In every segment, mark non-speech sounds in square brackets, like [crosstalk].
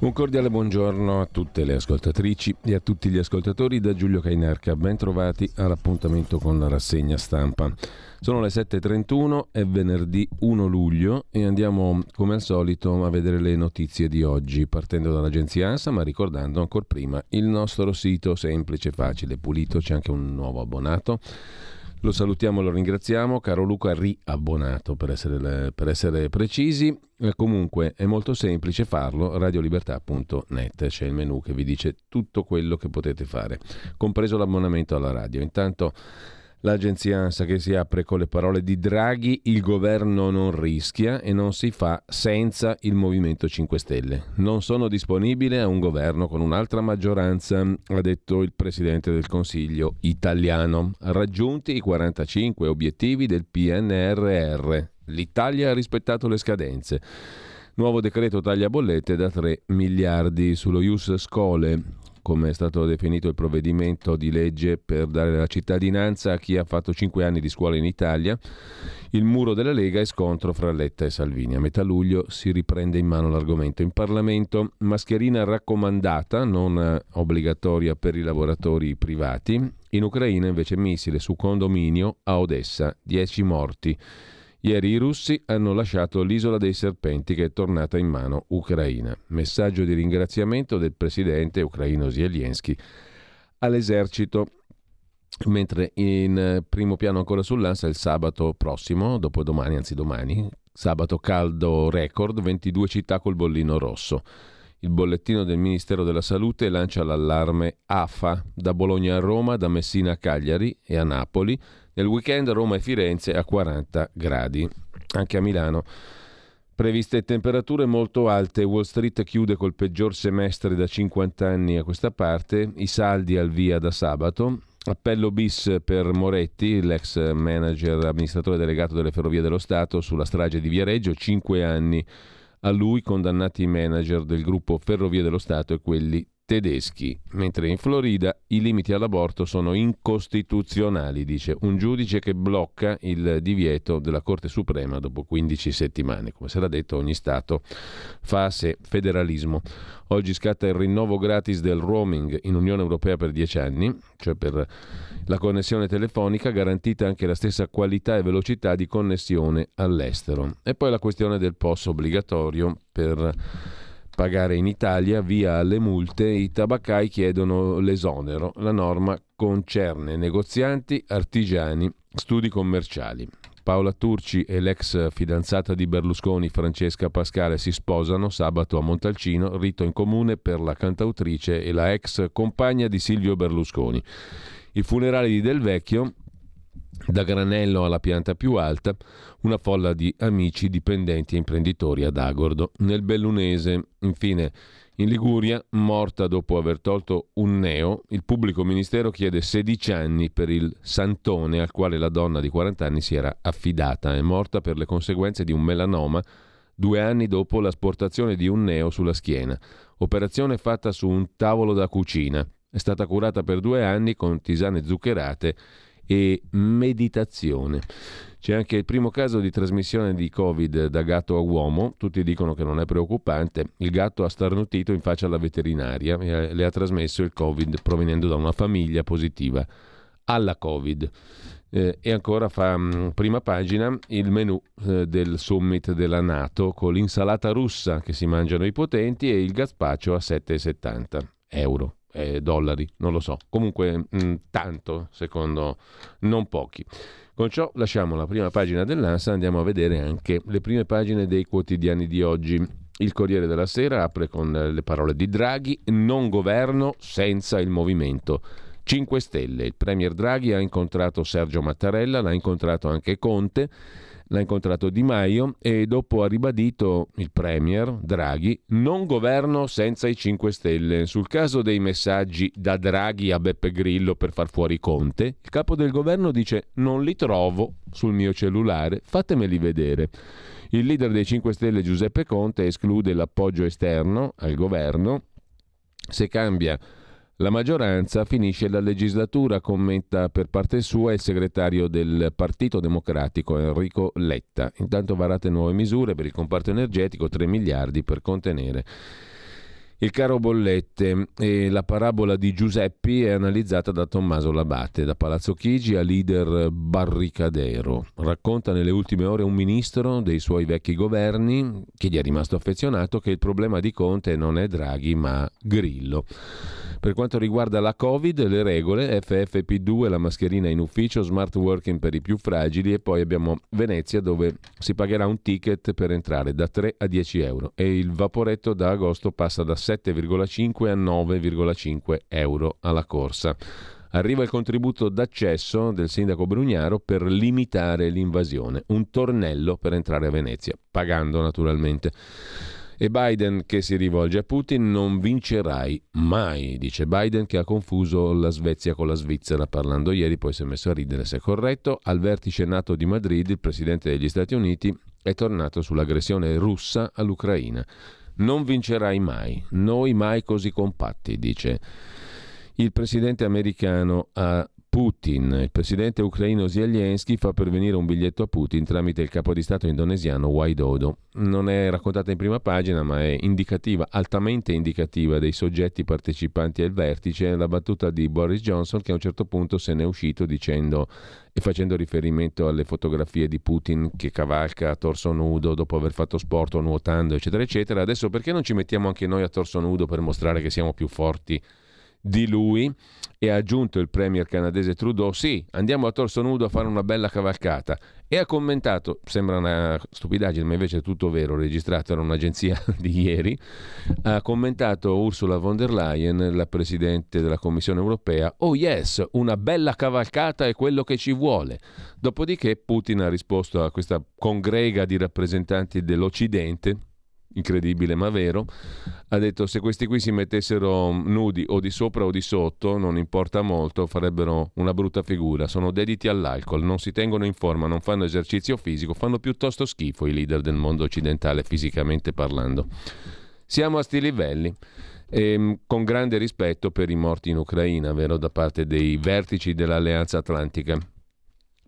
Un cordiale buongiorno a tutte le ascoltatrici e a tutti gli ascoltatori da Giulio Cainarca. Ben trovati all'appuntamento con la rassegna stampa. Sono le 7.31, è venerdì 1 luglio e andiamo come al solito a vedere le notizie di oggi, partendo dall'agenzia ANSA, ma ricordando ancora prima il nostro sito semplice, facile, pulito, c'è anche un nuovo abbonato lo salutiamo lo ringraziamo, caro Luca riabbonato per essere, per essere precisi. Eh, comunque è molto semplice farlo, radiolibertà.net, c'è il menu che vi dice tutto quello che potete fare, compreso l'abbonamento alla radio. Intanto L'agenzia ANSA che si apre con le parole di Draghi, il governo non rischia e non si fa senza il Movimento 5 Stelle. Non sono disponibile a un governo con un'altra maggioranza, ha detto il Presidente del Consiglio italiano. Raggiunti i 45 obiettivi del PNRR. L'Italia ha rispettato le scadenze. Nuovo decreto taglia bollette da 3 miliardi sullo Ius Scole come è stato definito il provvedimento di legge per dare la cittadinanza a chi ha fatto 5 anni di scuola in Italia, il muro della Lega è scontro fra Letta e Salvini. A metà luglio si riprende in mano l'argomento. In Parlamento mascherina raccomandata, non obbligatoria per i lavoratori privati. In Ucraina invece missile su condominio a Odessa, 10 morti. Ieri i russi hanno lasciato l'isola dei serpenti che è tornata in mano ucraina. Messaggio di ringraziamento del presidente ucraino Zelensky all'esercito. Mentre in primo piano ancora sull'ANSA il sabato prossimo, dopodomani, anzi domani, sabato caldo record, 22 città col bollino rosso. Il bollettino del Ministero della Salute lancia l'allarme AFA da Bologna a Roma, da Messina a Cagliari e a Napoli nel weekend Roma e Firenze a 40 gradi. Anche a Milano. Previste temperature molto alte, Wall Street chiude col peggior semestre da 50 anni a questa parte, i saldi al via da sabato, appello bis per Moretti, l'ex manager amministratore delegato delle Ferrovie dello Stato sulla strage di Viareggio, 5 anni a lui condannati i manager del gruppo Ferrovie dello Stato e quelli tedeschi, mentre in Florida i limiti all'aborto sono incostituzionali, dice un giudice che blocca il divieto della Corte Suprema dopo 15 settimane. Come sarà detto, ogni Stato fa a sé federalismo. Oggi scatta il rinnovo gratis del roaming in Unione Europea per 10 anni, cioè per la connessione telefonica, garantita anche la stessa qualità e velocità di connessione all'estero. E poi la questione del POS obbligatorio per pagare in Italia, via alle multe, i tabaccai chiedono l'esonero. La norma concerne negozianti, artigiani, studi commerciali. Paola Turci e l'ex fidanzata di Berlusconi Francesca Pascale si sposano sabato a Montalcino, rito in comune per la cantautrice e la ex compagna di Silvio Berlusconi. I funerali di Del Vecchio da Granello alla pianta più alta, una folla di amici, dipendenti e imprenditori ad Agordo. Nel Bellunese, infine, in Liguria, morta dopo aver tolto un neo, il pubblico ministero chiede 16 anni per il santone al quale la donna di 40 anni si era affidata. È morta per le conseguenze di un melanoma due anni dopo l'asportazione di un neo sulla schiena. Operazione fatta su un tavolo da cucina. È stata curata per due anni con tisane zuccherate e meditazione. C'è anche il primo caso di trasmissione di Covid da gatto a uomo, tutti dicono che non è preoccupante, il gatto ha starnutito in faccia alla veterinaria e le ha trasmesso il Covid provenendo da una famiglia positiva alla Covid. Eh, e ancora fa mh, mm, prima pagina il menu eh, del summit della Nato con l'insalata russa che si mangiano i potenti e il gazpacio a 7,70 euro eh, dollari, non lo so. Comunque mh, mm, tanto, secondo non pochi. Con ciò lasciamo la prima pagina dell'ANSA, andiamo a vedere anche le prime pagine dei quotidiani di oggi. Il Corriere della Sera apre con le parole di Draghi, non governo senza il movimento. 5 Stelle. Il Premier Draghi ha incontrato Sergio Mattarella, l'ha incontrato anche Conte l'ha incontrato Di Maio e dopo ha ribadito il Premier Draghi non governo senza i 5 Stelle. Sul caso dei messaggi da Draghi a Beppe Grillo per far fuori Conte, il capo del governo dice non li trovo sul mio cellulare, fatemeli vedere. Il leader dei 5 Stelle Giuseppe Conte esclude l'appoggio esterno al governo se cambia La maggioranza finisce la legislatura, commenta per parte sua il segretario del Partito Democratico Enrico Letta. Intanto varate nuove misure per il comparto energetico, 3 miliardi per contenere il caro bollette e la parabola di Giuseppi è analizzata da Tommaso Labate, da Palazzo Chigi a leader barricadero. Racconta nelle ultime ore un ministro dei suoi vecchi governi, che gli è rimasto affezionato, che il problema di Conte non è Draghi ma Grillo. Per quanto riguarda la Covid, le regole FFP2, la mascherina in ufficio, smart working per i più fragili e poi abbiamo Venezia dove si pagherà un ticket per entrare da 3 a 10 euro e il vaporetto da agosto passa da 7,5 a 9,5 euro alla corsa. Arriva il contributo d'accesso del sindaco Brugnaro per limitare l'invasione, un tornello per entrare a Venezia, pagando naturalmente. E Biden che si rivolge a Putin, non vincerai mai, dice Biden che ha confuso la Svezia con la Svizzera parlando ieri, poi si è messo a ridere se è corretto. Al vertice NATO di Madrid il presidente degli Stati Uniti è tornato sull'aggressione russa all'Ucraina. Non vincerai mai, noi mai così compatti, dice il presidente americano a Putin. Il presidente ucraino Zelensky fa pervenire un biglietto a Putin tramite il capo di Stato indonesiano Widodo. Non è raccontata in prima pagina, ma è indicativa, altamente indicativa dei soggetti partecipanti al vertice, la battuta di Boris Johnson che a un certo punto se n'è uscito dicendo e facendo riferimento alle fotografie di Putin che cavalca a torso nudo dopo aver fatto sport nuotando, eccetera, eccetera. Adesso perché non ci mettiamo anche noi a torso nudo per mostrare che siamo più forti? Di lui e ha aggiunto il premier canadese Trudeau, sì, andiamo a torso nudo a fare una bella cavalcata. E ha commentato, sembra una stupidaggine, ma invece è tutto vero, registrato, era un'agenzia [laughs] di ieri, ha commentato Ursula von der Leyen, la Presidente della Commissione europea, oh yes, una bella cavalcata è quello che ci vuole. Dopodiché Putin ha risposto a questa congrega di rappresentanti dell'Occidente, incredibile ma vero, ha detto se questi qui si mettessero nudi o di sopra o di sotto, non importa molto, farebbero una brutta figura, sono dediti all'alcol, non si tengono in forma, non fanno esercizio fisico, fanno piuttosto schifo i leader del mondo occidentale fisicamente parlando. Siamo a sti livelli. E, ehm, con grande rispetto per i morti in Ucraina, vero, da parte dei vertici dell'Alleanza Atlantica.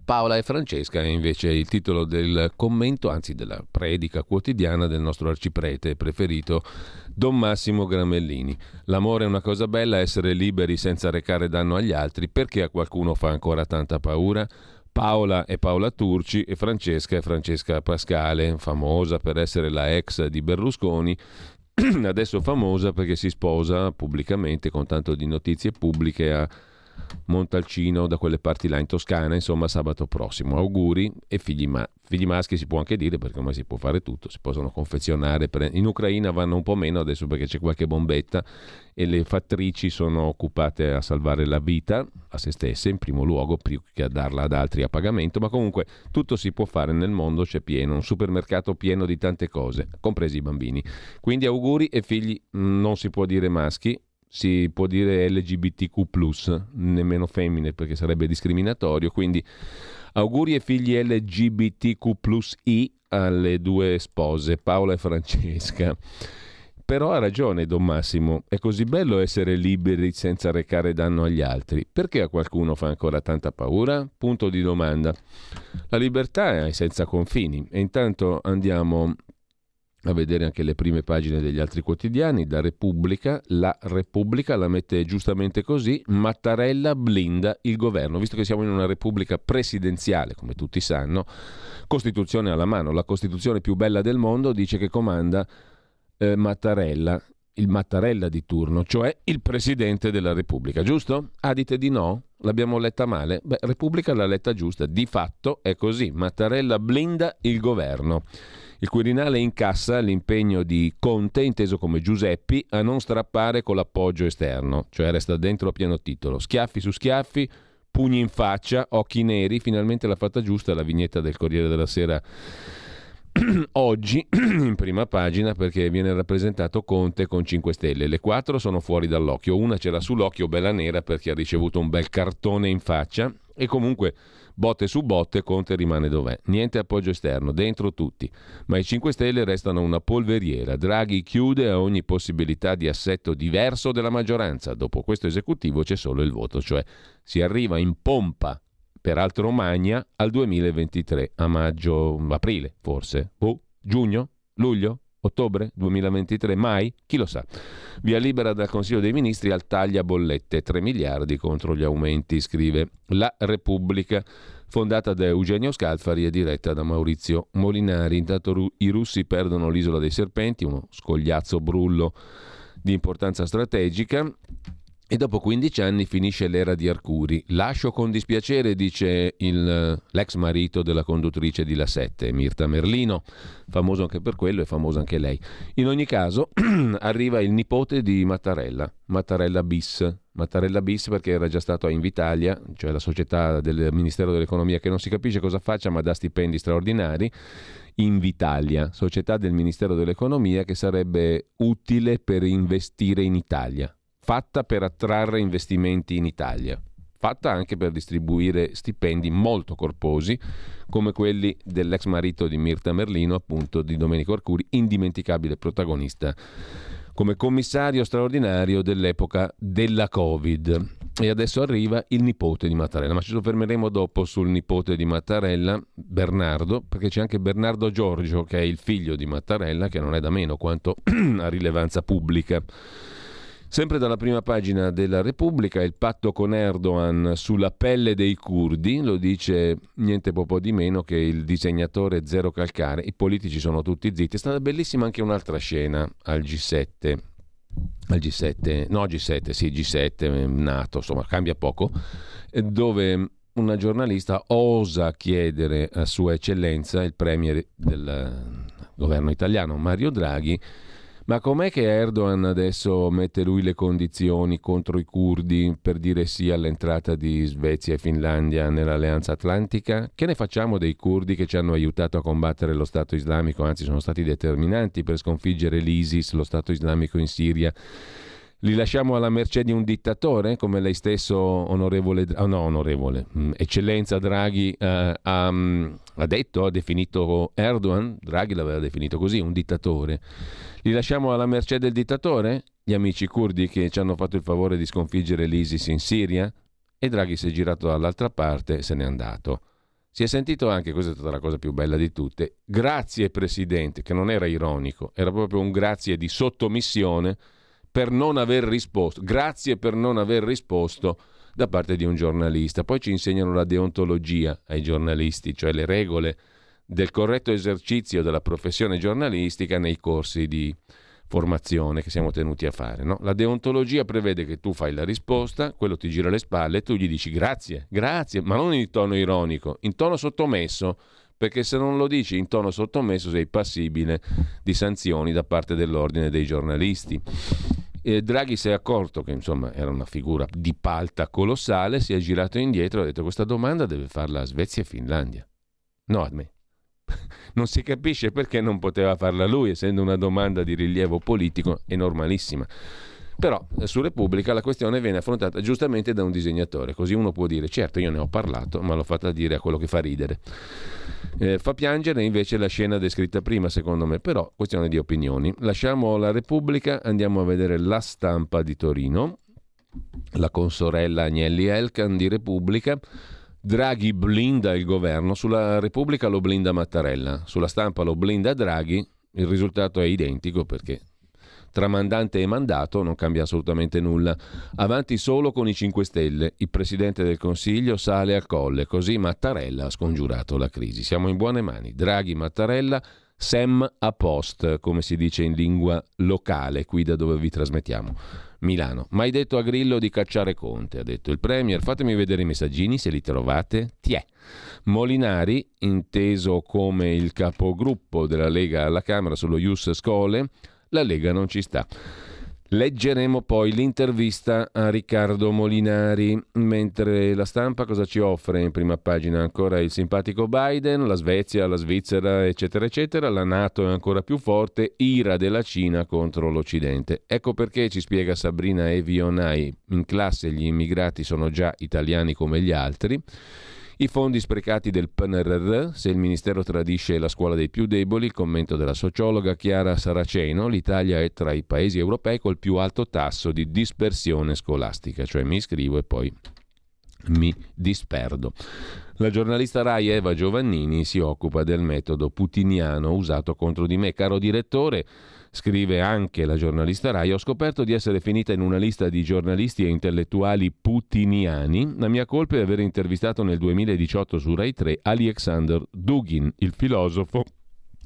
Paola e Francesca è invece il titolo del commento, anzi della predica quotidiana del nostro arciprete preferito, Don Massimo Gramellini. L'amore è una cosa bella, essere liberi senza recare danno agli altri, perché a qualcuno fa ancora tanta paura? Paola è Paola Turci e Francesca è Francesca Pascale, famosa per essere la ex di Berlusconi, [clears throat] adesso famosa perché si sposa pubblicamente con tanto di notizie pubbliche a Montalcino, da quelle parti là in Toscana, insomma sabato prossimo. Auguri e figli, ma- figli maschi si può anche dire perché ormai si può fare tutto, si possono confezionare. Pre- in Ucraina vanno un po' meno adesso perché c'è qualche bombetta e le fattrici sono occupate a salvare la vita a se stesse in primo luogo più che a darla ad altri a pagamento, ma comunque tutto si può fare nel mondo, c'è pieno, un supermercato pieno di tante cose, compresi i bambini. Quindi auguri e figli non si può dire maschi, si può dire LGBTQ, nemmeno femmine perché sarebbe discriminatorio. Quindi auguri e figli LGBTQ alle due spose, Paola e Francesca. Però ha ragione Don Massimo, è così bello essere liberi senza recare danno agli altri. Perché a qualcuno fa ancora tanta paura? Punto di domanda. La libertà è senza confini e intanto andiamo a vedere anche le prime pagine degli altri quotidiani, da Repubblica, la Repubblica la mette giustamente così, Mattarella blinda il governo, visto che siamo in una Repubblica presidenziale, come tutti sanno, Costituzione alla mano, la Costituzione più bella del mondo dice che comanda eh, Mattarella, il Mattarella di turno, cioè il Presidente della Repubblica, giusto? Ah, dite di no? L'abbiamo letta male? Beh, Repubblica l'ha letta giusta, di fatto è così, Mattarella blinda il governo. Il Quirinale incassa l'impegno di Conte, inteso come Giuseppi, a non strappare con l'appoggio esterno, cioè resta dentro a pieno titolo. Schiaffi su schiaffi, pugni in faccia, occhi neri, finalmente l'ha fatta giusta la vignetta del Corriere della Sera [clears throat] oggi [clears throat] in prima pagina perché viene rappresentato Conte con 5 stelle. Le quattro sono fuori dall'occhio, una c'era sull'occhio bella nera perché ha ricevuto un bel cartone in faccia E comunque botte su botte Conte rimane dov'è. Niente appoggio esterno, dentro tutti. Ma i 5 Stelle restano una polveriera. Draghi chiude a ogni possibilità di assetto diverso della maggioranza. Dopo questo esecutivo c'è solo il voto, cioè si arriva in pompa peraltro magna al 2023, a maggio, aprile forse, o giugno, luglio, Ottobre 2023? Mai? Chi lo sa. Via libera dal Consiglio dei Ministri al taglia bollette, 3 miliardi contro gli aumenti, scrive La Repubblica, fondata da Eugenio Scalfari e diretta da Maurizio Molinari. Intanto i russi perdono l'isola dei serpenti, uno scogliazzo brullo di importanza strategica. E dopo 15 anni finisce l'era di Arcuri. Lascio con dispiacere, dice il, l'ex marito della conduttrice di La Sette, Mirta Merlino, famoso anche per quello e famosa anche lei. In ogni caso, [clears throat] arriva il nipote di Mattarella, Mattarella bis. Mattarella bis perché era già stato a Invitalia, cioè la società del Ministero dell'Economia che non si capisce cosa faccia ma dà stipendi straordinari. Invitalia, società del Ministero dell'Economia che sarebbe utile per investire in Italia fatta per attrarre investimenti in Italia, fatta anche per distribuire stipendi molto corposi come quelli dell'ex marito di Mirta Merlino, appunto di Domenico Arcuri, indimenticabile protagonista come commissario straordinario dell'epoca della Covid. E adesso arriva il nipote di Mattarella, ma ci soffermeremo dopo sul nipote di Mattarella, Bernardo, perché c'è anche Bernardo Giorgio, che è il figlio di Mattarella, che non è da meno quanto [clears throat] a rilevanza pubblica. Sempre dalla prima pagina della Repubblica, il patto con Erdogan sulla pelle dei curdi, lo dice niente po' di meno che il disegnatore Zero Calcare, i politici sono tutti zitti. È stata bellissima anche un'altra scena al G7, al G7, no G7, sì G7, nato, insomma cambia poco, dove una giornalista osa chiedere a Sua Eccellenza, il Premier del governo italiano Mario Draghi, ma com'è che Erdogan adesso mette lui le condizioni contro i curdi per dire sì all'entrata di Svezia e Finlandia nell'Alleanza Atlantica? Che ne facciamo dei curdi che ci hanno aiutato a combattere lo Stato islamico, anzi sono stati determinanti per sconfiggere l'ISIS, lo Stato islamico in Siria? Li lasciamo alla mercé di un dittatore, come lei stesso, onorevole, oh no, onorevole, mm, eccellenza Draghi eh, ha, mm, ha detto, ha definito Erdogan, Draghi l'aveva definito così, un dittatore. Li lasciamo alla mercé del dittatore, gli amici curdi che ci hanno fatto il favore di sconfiggere l'ISIS in Siria? E Draghi si è girato dall'altra parte e se n'è andato. Si è sentito anche, questa è stata la cosa più bella di tutte, grazie Presidente, che non era ironico, era proprio un grazie di sottomissione per non aver risposto, grazie per non aver risposto da parte di un giornalista. Poi ci insegnano la deontologia ai giornalisti, cioè le regole del corretto esercizio della professione giornalistica nei corsi di formazione che siamo tenuti a fare. No? La deontologia prevede che tu fai la risposta, quello ti gira le spalle e tu gli dici grazie, grazie, ma non in tono ironico, in tono sottomesso, perché se non lo dici in tono sottomesso sei passibile di sanzioni da parte dell'ordine dei giornalisti. E Draghi si è accorto che insomma era una figura di palta colossale, si è girato indietro e ha detto questa domanda deve farla Svezia e Finlandia. No a me. [laughs] Non si capisce perché non poteva farla lui, essendo una domanda di rilievo politico è normalissima. Però eh, su Repubblica la questione viene affrontata giustamente da un disegnatore, così uno può dire certo io ne ho parlato, ma l'ho fatta dire a quello che fa ridere. Eh, fa piangere invece la scena descritta prima, secondo me, però questione di opinioni. Lasciamo la Repubblica, andiamo a vedere la stampa di Torino, la consorella Agnelli Elkan di Repubblica. Draghi blinda il governo, sulla Repubblica lo blinda Mattarella, sulla stampa lo blinda Draghi, il risultato è identico perché tra mandante e mandato non cambia assolutamente nulla. Avanti solo con i 5 Stelle. Il Presidente del Consiglio sale al colle, così Mattarella ha scongiurato la crisi. Siamo in buone mani. Draghi, Mattarella, Sem a post, come si dice in lingua locale, qui da dove vi trasmettiamo. Milano. Mai detto a Grillo di cacciare Conte, ha detto il Premier. Fatemi vedere i messaggini se li trovate. Tiè. Molinari, inteso come il capogruppo della Lega alla Camera sullo Ius Scole, la Lega non ci sta. Leggeremo poi l'intervista a Riccardo Molinari, mentre la stampa cosa ci offre in prima pagina? Ancora il simpatico Biden, la Svezia, la Svizzera, eccetera, eccetera, la Nato è ancora più forte, ira della Cina contro l'Occidente. Ecco perché ci spiega Sabrina Evionai, in classe gli immigrati sono già italiani come gli altri. I fondi sprecati del PNRR, se il Ministero tradisce la scuola dei più deboli, il commento della sociologa Chiara Saraceno, l'Italia è tra i paesi europei col più alto tasso di dispersione scolastica, cioè mi iscrivo e poi mi disperdo. La giornalista Rai Eva Giovannini si occupa del metodo putiniano usato contro di me. Caro direttore, Scrive anche la giornalista Rai, ho scoperto di essere finita in una lista di giornalisti e intellettuali putiniani. La mia colpa è aver intervistato nel 2018 su Rai 3 Alexander Dugin, il filosofo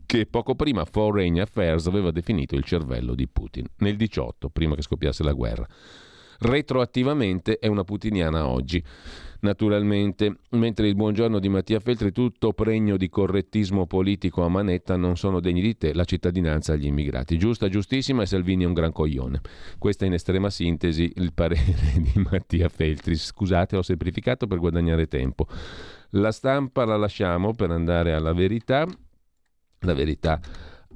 che poco prima Foreign Affairs aveva definito il cervello di Putin, nel 18, prima che scoppiasse la guerra. Retroattivamente è una putiniana oggi naturalmente, mentre il buongiorno di Mattia Feltri, tutto pregno di correttismo politico a manetta, non sono degni di te, la cittadinanza agli immigrati. Giusta, giustissima e Salvini è un gran coglione. Questa in estrema sintesi il parere [laughs] di Mattia Feltri. Scusate, ho semplificato per guadagnare tempo. La stampa la lasciamo per andare alla verità. La verità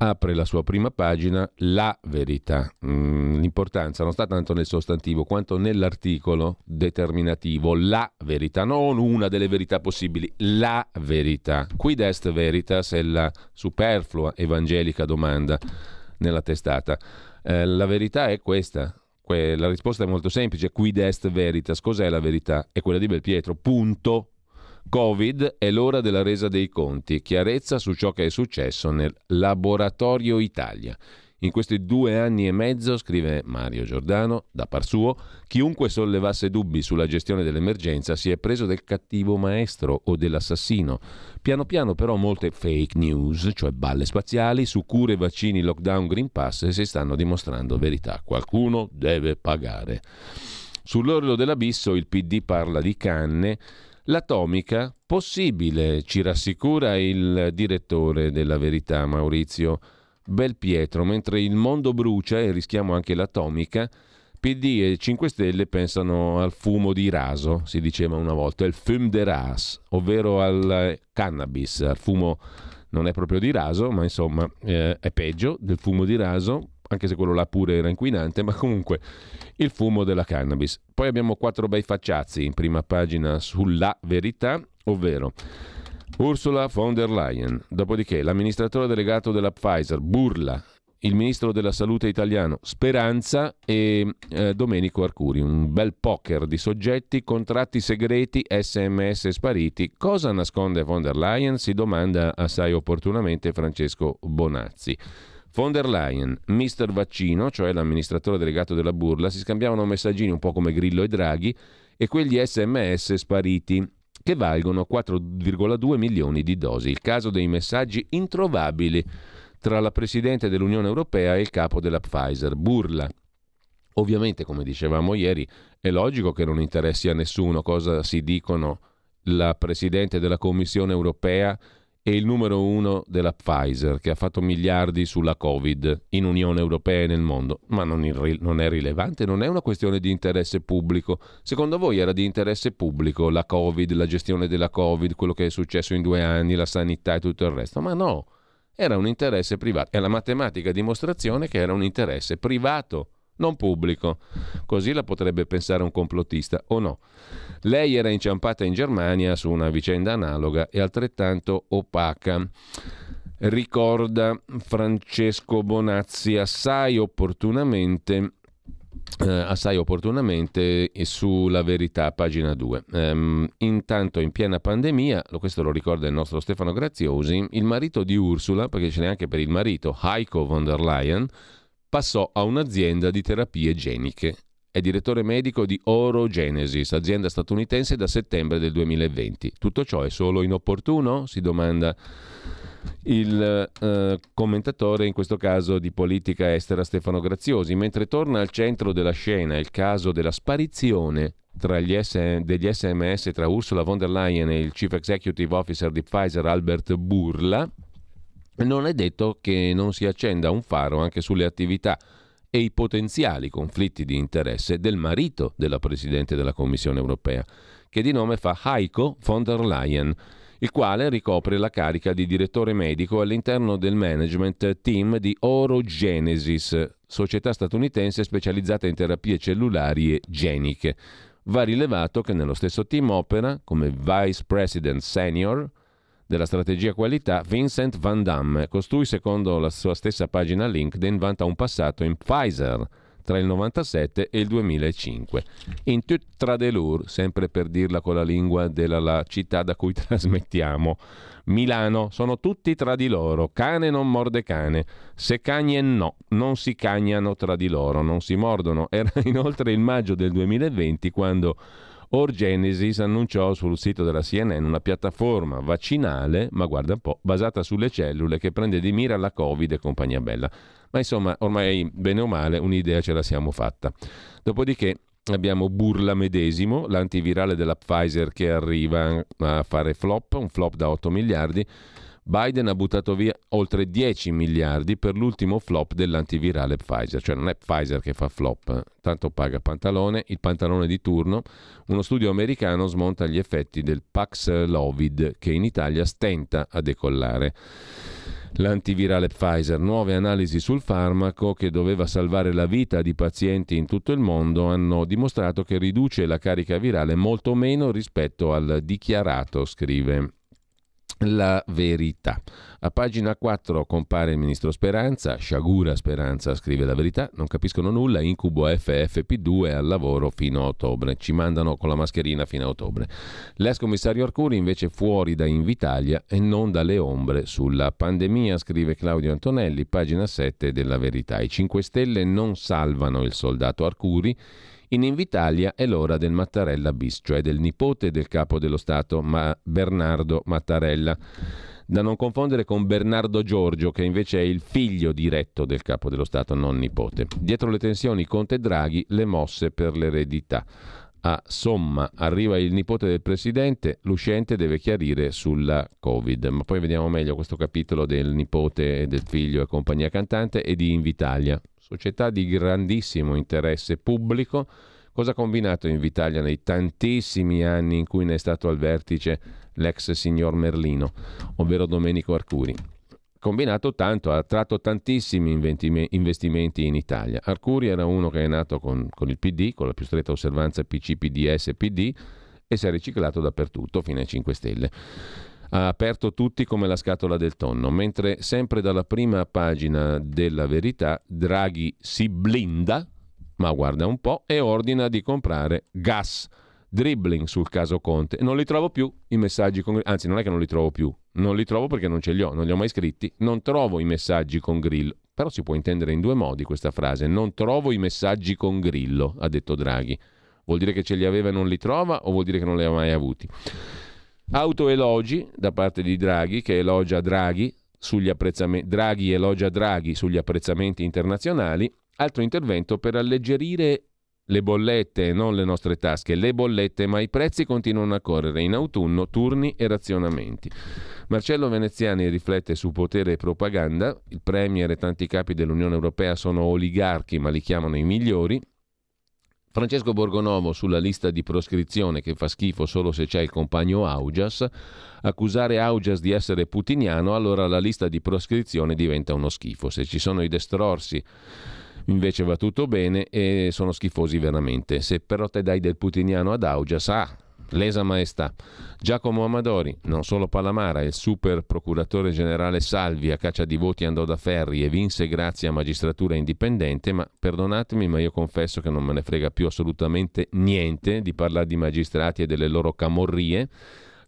apre la sua prima pagina la verità. Mm, l'importanza non sta tanto nel sostantivo quanto nell'articolo determinativo, la verità, non una delle verità possibili, la verità. Quid est veritas è la superflua evangelica domanda nella testata. Eh, la verità è questa. la risposta è molto semplice. Quid est veritas? Cos'è la verità? È quella di Belpietro. Punto. Covid è l'ora della resa dei conti, chiarezza su ciò che è successo nel laboratorio Italia. In questi due anni e mezzo, scrive Mario Giordano, da par suo, chiunque sollevasse dubbi sulla gestione dell'emergenza si è preso del cattivo maestro o dell'assassino. Piano piano però molte fake news, cioè balle spaziali, su cure, vaccini, lockdown, Green Pass si stanno dimostrando verità. Qualcuno deve pagare. Sull'orlo dell'abisso il PD parla di canne L'atomica, possibile, ci rassicura il direttore della verità Maurizio Belpietro, mentre il mondo brucia e rischiamo anche l'atomica, PD e 5 Stelle pensano al fumo di raso, si diceva una volta, il fum de ras, ovvero al cannabis, al fumo non è proprio di raso, ma insomma eh, è peggio del fumo di raso, anche se quello là pure era inquinante, ma comunque il fumo della cannabis. Poi abbiamo quattro bei facciazzi in prima pagina sulla verità, ovvero Ursula von der Leyen, dopodiché l'amministratore delegato della Pfizer, Burla, il ministro della salute italiano Speranza e eh, Domenico Arcuri. Un bel poker di soggetti, contratti segreti, sms spariti. Cosa nasconde von der Leyen? Si domanda assai opportunamente Francesco Bonazzi. Von der Leyen, Mister Vaccino, cioè l'amministratore delegato della burla, si scambiavano messaggini un po' come Grillo e Draghi e quegli sms spariti che valgono 4,2 milioni di dosi. Il caso dei messaggi introvabili tra la Presidente dell'Unione Europea e il capo della Pfizer, Burla. Ovviamente, come dicevamo ieri, è logico che non interessi a nessuno cosa si dicono la Presidente della Commissione Europea è il numero uno della Pfizer, che ha fatto miliardi sulla Covid in Unione Europea e nel mondo. Ma non, non, è rilevante, non è una questione di interesse pubblico. Secondo voi era di interesse pubblico la Covid, la gestione della Covid, quello che è successo in due anni, la sanità e tutto il resto? Ma no, era un interesse privato. È la matematica dimostrazione che era un interesse privato non pubblico. Così la potrebbe pensare un complottista, o no? Lei era inciampata in Germania su una vicenda analoga e altrettanto opaca. Ricorda Francesco Bonazzi assai opportunamente eh, assai opportunamente sulla verità, pagina 2. Ehm, intanto, in piena pandemia, questo lo ricorda il nostro Stefano Graziosi, il marito di Ursula, perché ce n'è anche per il marito, Heiko von der Leyen, passò a un'azienda di terapie geniche. È direttore medico di Orogenesis, azienda statunitense da settembre del 2020. Tutto ciò è solo inopportuno? Si domanda il eh, commentatore, in questo caso di politica estera Stefano Graziosi, mentre torna al centro della scena il caso della sparizione S- degli sms tra Ursula von der Leyen e il Chief Executive Officer di Pfizer Albert Burla, non è detto che non si accenda un faro anche sulle attività e i potenziali conflitti di interesse del marito della Presidente della Commissione europea, che di nome fa Heiko von der Leyen, il quale ricopre la carica di direttore medico all'interno del management team di Orogenesis, società statunitense specializzata in terapie cellulari e geniche. Va rilevato che nello stesso team opera come Vice President Senior della strategia qualità Vincent Van Damme. Costui, secondo la sua stessa pagina LinkedIn, vanta un passato in Pfizer tra il 97 e il 2005. In tut tradelur, sempre per dirla con la lingua della la città da cui [laughs] trasmettiamo, Milano, sono tutti tra di loro, cane non morde cane, se cagne no, non si cagnano tra di loro, non si mordono. Era [laughs] inoltre il maggio del 2020 quando Orgenesis annunciò sul sito della CNN una piattaforma vaccinale, ma guarda un po', basata sulle cellule che prende di mira la Covid e compagnia bella. Ma insomma, ormai bene o male un'idea ce la siamo fatta. Dopodiché abbiamo Burla medesimo, l'antivirale della Pfizer che arriva a fare flop, un flop da 8 miliardi Biden ha buttato via oltre 10 miliardi per l'ultimo flop dell'antivirale Pfizer, cioè non è Pfizer che fa flop, tanto paga pantalone, il pantalone di turno. Uno studio americano smonta gli effetti del Paxlovid che in Italia stenta a decollare. L'antivirale Pfizer, nuove analisi sul farmaco che doveva salvare la vita di pazienti in tutto il mondo hanno dimostrato che riduce la carica virale molto meno rispetto al dichiarato, scrive la verità. A pagina 4 compare il ministro Speranza, Sciagura Speranza scrive la verità, non capiscono nulla, incubo FFP2 al lavoro fino a ottobre, ci mandano con la mascherina fino a ottobre. L'ex commissario Arcuri invece fuori da Invitalia e non dalle ombre sulla pandemia, scrive Claudio Antonelli, pagina 7 della verità. I 5 Stelle non salvano il soldato Arcuri, in Invitalia è l'ora del Mattarella bis, cioè del nipote del capo dello Stato, ma Bernardo Mattarella. Da non confondere con Bernardo Giorgio, che invece è il figlio diretto del capo dello Stato, non nipote. Dietro le tensioni Conte Draghi, le mosse per l'eredità. A somma arriva il nipote del presidente, l'uscente deve chiarire sulla Covid. Ma poi vediamo meglio questo capitolo del nipote, del figlio e compagnia cantante e di Invitalia società di grandissimo interesse pubblico. Cosa ha combinato Invitalia nei tantissimi anni in cui ne è stato al vertice l'ex signor Merlino, ovvero Domenico Arcuri? Combinato tanto, ha attratto tantissimi investimenti in Italia. Arcuri era uno che è nato con, con il PD, con la più stretta osservanza PC, PDS, PD, e si è riciclato dappertutto fino ai 5 Stelle ha aperto tutti come la scatola del tonno, mentre sempre dalla prima pagina della verità Draghi si blinda, ma guarda un po', e ordina di comprare gas. Dribbling sul caso Conte. Non li trovo più i messaggi con Anzi, non è che non li trovo più. Non li trovo perché non ce li ho, non li ho mai scritti. Non trovo i messaggi con Grillo. Però si può intendere in due modi questa frase. Non trovo i messaggi con Grillo, ha detto Draghi. Vuol dire che ce li aveva e non li trova o vuol dire che non li ha mai avuti? Autoelogi da parte di Draghi, che elogia Draghi, sugli apprezzamenti, Draghi elogia Draghi sugli apprezzamenti internazionali. Altro intervento per alleggerire le bollette non le nostre tasche, le bollette, ma i prezzi continuano a correre. In autunno turni e razionamenti. Marcello Veneziani riflette su potere e propaganda. Il Premier e tanti capi dell'Unione Europea sono oligarchi, ma li chiamano i migliori. Francesco Borgonovo sulla lista di proscrizione che fa schifo solo se c'è il compagno Augias, accusare Augias di essere putiniano, allora la lista di proscrizione diventa uno schifo. Se ci sono i destrorsi invece va tutto bene e sono schifosi veramente. Se però te dai del putiniano ad Augias, ah, lesa maestà. Giacomo Amadori, non solo Palamara, il super procuratore generale Salvi a caccia di voti andò da Ferri e vinse grazie a magistratura indipendente, ma perdonatemi, ma io confesso che non me ne frega più assolutamente niente di parlare di magistrati e delle loro camorrie.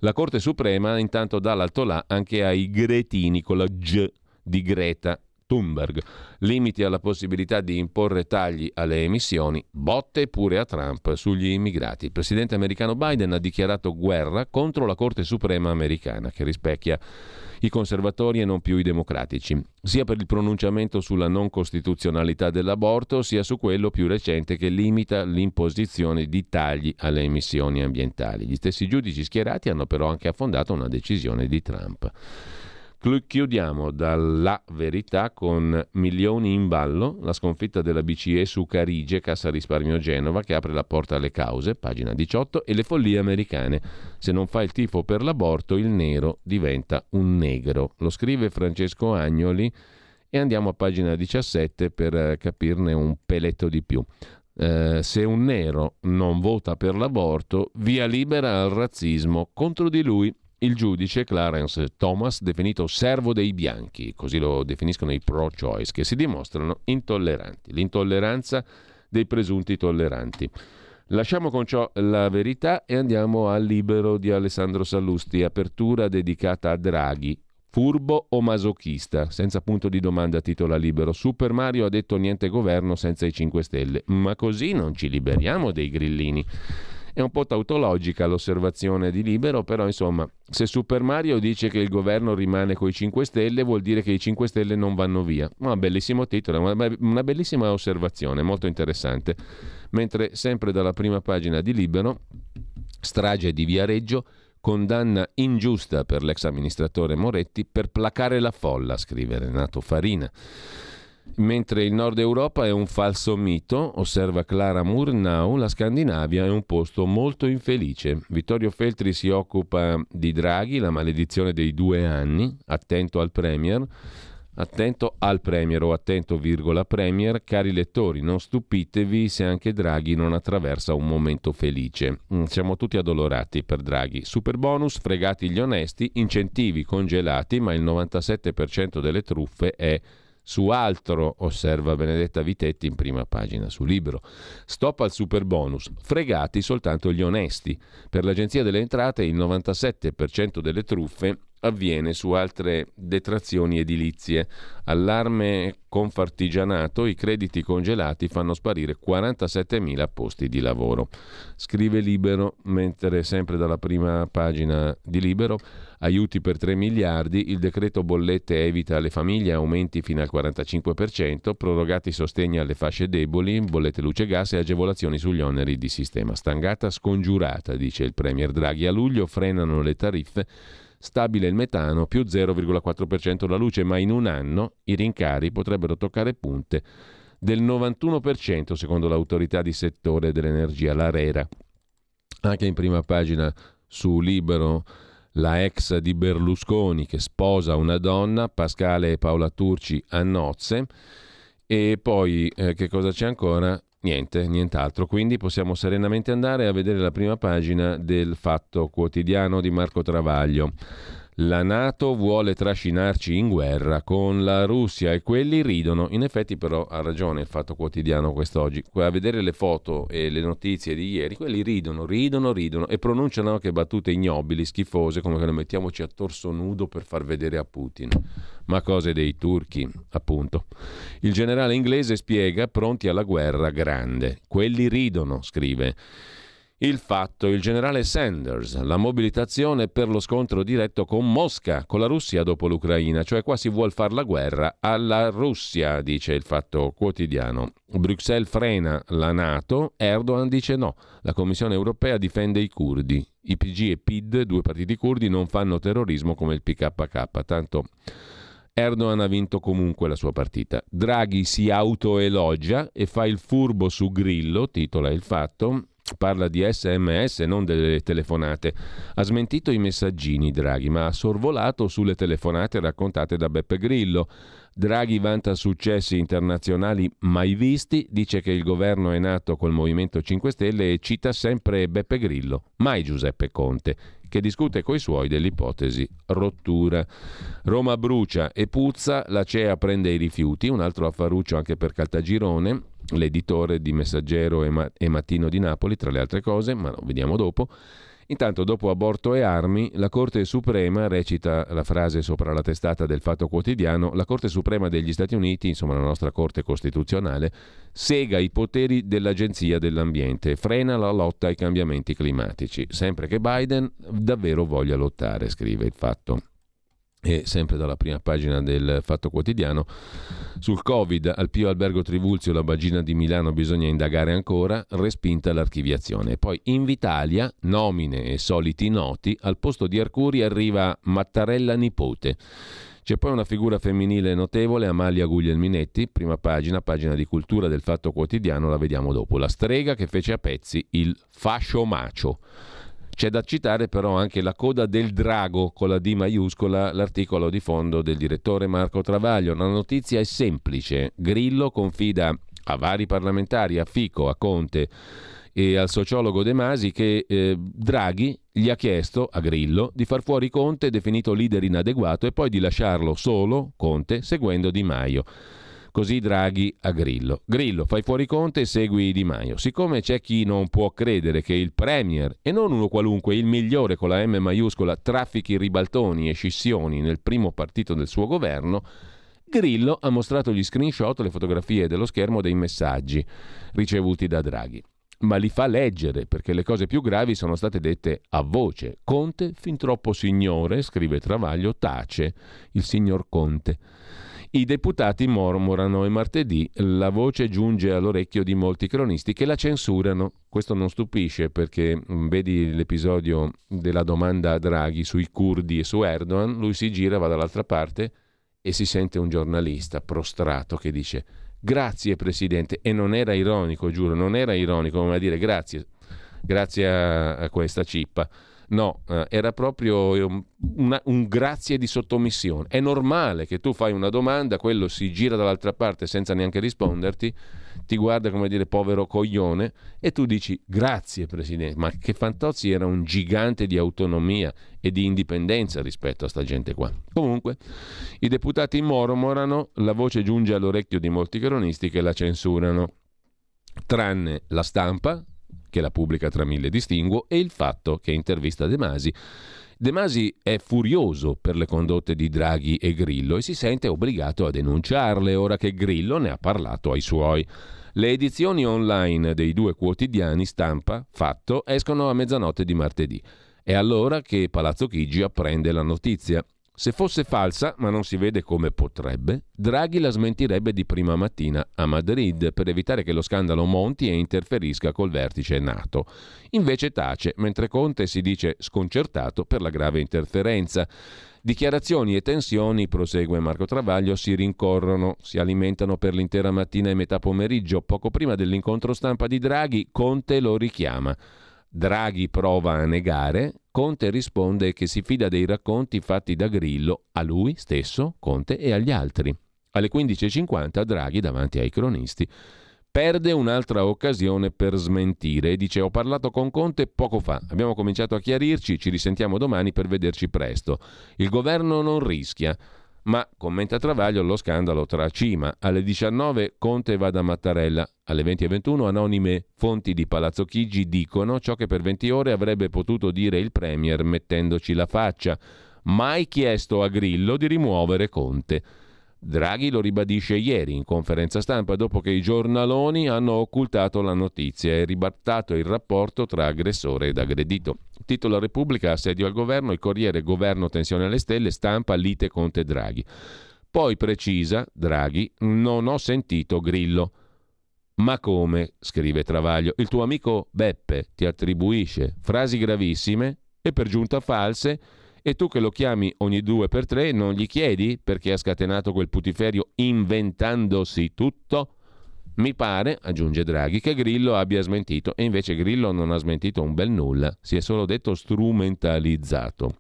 La Corte Suprema intanto dà l'alto là anche ai gretini con la G di Greta Thunberg. Limiti alla possibilità di imporre tagli alle emissioni, botte pure a Trump sugli immigrati. Il presidente americano Biden ha dichiarato guerra contro la Corte Suprema americana, che rispecchia i conservatori e non più i democratici, sia per il pronunciamento sulla non costituzionalità dell'aborto, sia su quello più recente che limita l'imposizione di tagli alle emissioni ambientali. Gli stessi giudici schierati hanno però anche affondato una decisione di Trump. Chiudiamo dalla verità con milioni in ballo, la sconfitta della BCE su Carige, Cassa Risparmio Genova, che apre la porta alle cause, pagina 18, e le follie americane. Se non fa il tifo per l'aborto, il nero diventa un negro. Lo scrive Francesco Agnoli e andiamo a pagina 17 per capirne un peletto di più. Eh, se un nero non vota per l'aborto, via libera al razzismo contro di lui il giudice Clarence Thomas, definito servo dei bianchi, così lo definiscono i pro-choice, che si dimostrano intolleranti. L'intolleranza dei presunti tolleranti. Lasciamo con ciò la verità e andiamo al libero di Alessandro Sallusti, apertura dedicata a Draghi. Furbo o masochista? Senza punto di domanda titola libero. Super Mario ha detto niente governo senza i 5 Stelle, ma così non ci liberiamo dei grillini. È un po' tautologica l'osservazione di Libero, però insomma, se Super Mario dice che il governo rimane coi 5 Stelle, vuol dire che i 5 Stelle non vanno via. Un bellissimo titolo, una bellissima osservazione, molto interessante. Mentre sempre dalla prima pagina di Libero, strage di Viareggio, condanna ingiusta per l'ex amministratore Moretti per placare la folla, scrive Renato Farina. Mentre il nord Europa è un falso mito, osserva Clara Murnau, la Scandinavia è un posto molto infelice. Vittorio Feltri si occupa di Draghi, la maledizione dei due anni, attento al Premier. Attento al Premier o attento, virgola, Premier, cari lettori, non stupitevi se anche Draghi non attraversa un momento felice. Mm, siamo tutti addolorati per Draghi. Super bonus, fregati gli onesti, incentivi congelati, ma il 97% delle truffe è su altro, osserva Benedetta Vitetti in prima pagina su Libro. Stop al super bonus, fregati soltanto gli onesti. Per l'Agenzia delle Entrate il 97% delle truffe avviene su altre detrazioni edilizie. Allarme Confartigianato, i crediti congelati fanno sparire 47.000 posti di lavoro. Scrive Libero, mentre sempre dalla prima pagina di Libero, aiuti per 3 miliardi, il decreto bollette evita alle famiglie aumenti fino al 45%, prorogati sostegni alle fasce deboli, bollette luce gas e agevolazioni sugli oneri di sistema. Stangata scongiurata, dice il Premier Draghi. A luglio frenano le tariffe stabile il metano, più 0,4% la luce, ma in un anno i rincari potrebbero toccare punte del 91% secondo l'autorità di settore dell'energia, l'ARERA. Anche in prima pagina su Libero la ex di Berlusconi che sposa una donna, Pascale e Paola Turci a nozze. E poi eh, che cosa c'è ancora? Niente, nient'altro. Quindi possiamo serenamente andare a vedere la prima pagina del Fatto Quotidiano di Marco Travaglio. La Nato vuole trascinarci in guerra con la Russia e quelli ridono. In effetti però ha ragione il Fatto Quotidiano quest'oggi. A vedere le foto e le notizie di ieri, quelli ridono, ridono, ridono e pronunciano anche battute ignobili, schifose, come che noi mettiamoci a torso nudo per far vedere a Putin. Ma cose dei turchi, appunto. Il generale inglese spiega pronti alla guerra grande. Quelli ridono, scrive. Il fatto, il generale Sanders, la mobilitazione per lo scontro diretto con Mosca, con la Russia dopo l'Ucraina, cioè qua si vuole fare la guerra alla Russia, dice il fatto quotidiano. Bruxelles frena la Nato, Erdogan dice no, la Commissione europea difende i curdi. I PG e PID, due partiti curdi, non fanno terrorismo come il PKK, tanto... Erdogan ha vinto comunque la sua partita. Draghi si autoelogia e fa il furbo su Grillo, titola il fatto, Parla di sms, non delle telefonate. Ha smentito i messaggini Draghi, ma ha sorvolato sulle telefonate raccontate da Beppe Grillo. Draghi vanta successi internazionali mai visti, dice che il governo è nato col Movimento 5 Stelle e cita sempre Beppe Grillo, mai Giuseppe Conte, che discute coi suoi dell'ipotesi rottura. Roma brucia e puzza, la CEA prende i rifiuti, un altro affaruccio anche per Caltagirone, l'editore di Messaggero e, Ma- e Mattino di Napoli, tra le altre cose, ma lo vediamo dopo. Intanto, dopo aborto e armi, la Corte Suprema, recita la frase sopra la testata del Fatto Quotidiano, la Corte Suprema degli Stati Uniti, insomma la nostra Corte Costituzionale, sega i poteri dell'Agenzia dell'Ambiente, frena la lotta ai cambiamenti climatici, sempre che Biden davvero voglia lottare, scrive il Fatto e sempre dalla prima pagina del Fatto Quotidiano, sul Covid al Pio Albergo Trivulzio, la bagina di Milano bisogna indagare ancora, respinta l'archiviazione. Poi Invitalia, nomine e soliti noti, al posto di Arcuri arriva Mattarella nipote. C'è poi una figura femminile notevole, Amalia Guglielminetti, prima pagina, pagina di cultura del Fatto Quotidiano, la vediamo dopo. La strega che fece a pezzi il fascio macio. C'è da citare però anche la coda del drago con la D maiuscola, l'articolo di fondo del direttore Marco Travaglio. La notizia è semplice. Grillo confida a vari parlamentari, a Fico, a Conte e al sociologo De Masi che eh, Draghi gli ha chiesto a Grillo di far fuori Conte, definito leader inadeguato, e poi di lasciarlo solo, Conte, seguendo Di Maio. Così Draghi a Grillo. Grillo, fai fuori Conte e segui Di Maio. Siccome c'è chi non può credere che il Premier, e non uno qualunque, il migliore con la M maiuscola, traffichi ribaltoni e scissioni nel primo partito del suo governo, Grillo ha mostrato gli screenshot, le fotografie dello schermo dei messaggi ricevuti da Draghi ma li fa leggere perché le cose più gravi sono state dette a voce. Conte, fin troppo signore, scrive Travaglio, tace il signor Conte. I deputati mormorano e martedì la voce giunge all'orecchio di molti cronisti che la censurano. Questo non stupisce perché mm, vedi l'episodio della domanda a Draghi sui curdi e su Erdogan, lui si gira, va dall'altra parte e si sente un giornalista prostrato che dice Grazie Presidente. E non era ironico, giuro, non era ironico, come a dire grazie, grazie a, a questa cippa. No, eh, era proprio un, una, un grazie di sottomissione. È normale che tu fai una domanda, quello si gira dall'altra parte senza neanche risponderti, ti guarda come dire povero coglione e tu dici grazie Presidente, ma che Fantozzi era un gigante di autonomia e di indipendenza rispetto a sta gente qua. Comunque, i deputati mormorano, la voce giunge all'orecchio di molti cronisti che la censurano, tranne la stampa, che la pubblica tra mille distinguo, e il fatto che intervista De Masi. De Masi è furioso per le condotte di Draghi e Grillo e si sente obbligato a denunciarle ora che Grillo ne ha parlato ai suoi. Le edizioni online dei due quotidiani stampa, fatto, escono a mezzanotte di martedì. È allora che Palazzo Chigi apprende la notizia. Se fosse falsa, ma non si vede come potrebbe, Draghi la smentirebbe di prima mattina a Madrid per evitare che lo scandalo monti e interferisca col vertice NATO. Invece tace, mentre Conte si dice sconcertato per la grave interferenza. Dichiarazioni e tensioni, prosegue Marco Travaglio, si rincorrono, si alimentano per l'intera mattina e metà pomeriggio. Poco prima dell'incontro stampa di Draghi, Conte lo richiama. Draghi prova a negare, Conte risponde che si fida dei racconti fatti da Grillo a lui stesso, Conte e agli altri. Alle 15.50 Draghi, davanti ai cronisti, perde un'altra occasione per smentire e dice ho parlato con Conte poco fa, abbiamo cominciato a chiarirci, ci risentiamo domani per vederci presto. Il governo non rischia. Ma, commenta Travaglio, lo scandalo tra Cima. Alle 19 Conte va da Mattarella. Alle 20.21 anonime fonti di Palazzo Chigi dicono ciò che per 20 ore avrebbe potuto dire il Premier mettendoci la faccia. Mai chiesto a Grillo di rimuovere Conte. Draghi lo ribadisce ieri in conferenza stampa dopo che i giornaloni hanno occultato la notizia e ribattato il rapporto tra aggressore ed aggredito. Titola Repubblica, assedio al governo, il Corriere, governo tensione alle stelle, stampa lite Conte Draghi. Poi precisa, Draghi, non ho sentito Grillo. Ma come, scrive Travaglio, il tuo amico Beppe ti attribuisce frasi gravissime e per giunta false e tu che lo chiami ogni due per tre non gli chiedi perché ha scatenato quel putiferio inventandosi tutto? Mi pare, aggiunge Draghi, che Grillo abbia smentito e invece Grillo non ha smentito un bel nulla, si è solo detto strumentalizzato.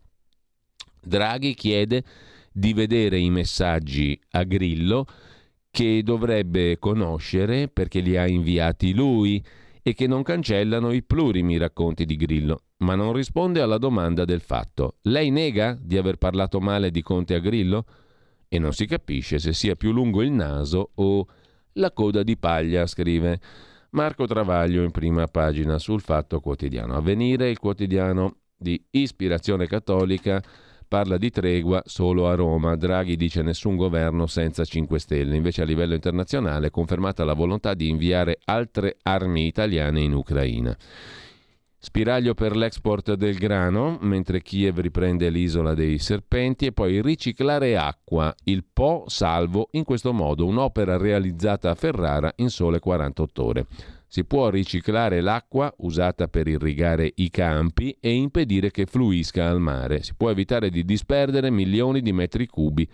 Draghi chiede di vedere i messaggi a Grillo che dovrebbe conoscere perché li ha inviati lui e che non cancellano i plurimi racconti di Grillo ma non risponde alla domanda del fatto. Lei nega di aver parlato male di Conte a Grillo? E non si capisce se sia più lungo il naso o la coda di paglia, scrive Marco Travaglio in prima pagina sul Fatto Quotidiano. Avvenire, il quotidiano di ispirazione cattolica, parla di tregua solo a Roma. Draghi dice nessun governo senza 5 Stelle. Invece a livello internazionale è confermata la volontà di inviare altre armi italiane in Ucraina. Spiraglio per l'export del grano, mentre Kiev riprende l'isola dei serpenti, e poi riciclare acqua, il Po salvo, in questo modo un'opera realizzata a Ferrara in sole 48 ore. Si può riciclare l'acqua usata per irrigare i campi e impedire che fluisca al mare. Si può evitare di disperdere milioni di metri cubi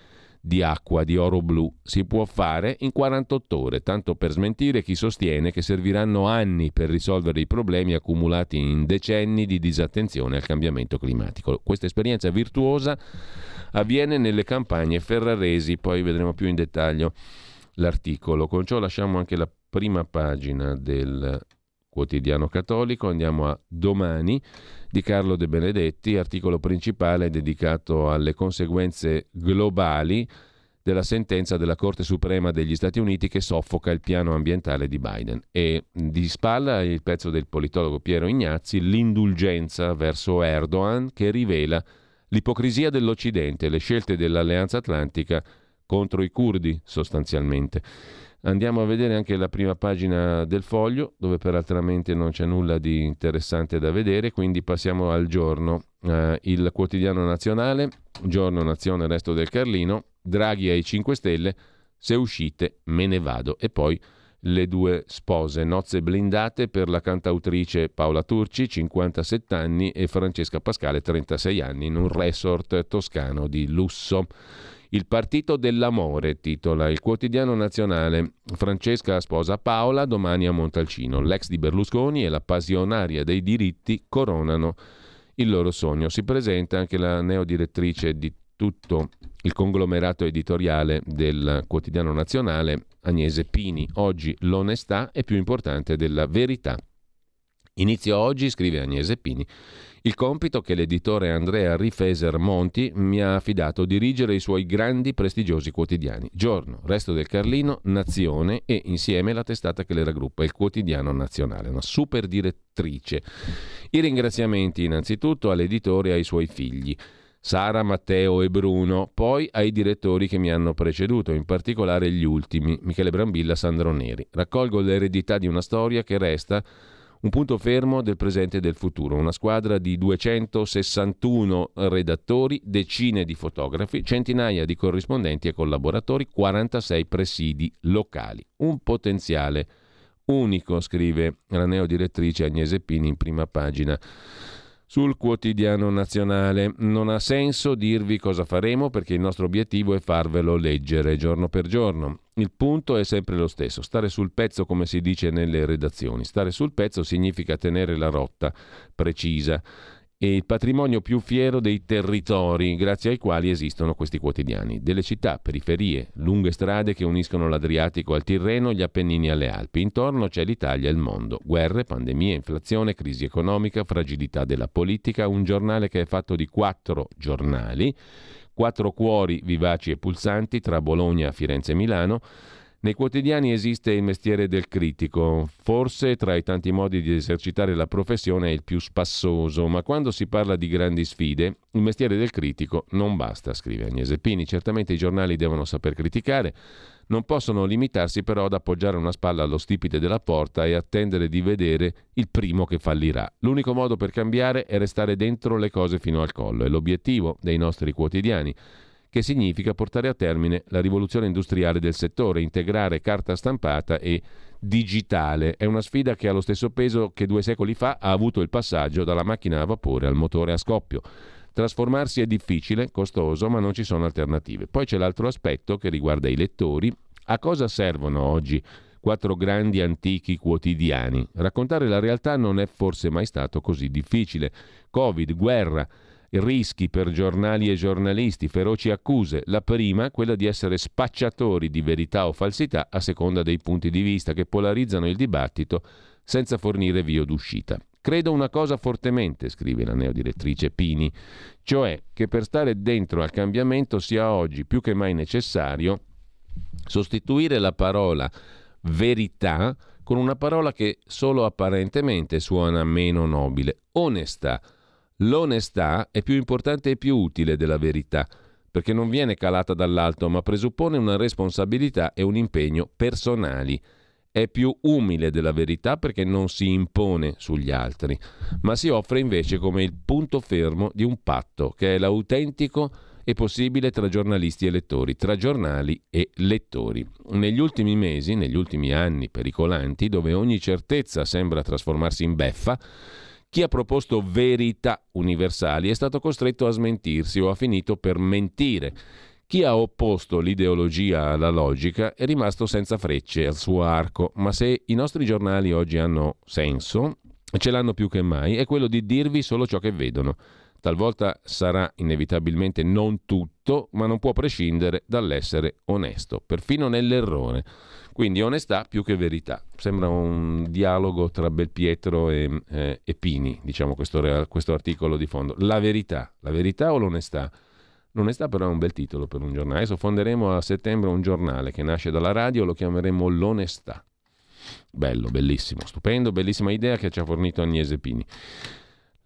di acqua di oro blu. Si può fare in 48 ore, tanto per smentire chi sostiene che serviranno anni per risolvere i problemi accumulati in decenni di disattenzione al cambiamento climatico. Questa esperienza virtuosa avviene nelle campagne ferraresi, poi vedremo più in dettaglio l'articolo. Con ciò lasciamo anche la prima pagina del quotidiano cattolico, andiamo a domani di Carlo De Benedetti, articolo principale dedicato alle conseguenze globali della sentenza della Corte Suprema degli Stati Uniti che soffoca il piano ambientale di Biden. E di spalla il pezzo del politologo Piero Ignazzi, l'indulgenza verso Erdogan che rivela l'ipocrisia dell'Occidente, le scelte dell'Alleanza Atlantica contro i curdi sostanzialmente. Andiamo a vedere anche la prima pagina del foglio, dove peraltramente non c'è nulla di interessante da vedere, quindi passiamo al giorno. Eh, il quotidiano nazionale, giorno nazione, resto del Carlino, Draghi ai 5 Stelle, se uscite me ne vado. E poi le due spose, nozze blindate per la cantautrice Paola Turci, 57 anni, e Francesca Pascale, 36 anni, in un resort toscano di lusso. Il partito dell'amore, titola il quotidiano nazionale. Francesca sposa Paola domani a Montalcino. L'ex di Berlusconi e la passionaria dei diritti coronano il loro sogno. Si presenta anche la neodirettrice di tutto il conglomerato editoriale del quotidiano nazionale, Agnese Pini. Oggi l'onestà è più importante della verità. Inizio oggi, scrive Agnese Pini, il compito che l'editore Andrea Rifeser Monti mi ha affidato dirigere i suoi grandi prestigiosi quotidiani. Giorno, Resto del Carlino, Nazione e insieme la testata che le raggruppa, il quotidiano nazionale, una super direttrice. I ringraziamenti innanzitutto all'editore e ai suoi figli. Sara, Matteo e Bruno, poi ai direttori che mi hanno preceduto, in particolare gli ultimi, Michele Brambilla, Sandro Neri. Raccolgo l'eredità di una storia che resta un punto fermo del presente e del futuro, una squadra di 261 redattori, decine di fotografi, centinaia di corrispondenti e collaboratori, 46 presidi locali. Un potenziale unico, scrive la neodirettrice Agnese Pini in prima pagina sul quotidiano nazionale. Non ha senso dirvi cosa faremo perché il nostro obiettivo è farvelo leggere giorno per giorno. Il punto è sempre lo stesso, stare sul pezzo come si dice nelle redazioni. Stare sul pezzo significa tenere la rotta precisa il patrimonio più fiero dei territori grazie ai quali esistono questi quotidiani, delle città, periferie, lunghe strade che uniscono l'Adriatico al Tirreno, gli Appennini alle Alpi. Intorno c'è l'Italia e il mondo, guerre, pandemie, inflazione, crisi economica, fragilità della politica, un giornale che è fatto di quattro giornali, quattro cuori vivaci e pulsanti tra Bologna, Firenze e Milano, nei quotidiani esiste il mestiere del critico, forse tra i tanti modi di esercitare la professione è il più spassoso, ma quando si parla di grandi sfide, il mestiere del critico non basta, scrive Agnese Pini. Certamente i giornali devono saper criticare, non possono limitarsi però ad appoggiare una spalla allo stipite della porta e attendere di vedere il primo che fallirà. L'unico modo per cambiare è restare dentro le cose fino al collo, è l'obiettivo dei nostri quotidiani che significa portare a termine la rivoluzione industriale del settore, integrare carta stampata e digitale. È una sfida che ha lo stesso peso che due secoli fa ha avuto il passaggio dalla macchina a vapore al motore a scoppio. Trasformarsi è difficile, costoso, ma non ci sono alternative. Poi c'è l'altro aspetto che riguarda i lettori. A cosa servono oggi quattro grandi antichi quotidiani? Raccontare la realtà non è forse mai stato così difficile. Covid, guerra, rischi per giornali e giornalisti, feroci accuse. La prima, quella di essere spacciatori di verità o falsità a seconda dei punti di vista che polarizzano il dibattito senza fornire vie d'uscita. Credo una cosa fortemente, scrive la neodirettrice Pini, cioè che per stare dentro al cambiamento sia oggi più che mai necessario sostituire la parola verità con una parola che solo apparentemente suona meno nobile, onestà L'onestà è più importante e più utile della verità, perché non viene calata dall'alto, ma presuppone una responsabilità e un impegno personali. È più umile della verità perché non si impone sugli altri, ma si offre invece come il punto fermo di un patto, che è l'autentico è possibile tra giornalisti e lettori, tra giornali e lettori. Negli ultimi mesi, negli ultimi anni pericolanti, dove ogni certezza sembra trasformarsi in beffa, chi ha proposto verità universali è stato costretto a smentirsi o ha finito per mentire. Chi ha opposto l'ideologia alla logica è rimasto senza frecce al suo arco, ma se i nostri giornali oggi hanno senso, ce l'hanno più che mai, è quello di dirvi solo ciò che vedono. Talvolta sarà inevitabilmente non tutto, ma non può prescindere dall'essere onesto, perfino nell'errore. Quindi onestà più che verità. Sembra un dialogo tra Belpietro e, eh, e Pini, diciamo questo, questo articolo di fondo. La verità, la verità o l'onestà? L'onestà però è un bel titolo per un giornale. Adesso fonderemo a settembre un giornale che nasce dalla radio, lo chiameremo L'Onestà. Bello, bellissimo, stupendo, bellissima idea che ci ha fornito Agnese Pini.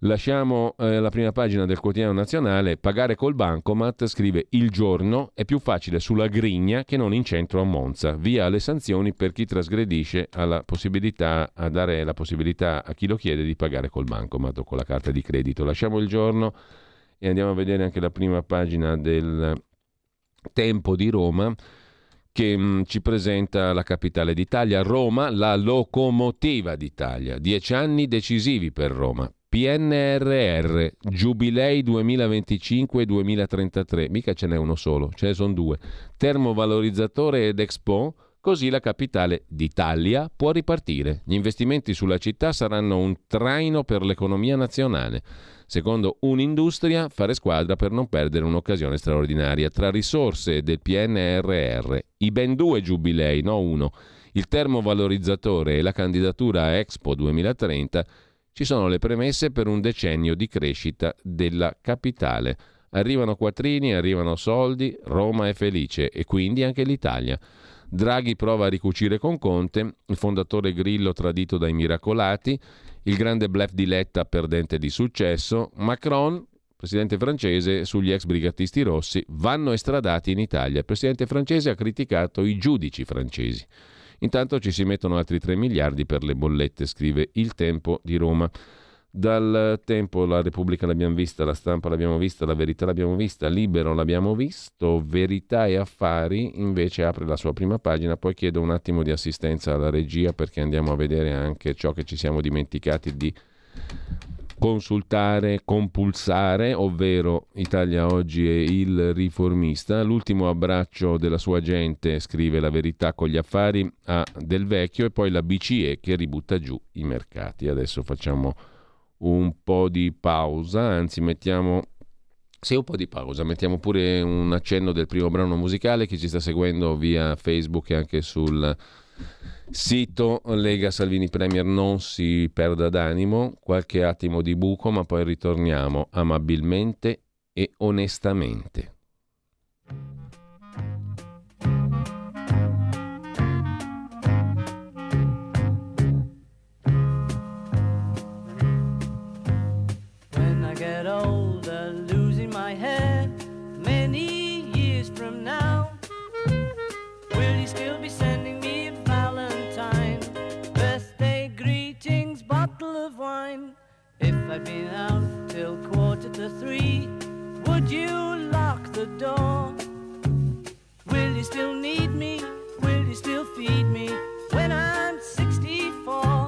Lasciamo eh, la prima pagina del quotidiano nazionale. Pagare col bancomat, scrive Il giorno, è più facile sulla grigna che non in centro a Monza. Via le sanzioni per chi trasgredisce alla possibilità, a dare la possibilità a chi lo chiede di pagare col bancomat o con la carta di credito. Lasciamo il giorno e andiamo a vedere anche la prima pagina del Tempo di Roma che mm, ci presenta la capitale d'Italia, Roma, la locomotiva d'Italia. Dieci anni decisivi per Roma. PNRR, Giubilei 2025-2033, mica ce n'è uno solo, ce ne sono due. Termovalorizzatore ed Expo, così la capitale d'Italia può ripartire. Gli investimenti sulla città saranno un traino per l'economia nazionale. Secondo Un'Industria, fare squadra per non perdere un'occasione straordinaria. Tra risorse del PNRR, i ben due giubilei, no uno, il termovalorizzatore e la candidatura a Expo 2030, ci sono le premesse per un decennio di crescita della capitale. Arrivano quattrini, arrivano soldi, Roma è felice e quindi anche l'Italia. Draghi prova a ricucire con Conte, il fondatore Grillo tradito dai miracolati, il grande bluff di Letta perdente di successo, Macron, presidente francese, sugli ex brigatisti rossi, vanno estradati in Italia. Il presidente francese ha criticato i giudici francesi. Intanto ci si mettono altri 3 miliardi per le bollette, scrive Il Tempo di Roma. Dal tempo la Repubblica l'abbiamo vista, la stampa l'abbiamo vista, la verità l'abbiamo vista, Libero l'abbiamo visto, Verità e Affari invece apre la sua prima pagina, poi chiedo un attimo di assistenza alla regia perché andiamo a vedere anche ciò che ci siamo dimenticati di consultare, compulsare, ovvero Italia Oggi e il riformista. L'ultimo abbraccio della sua gente, scrive la verità con gli affari, a Del Vecchio e poi la BCE che ributta giù i mercati. Adesso facciamo un po' di pausa, anzi mettiamo sì, un po' di pausa, mettiamo pure un accenno del primo brano musicale che ci sta seguendo via Facebook e anche sul Sito Lega Salvini Premier non si perda d'animo, qualche attimo di buco, ma poi ritorniamo amabilmente e onestamente. I'd been out till quarter to three, would you lock the door? Will you still need me? Will you still feed me when I'm 64?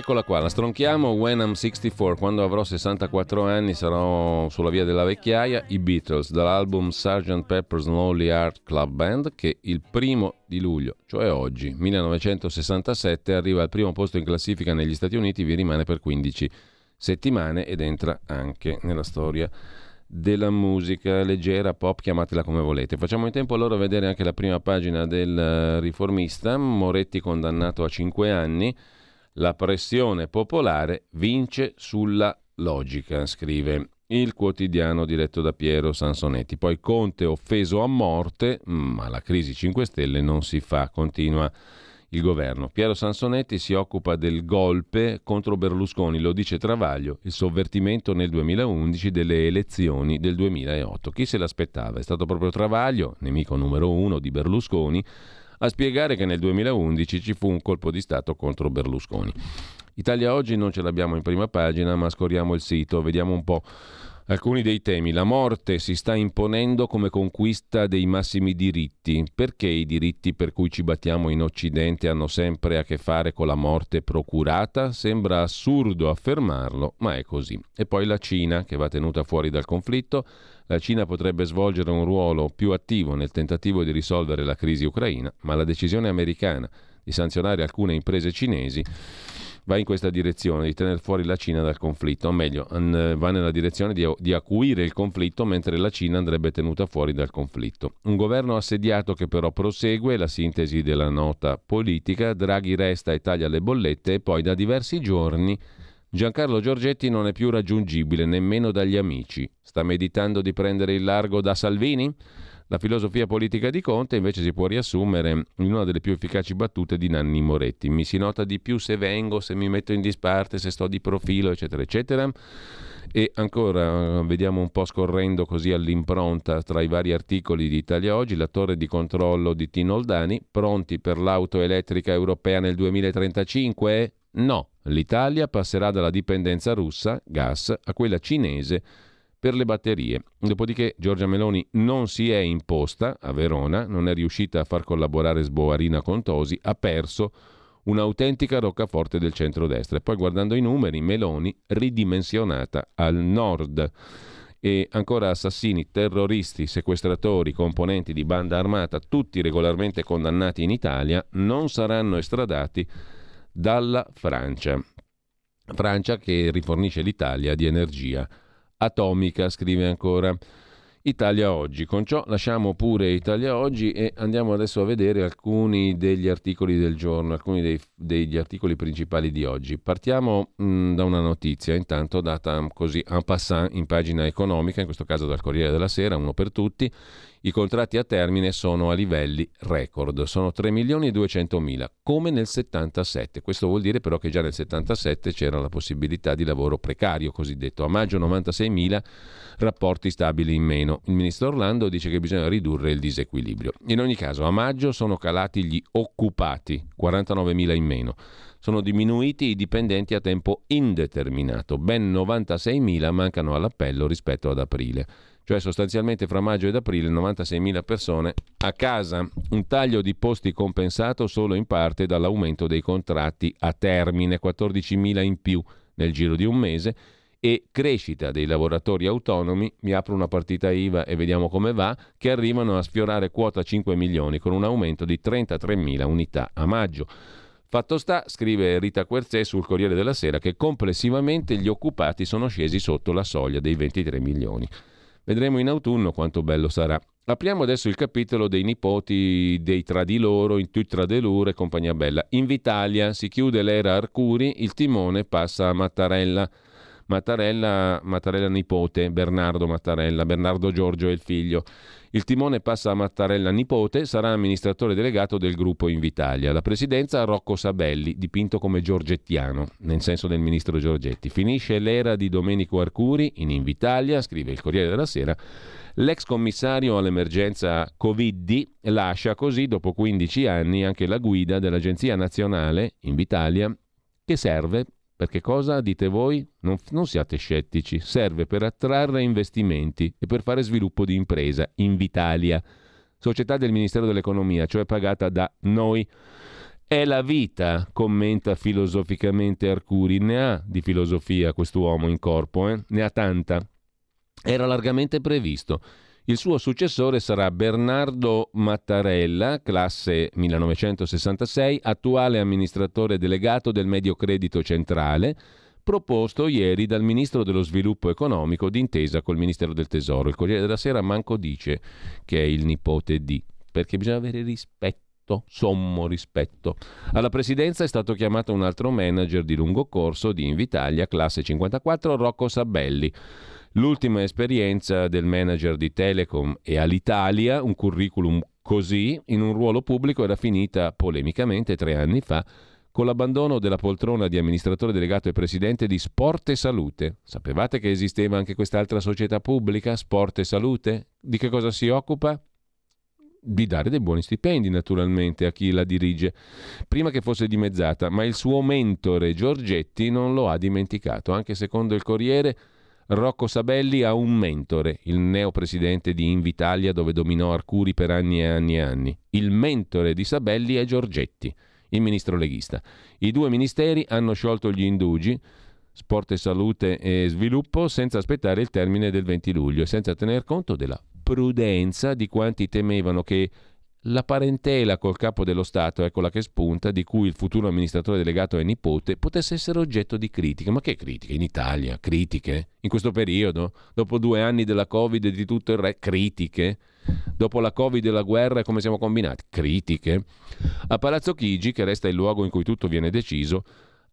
Eccola qua, la stronchiamo When I'm 64, quando avrò 64 anni sarò sulla via della vecchiaia, i Beatles dall'album Sgt. Pepper's Lonely Heart Club Band che il primo di luglio, cioè oggi, 1967, arriva al primo posto in classifica negli Stati Uniti, vi rimane per 15 settimane ed entra anche nella storia della musica leggera, pop, chiamatela come volete. Facciamo in tempo allora a vedere anche la prima pagina del riformista, Moretti condannato a 5 anni la pressione popolare vince sulla logica, scrive il quotidiano diretto da Piero Sansonetti. Poi Conte offeso a morte, ma la crisi 5 Stelle non si fa, continua il governo. Piero Sansonetti si occupa del golpe contro Berlusconi, lo dice Travaglio, il sovvertimento nel 2011 delle elezioni del 2008. Chi se l'aspettava? È stato proprio Travaglio, nemico numero uno di Berlusconi, a spiegare che nel 2011 ci fu un colpo di Stato contro Berlusconi. Italia oggi non ce l'abbiamo in prima pagina, ma scorriamo il sito, vediamo un po' alcuni dei temi. La morte si sta imponendo come conquista dei massimi diritti. Perché i diritti per cui ci battiamo in Occidente hanno sempre a che fare con la morte procurata? Sembra assurdo affermarlo, ma è così. E poi la Cina, che va tenuta fuori dal conflitto, la Cina potrebbe svolgere un ruolo più attivo nel tentativo di risolvere la crisi ucraina, ma la decisione americana di sanzionare alcune imprese cinesi va in questa direzione, di tenere fuori la Cina dal conflitto, o meglio, va nella direzione di, di acuire il conflitto mentre la Cina andrebbe tenuta fuori dal conflitto. Un governo assediato che però prosegue la sintesi della nota politica, Draghi resta e taglia le bollette e poi da diversi giorni Giancarlo Giorgetti non è più raggiungibile nemmeno dagli amici. Sta meditando di prendere il largo da Salvini? La filosofia politica di Conte invece si può riassumere in una delle più efficaci battute di Nanni Moretti. Mi si nota di più se vengo, se mi metto in disparte, se sto di profilo, eccetera, eccetera. E ancora vediamo un po' scorrendo così all'impronta tra i vari articoli di Italia Oggi, la torre di controllo di Tino Oldani, pronti per l'auto elettrica europea nel 2035? No, l'Italia passerà dalla dipendenza russa, gas, a quella cinese per le batterie. Dopodiché Giorgia Meloni non si è imposta a Verona, non è riuscita a far collaborare Sboarina con Tosi, ha perso un'autentica roccaforte del centrodestra. E poi guardando i numeri, Meloni ridimensionata al nord. E ancora assassini, terroristi, sequestratori, componenti di banda armata, tutti regolarmente condannati in Italia, non saranno estradati dalla Francia. Francia che rifornisce l'Italia di energia atomica, scrive ancora Italia Oggi. Con ciò lasciamo pure Italia Oggi e andiamo adesso a vedere alcuni degli articoli del giorno, alcuni dei, degli articoli principali di oggi. Partiamo mh, mm, da una notizia, intanto data così en passant in pagina economica, in questo caso dal Corriere della Sera, uno per tutti. I contratti a termine sono a livelli record, sono 3 milioni e 200 mila, come nel 77. Questo vuol dire però che già nel 77 c'era la possibilità di lavoro precario, cosiddetto. A maggio 96 mila rapporti stabili in meno. Il ministro Orlando dice che bisogna ridurre il disequilibrio. In ogni caso, a maggio sono calati gli occupati, 49 mila in meno. Sono diminuiti i dipendenti a tempo indeterminato, ben 96 mila mancano all'appello rispetto ad aprile cioè sostanzialmente fra maggio ed aprile 96.000 persone a casa, un taglio di posti compensato solo in parte dall'aumento dei contratti a termine, 14.000 in più nel giro di un mese e crescita dei lavoratori autonomi, mi apro una partita IVA e vediamo come va, che arrivano a sfiorare quota 5 milioni con un aumento di 33.000 unità a maggio. Fatto sta, scrive Rita Querzè sul Corriere della Sera, che complessivamente gli occupati sono scesi sotto la soglia dei 23 milioni. Vedremo in autunno quanto bello sarà. Apriamo adesso il capitolo dei nipoti dei tra di loro, in Tutra Delure e compagnia bella. In Vitalia si chiude l'era Arcuri, il timone passa a Mattarella. Mattarella, Mattarella nipote, Bernardo Mattarella, Bernardo Giorgio è il figlio. Il timone passa a Mattarella nipote, sarà amministratore delegato del gruppo Invitalia. La presidenza a Rocco Sabelli, dipinto come giorgettiano, nel senso del ministro Giorgetti. Finisce l'era di Domenico Arcuri in Invitalia, scrive il Corriere della Sera. L'ex commissario all'emergenza Covid lascia così, dopo 15 anni, anche la guida dell'Agenzia Nazionale Invitalia, che serve perché cosa dite voi? Non, non, siate scettici, serve per attrarre investimenti e per fare sviluppo di impresa. Invitalia, società del Ministero dell'Economia, cioè pagata da noi. È la vita, commenta filosoficamente Arcuri. Ne ha di filosofia quest'uomo in corpo, eh? ne ha tanta. Era largamente previsto. Il suo successore sarà Bernardo Mattarella, classe 1966, attuale amministratore delegato del Medio Credito Centrale, proposto ieri dal Ministro dello Sviluppo Economico d'intesa col Ministero del Tesoro. Il Corriere della Sera manco dice che è il nipote di, perché bisogna avere rispetto sommo rispetto. Alla presidenza è stato chiamato un altro manager di lungo corso di Invitalia, classe 54, Rocco Sabelli. L'ultima esperienza del manager di Telecom e all'Italia, un curriculum così, in un ruolo pubblico era finita polemicamente tre anni fa con l'abbandono della poltrona di amministratore delegato e presidente di Sport e Salute. Sapevate che esisteva anche quest'altra società pubblica, Sport e Salute? Di che cosa si occupa? di dare dei buoni stipendi naturalmente a chi la dirige, prima che fosse dimezzata, ma il suo mentore Giorgetti non lo ha dimenticato, anche secondo il Corriere Rocco Sabelli ha un mentore, il neopresidente di Invitalia dove dominò Arcuri per anni e anni e anni. Il mentore di Sabelli è Giorgetti, il ministro leghista. I due ministeri hanno sciolto gli indugi, sport e salute e sviluppo, senza aspettare il termine del 20 luglio e senza tener conto della prudenza di quanti temevano che la parentela col capo dello Stato, eccola che spunta, di cui il futuro amministratore delegato è nipote, potesse essere oggetto di critiche. Ma che critiche? In Italia? Critiche? In questo periodo? Dopo due anni della Covid e di tutto il re? Critiche? Dopo la Covid e la guerra come siamo combinati? Critiche? A Palazzo Chigi, che resta il luogo in cui tutto viene deciso,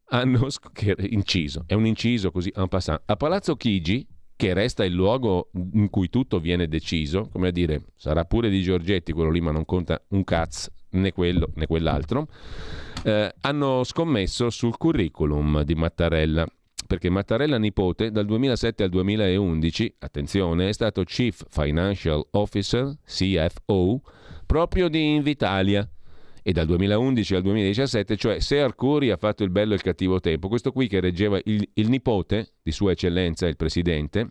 hanno... [laughs] Che, inciso, è un inciso così en passant. A Palazzo Chigi, che resta il luogo in cui tutto viene deciso, come a dire, sarà pure di Giorgetti quello lì, ma non conta un cazzo né quello né quell'altro, eh, hanno scommesso sul curriculum di Mattarella. Perché Mattarella nipote dal 2007 al 2011, attenzione, è stato Chief Financial Officer, CFO, proprio di Invitalia, e dal 2011 al 2017, cioè se Arcuri ha fatto il bello e il cattivo tempo, questo qui che reggeva il, il nipote di Sua Eccellenza, il presidente,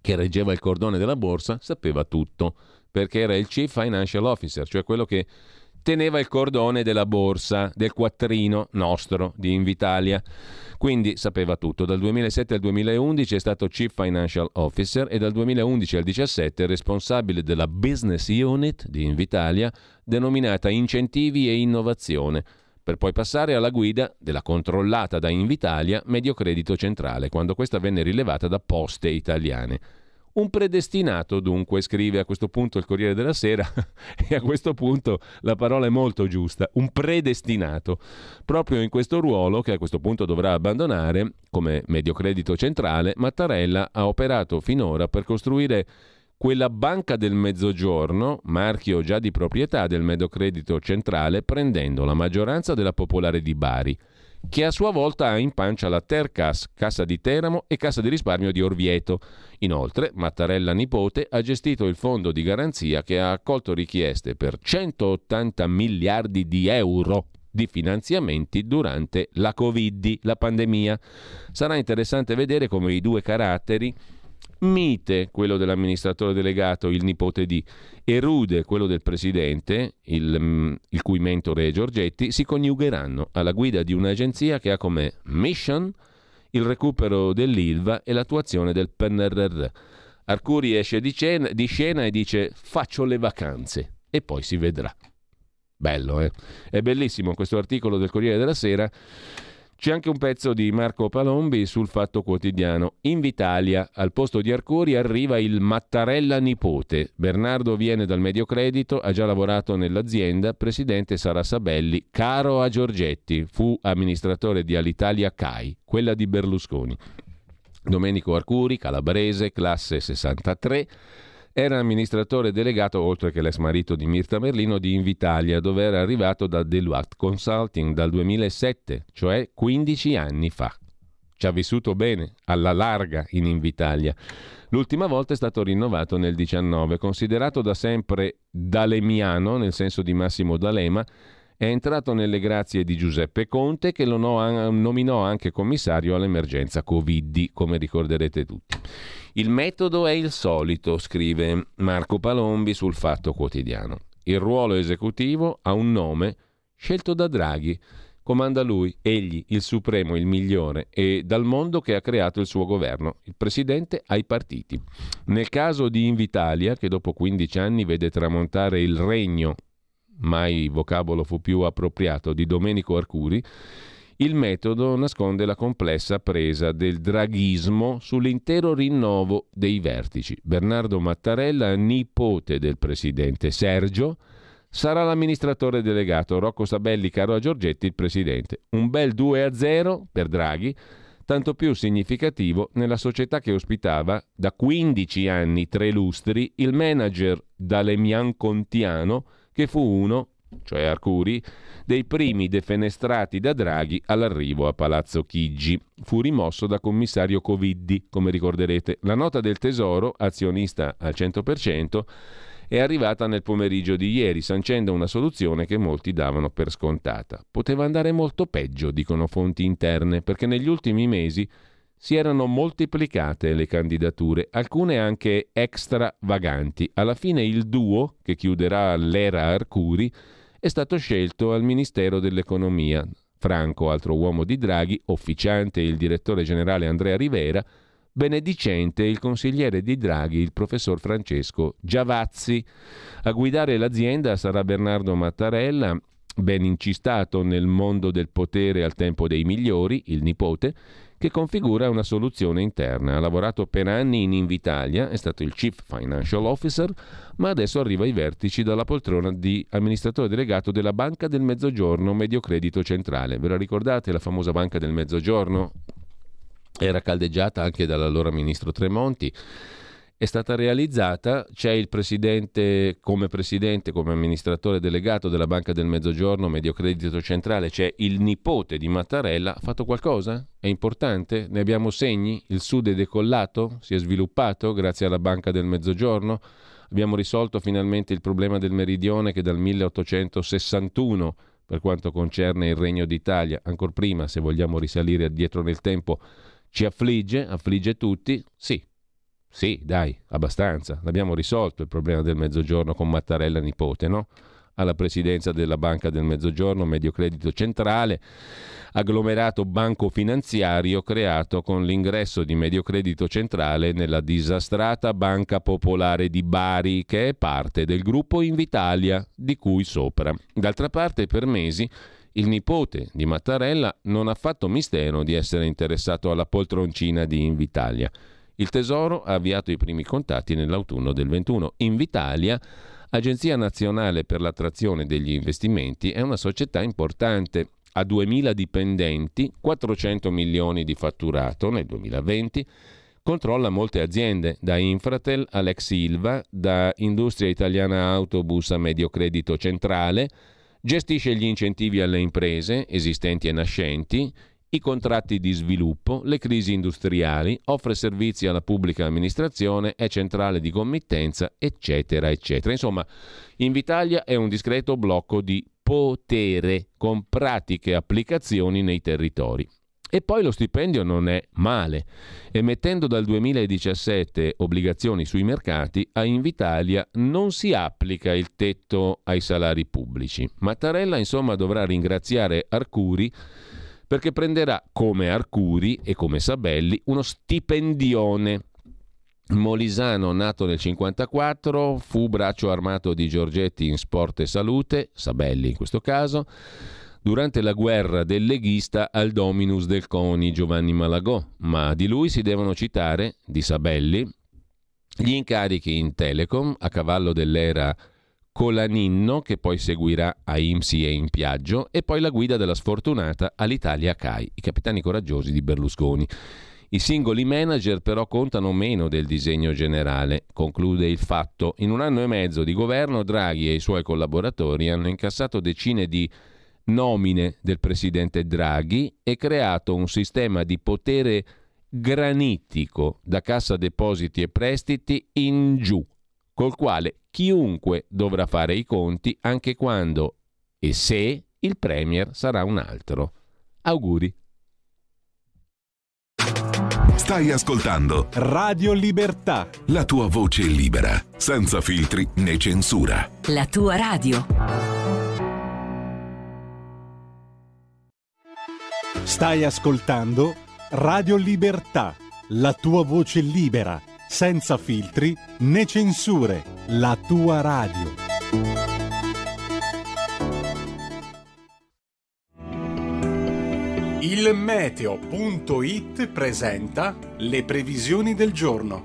che reggeva il cordone della borsa, sapeva tutto, perché era il Chief Financial Officer, cioè quello che teneva il cordone della borsa, del quattrino nostro di Invitalia. Quindi sapeva tutto. Dal 2007 al 2011 è stato Chief Financial Officer e dal 2011 al 2017 responsabile della Business Unit di Invitalia denominata Incentivi e Innovazione per poi passare alla guida della controllata da Invitalia Mediocredito Centrale, quando questa venne rilevata da Poste Italiane. Un predestinato, dunque, scrive a questo punto il Corriere della Sera, [laughs] e a questo punto la parola è molto giusta, un predestinato, proprio in questo ruolo che a questo punto dovrà abbandonare, come mediocredito centrale, Mattarella ha operato finora per costruire quella banca del mezzogiorno, marchio già di proprietà del mediocredito centrale, prendendo la maggioranza della popolare di Bari che a sua volta ha in pancia la Tercas, Cassa di Teramo e Cassa di risparmio di Orvieto. Inoltre, Mattarella nipote ha gestito il fondo di garanzia che ha accolto richieste per 180 miliardi di euro di finanziamenti durante la Covid, la pandemia. Sarà interessante vedere come i due caratteri Mite, quello dell'amministratore delegato, il nipote di, e Rude, quello del presidente, il, mm, il cui mentore è Giorgetti, si coniugheranno alla guida di un'agenzia che ha come mission il recupero dell'ILVA e l'attuazione del PNRR. Arcuri esce di scena, di scena e dice faccio le vacanze e poi si vedrà. Bello, eh? È bellissimo questo articolo del Corriere della Sera c'è anche un pezzo di Marco Palombi sul Fatto Quotidiano. In Vitalia, al posto di Arcuri, arriva il Mattarella nipote. Bernardo viene dal Mediocredito, ha già lavorato nell'azienda. Presidente Sara Sabelli, caro a Giorgetti, fu amministratore di Alitalia CAI, quella di Berlusconi. Domenico Arcuri, calabrese, classe 63 era amministratore delegato, oltre che l'ex marito di Mirta Merlino, di Invitalia, dove era arrivato da Deloitte Consulting dal 2007, cioè 15 anni fa. Ci ha vissuto bene, alla larga, in Invitalia. L'ultima volta è stato rinnovato nel 19, considerato da sempre dalemiano, nel senso di Massimo D'Alema, è entrato nelle grazie di Giuseppe Conte che lo nominò anche commissario all'emergenza Covid, come ricorderete tutti. Il metodo è il solito, scrive Marco Palombi sul Fatto Quotidiano. Il ruolo esecutivo ha un nome, scelto da Draghi. Comanda lui, egli, il supremo, il migliore, e dal mondo che ha creato il suo governo, il presidente ai partiti. Nel caso di Invitalia, che dopo 15 anni vede tramontare il regno, mai vocabolo fu più appropriato, di Domenico Arcuri, il metodo nasconde la complessa presa del draghismo sull'intero rinnovo dei vertici. Bernardo Mattarella, nipote del presidente Sergio, sarà l'amministratore delegato, Rocco Sabelli, caro a Giorgetti, il presidente. Un bel 2-0 per Draghi, tanto più significativo nella società che ospitava da 15 anni, tre lustri, il manager Dalemian Contiano, che fu uno, cioè Arcuri, dei primi defenestrati da Draghi all'arrivo a Palazzo Chigi. Fu rimosso da commissario Coviddi, come ricorderete. La nota del Tesoro, azionista al 100%, è arrivata nel pomeriggio di ieri, sancendo una soluzione che molti davano per scontata. Poteva andare molto peggio, dicono fonti interne, perché negli ultimi mesi si erano moltiplicate le candidature, alcune anche extravaganti. Alla fine il duo, che chiuderà l'era Arcuri, è stato scelto al Ministero dell'Economia. Franco, altro uomo di Draghi, officiante il direttore generale Andrea Rivera, benedicente il consigliere di Draghi, il professor Francesco Giavazzi. A guidare l'azienda sarà Bernardo Mattarella, ben incistato nel mondo del potere al tempo dei migliori, il nipote, che configura una soluzione interna. Ha lavorato per anni in Invitalia, è stato il Chief Financial Officer, ma adesso arriva ai vertici dalla poltrona di amministratore delegato della Banca del Mezzogiorno Mediocredito Centrale. Ve la ricordate la famosa Banca del Mezzogiorno? Era caldeggiata anche dall'allora ministro Tremonti è stata realizzata, c'è il presidente come presidente, come amministratore delegato della Banca del Mezzogiorno, Mediocredito Centrale, c'è il nipote di Mattarella, ha fatto qualcosa? È importante? Ne abbiamo segni? Il Sud è decollato? Si è sviluppato grazie alla Banca del Mezzogiorno? Abbiamo risolto finalmente il problema del meridione che dal 1861 per quanto concerne il Regno d'Italia, ancora prima, se vogliamo risalire addietro nel tempo, ci affligge, affligge tutti? Sì, sì, dai, abbastanza. L'abbiamo risolto il problema del mezzogiorno con Mattarella nipote, no? Alla presidenza della Banca del Mezzogiorno, Mediocredito Centrale, agglomerato banco finanziario creato con l'ingresso di Mediocredito Centrale nella disastrata Banca Popolare di Bari, che è parte del gruppo Invitalia, di cui sopra. D'altra parte, per mesi il nipote di Mattarella non ha fatto mistero di essere interessato alla poltroncina di Invitalia. Il Tesoro ha avviato i primi contatti nell'autunno del 21. Invitalia, Agenzia Nazionale per l'attrazione degli investimenti, è una società importante. Ha 2.000 dipendenti, 400 milioni di fatturato nel 2020, controlla molte aziende, da Infratel all'ex Silva, da Industria Italiana Autobus a Mediocredito Centrale, gestisce gli incentivi alle imprese esistenti e nascenti, i contratti di sviluppo, le crisi industriali, offre servizi alla pubblica amministrazione, è centrale di committenza, eccetera, eccetera. Insomma, Invitalia è un discreto blocco di potere con pratiche applicazioni nei territori. E poi lo stipendio non è male. Emettendo dal 2017 obbligazioni sui mercati, a Invitalia non si applica il tetto ai salari pubblici. Mattarella insomma dovrà ringraziare Arcuri perché prenderà come Arcuri e come Sabelli uno stipendione. Molisano, nato nel 1954, fu braccio armato di Giorgetti in sport e salute, Sabelli in questo caso, durante la guerra del leghista al dominus del CONI Giovanni Malagò, ma di lui si devono citare, di Sabelli, gli incarichi in Telecom a cavallo dell'era Colaninno, che poi seguirà a IMSI e in Piaggio, e poi la guida della sfortunata all'Italia CAI, i capitani coraggiosi di Berlusconi. I singoli manager però contano meno del disegno generale, conclude il fatto. In un anno e mezzo di governo Draghi e i suoi collaboratori hanno incassato decine di nomine del presidente Draghi e creato un sistema di potere granitico da cassa depositi e prestiti in giù col quale chiunque dovrà fare i conti anche quando e se il Premier sarà un altro. Auguri. Stai ascoltando Radio Libertà. La tua voce libera, senza filtri né censura. La tua radio. Stai ascoltando Radio Libertà, la tua voce libera, senza filtri né censure, la tua radio. Il meteo.it presenta le previsioni del giorno.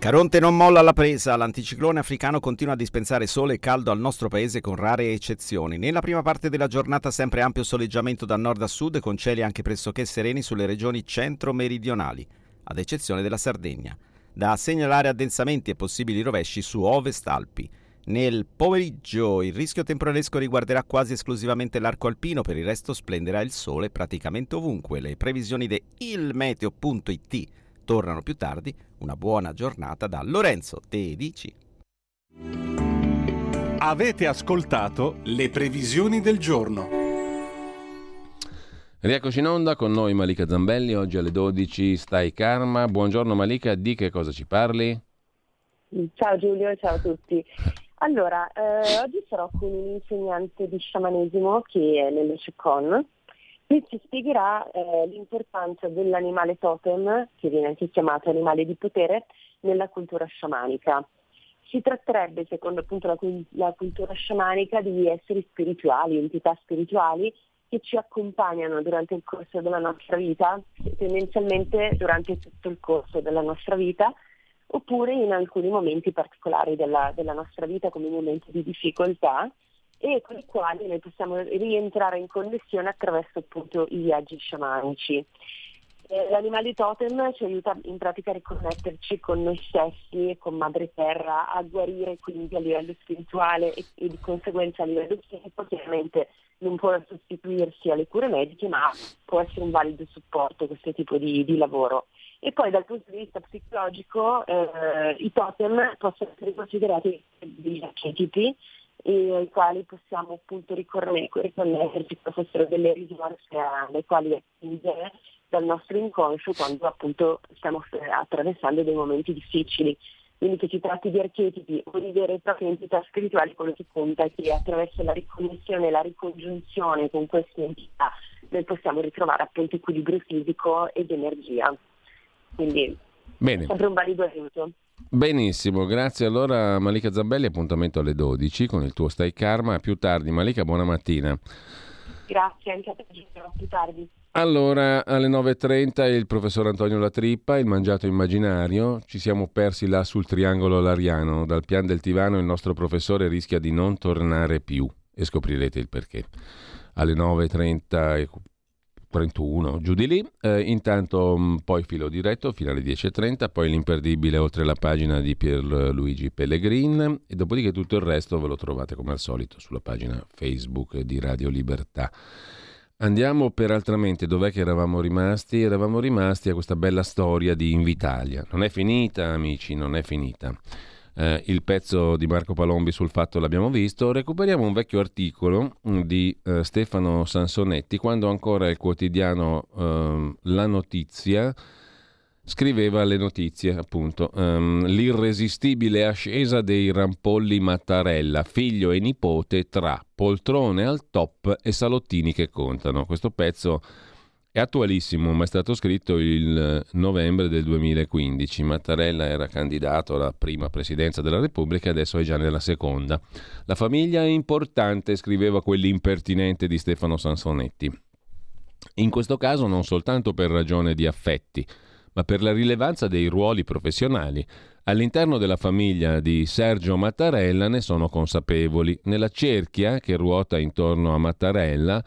Caronte non molla la presa, l'anticiclone africano continua a dispensare sole e caldo al nostro paese con rare eccezioni. Nella prima parte della giornata sempre ampio soleggiamento da nord a sud con cieli anche pressoché sereni sulle regioni centro-meridionali, ad eccezione della Sardegna. Da segnalare addensamenti e possibili rovesci su ovest Alpi. Nel pomeriggio il rischio temporalesco riguarderà quasi esclusivamente l'arco alpino, per il resto splenderà il sole praticamente ovunque. Le previsioni di ilmeteo.it tornano più tardi. Una buona giornata da Lorenzo Tedici. Avete ascoltato le previsioni del giorno. Rieccoci in onda con noi Malika Zambelli, oggi alle 12 stai Karma. Buongiorno Malika, di che cosa ci parli? Ciao Giulio, ciao a tutti. Allora, eh, oggi sarò con un insegnante di sciamanesimo che è nelle Cecon Qui ci spiegherà eh, l'importanza dell'animale totem, che viene anche chiamato animale di potere, nella cultura sciamanica. Si tratterebbe, secondo appunto la, la cultura sciamanica, di esseri spirituali, entità spirituali che ci accompagnano durante il corso della nostra vita, tendenzialmente durante tutto il corso della nostra vita, oppure in alcuni momenti particolari della, della nostra vita come momenti di difficoltà e con i quali noi possiamo rientrare in connessione attraverso appunto i viaggi sciamanici. Eh, l'animale totem ci aiuta in pratica a riconnetterci con noi stessi e con Madre Terra, a guarire quindi a livello spirituale e, e di conseguenza a livello fisico. Chiaramente non può sostituirsi alle cure mediche, ma può essere un valido supporto questo tipo di, di lavoro. E poi dal punto di vista psicologico eh, i totem possono essere considerati degli archetipi e ai quali possiamo appunto riconnetterci che fossero delle risorse alle quali attingere dal nostro inconscio quando appunto stiamo attraversando dei momenti difficili. Quindi che si tratti di archetipi o di vere e proprie entità spirituali, quello che conta è che attraverso la riconnessione e la ricongiunzione con queste entità noi possiamo ritrovare appunto equilibrio fisico ed energia. Quindi Bene. sempre un valido aiuto. Benissimo, grazie allora Malika Zambelli, appuntamento alle 12 con il tuo Stai Karma, più tardi Malika, buona mattina. Grazie, anche a te, più tardi. Allora, alle 9.30 il professor Antonio Latrippa, il mangiato immaginario, ci siamo persi là sul triangolo lariano, dal pian del Tivano il nostro professore rischia di non tornare più e scoprirete il perché. Alle 9.30 31, giù di lì. Eh, intanto mm, poi filo diretto fino alle 10.30, poi l'imperdibile oltre la pagina di Pierluigi Pellegrin e dopodiché tutto il resto ve lo trovate come al solito sulla pagina Facebook di Radio Libertà. Andiamo per altramente, dov'è che eravamo rimasti? Eravamo rimasti a questa bella storia di Invitalia. Non è finita, amici, non è finita eh, il pezzo di Marco Palombi sul fatto l'abbiamo visto, recuperiamo un vecchio articolo mm, di eh, Stefano Sansonetti quando ancora il quotidiano eh, La Notizia scriveva le notizie, appunto. Um, l'irresistibile ascesa dei rampolli Mattarella, figlio e nipote tra poltrone al top e salottini che contano. Questo pezzo è attualissimo, ma è stato scritto il novembre del 2015. Mattarella era candidato alla prima presidenza della Repubblica adesso è già nella seconda. La famiglia è importante, scriveva quell'impertinente di Stefano Sansonetti. In questo caso non soltanto per ragione di affetti, ma per la rilevanza dei ruoli professionali. All'interno della famiglia di Sergio Mattarella ne sono consapevoli. Nella cerchia che ruota intorno a Mattarella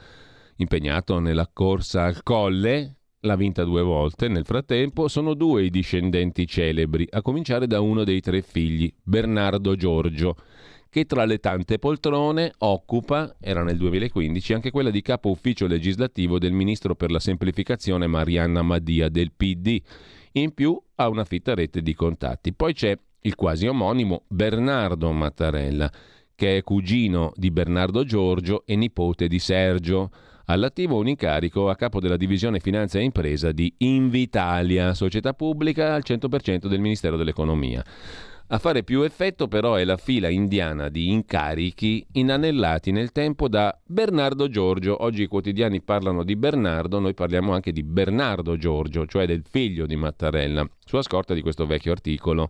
impegnato nella corsa al colle, l'ha vinta due volte, nel frattempo sono due i discendenti celebri, a cominciare da uno dei tre figli, Bernardo Giorgio, che tra le tante poltrone occupa, era nel 2015, anche quella di capo ufficio legislativo del ministro per la semplificazione Marianna Madia del PD. In più ha una fitta rete di contatti. Poi c'è il quasi omonimo Bernardo Mattarella, che è cugino di Bernardo Giorgio e nipote di Sergio all'attivo un incarico a capo della divisione finanza e impresa di Invitalia, società pubblica al 100% del Ministero dell'Economia. A fare più effetto però è la fila indiana di incarichi inanellati nel tempo da Bernardo Giorgio. Oggi i quotidiani parlano di Bernardo, noi parliamo anche di Bernardo Giorgio, cioè del figlio di Mattarella, sulla scorta di questo vecchio articolo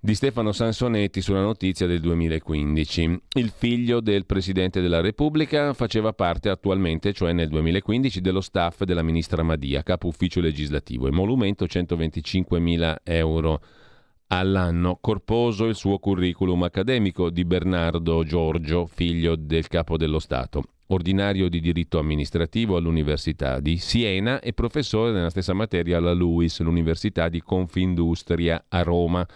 di Stefano Sansonetti sulla notizia del 2015. Il figlio del Presidente della Repubblica faceva parte attualmente, cioè nel 2015, dello staff della ministra Madia, capo ufficio legislativo, emolumento 125.000 euro all'anno. Corposo il suo curriculum accademico di Bernardo Giorgio, figlio del capo dello Stato, ordinario di diritto amministrativo all'Università di Siena e professore nella stessa materia alla LUIS, l'Università di Confindustria a Roma.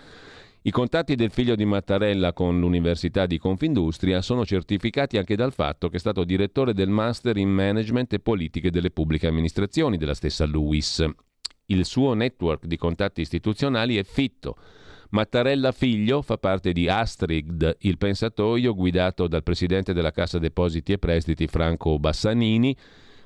I contatti del figlio di Mattarella con l'Università di Confindustria sono certificati anche dal fatto che è stato direttore del Master in Management e Politiche delle Pubbliche Amministrazioni della stessa LUIS. Il suo network di contatti istituzionali è fitto Mattarella figlio fa parte di Astrid, il pensatoio guidato dal presidente della Cassa Depositi e Prestiti Franco Bassanini,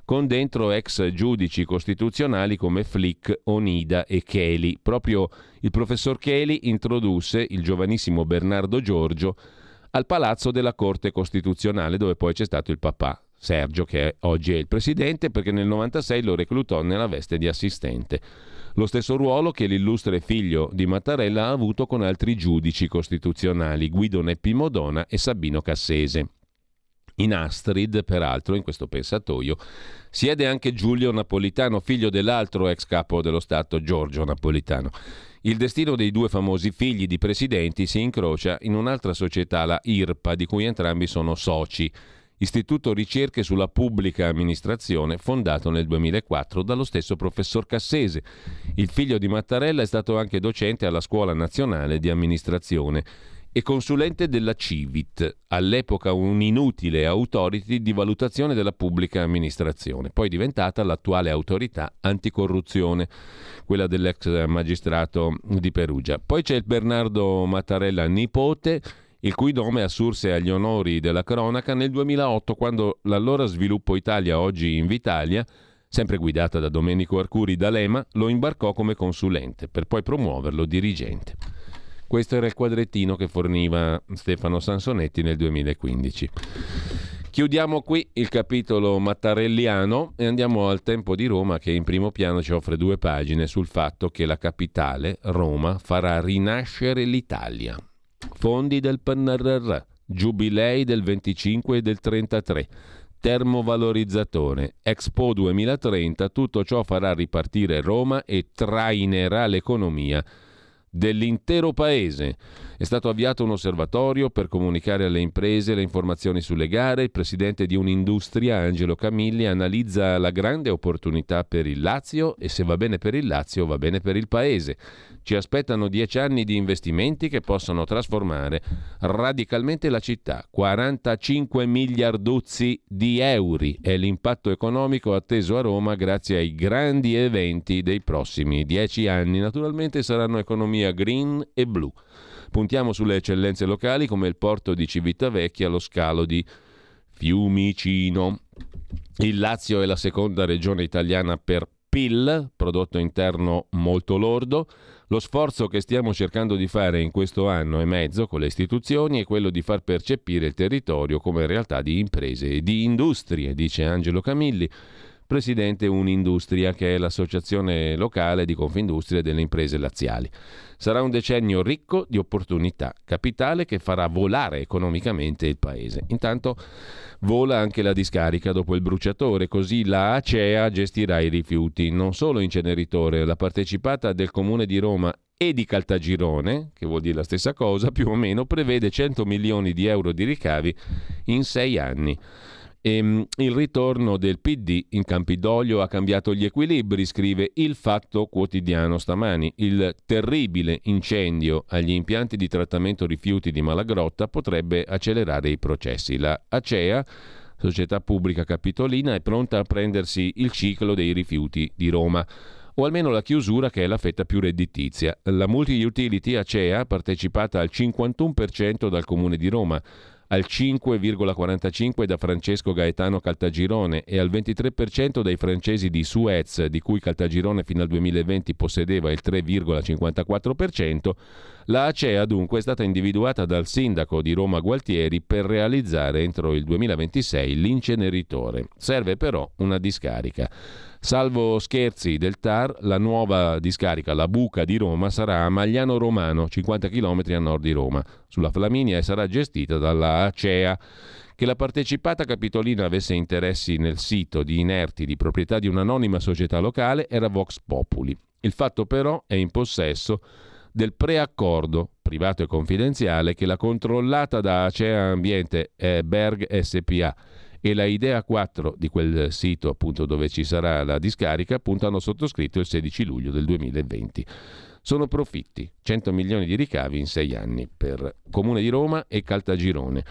con dentro ex giudici costituzionali come Flick, Onida e Cheli. Proprio il professor Cheli introdusse il giovanissimo Bernardo Giorgio al palazzo della Corte Costituzionale dove poi c'è stato il papà. Sergio, che oggi è il presidente, perché nel 96 lo reclutò nella veste di assistente. Lo stesso ruolo che l'illustre figlio di Mattarella ha avuto con altri giudici costituzionali, Guido Neppi Modona e Sabino Cassese. In Astrid, peraltro, in questo pensatoio, siede anche Giulio Napolitano, figlio dell'altro ex capo dello Stato, Giorgio Napolitano. Il destino dei due famosi figli di presidenti si incrocia in un'altra società, la IRPA, di cui entrambi sono soci. Istituto Ricerche sulla Pubblica Amministrazione, fondato nel 2004 dallo stesso professor Cassese. Il figlio di Mattarella è stato anche docente alla Scuola Nazionale di Amministrazione e consulente della Civit, all'epoca un'inutile autority di valutazione della pubblica amministrazione, poi diventata l'attuale autorità anticorruzione, quella dell'ex magistrato di Perugia. Poi c'è il Bernardo Mattarella nipote, il cui nome assurse agli onori della cronaca nel 2008 quando l'allora Sviluppo Italia, oggi Invitalia, sempre guidata da Domenico Arcuri D'Alema, lo imbarcò come consulente per poi promuoverlo dirigente. Questo era il quadrettino che forniva Stefano Sansonetti nel 2015. Chiudiamo qui il capitolo mattarelliano e andiamo al Tempo di Roma che in primo piano ci offre due pagine sul fatto che la capitale, Roma, farà rinascere l'Italia. Fondi del PNRR, giubilei del 25 e del 33, termovalorizzatore, Expo 2030, tutto ciò farà ripartire Roma e trainerà l'economia dell'intero paese. È stato avviato un osservatorio per comunicare alle imprese le informazioni sulle gare. Il presidente di un'industria, Angelo Camilli, analizza la grande opportunità per il Lazio e se va bene per il Lazio va bene per il paese. Ci aspettano dieci anni di investimenti che possono trasformare radicalmente la città. 45 miliarduzzi di euro è l'impatto economico atteso a Roma grazie ai grandi eventi dei prossimi dieci anni. Naturalmente saranno economia green e blu. Puntiamo sulle eccellenze locali come il porto di Civitavecchia, lo scalo di Fiumicino. Il Lazio è la seconda regione italiana per PIL, prodotto interno molto lordo. Lo sforzo che stiamo cercando di fare in questo anno e mezzo con le istituzioni è quello di far percepire il territorio come realtà di imprese e di industrie, dice Angelo Camilli, presidente Unindustria, che è l'associazione locale di Confindustria delle imprese laziali. Sarà un decennio ricco di opportunità, capitale che farà volare economicamente il paese. Intanto vola anche la discarica dopo il bruciatore, così la ACEA gestirà i rifiuti, non solo inceneritore, la partecipata del Comune di Roma e di Caltagirone, che vuol dire la stessa cosa, più o meno prevede 100 milioni di euro di ricavi in sei anni. E, ehm, il ritorno del PD in Campidoglio ha cambiato gli equilibri, scrive il Fatto Quotidiano stamani. Il terribile incendio agli impianti di trattamento rifiuti di Malagrotta potrebbe accelerare i processi. La ACEA, società pubblica capitolina, è pronta a prendersi il ciclo dei rifiuti di Roma o almeno la chiusura che è la fetta più redditizia. La multi-utility ACEA, partecipata al 51% dal Comune di Roma, al 5,45% da Francesco Gaetano Caltagirone e al 23% dai francesi di Suez, di cui Caltagirone fino al 2020 possedeva il 3,54%, la ACEA dunque è stata individuata dal sindaco di Roma Gualtieri per realizzare entro il 2026 l'inceneritore. Serve però una discarica. Salvo scherzi del TAR, la nuova discarica, la buca di Roma, sarà a Magliano Romano, 50 km a nord di Roma, sulla Flaminia e sarà gestita dalla ACEA. Che la partecipata capitolina avesse interessi nel sito di inerti di proprietà di un'anonima società locale era Vox Populi. Il fatto però è in possesso del preaccordo privato e confidenziale che la controllata da Acea Ambiente e Berg SPA e la Idea 4 di quel sito appunto dove ci sarà la discarica appunto hanno sottoscritto il 16 luglio del 2020. Sono profitti, 100 milioni di ricavi in sei anni per Comune di Roma e Caltagirone.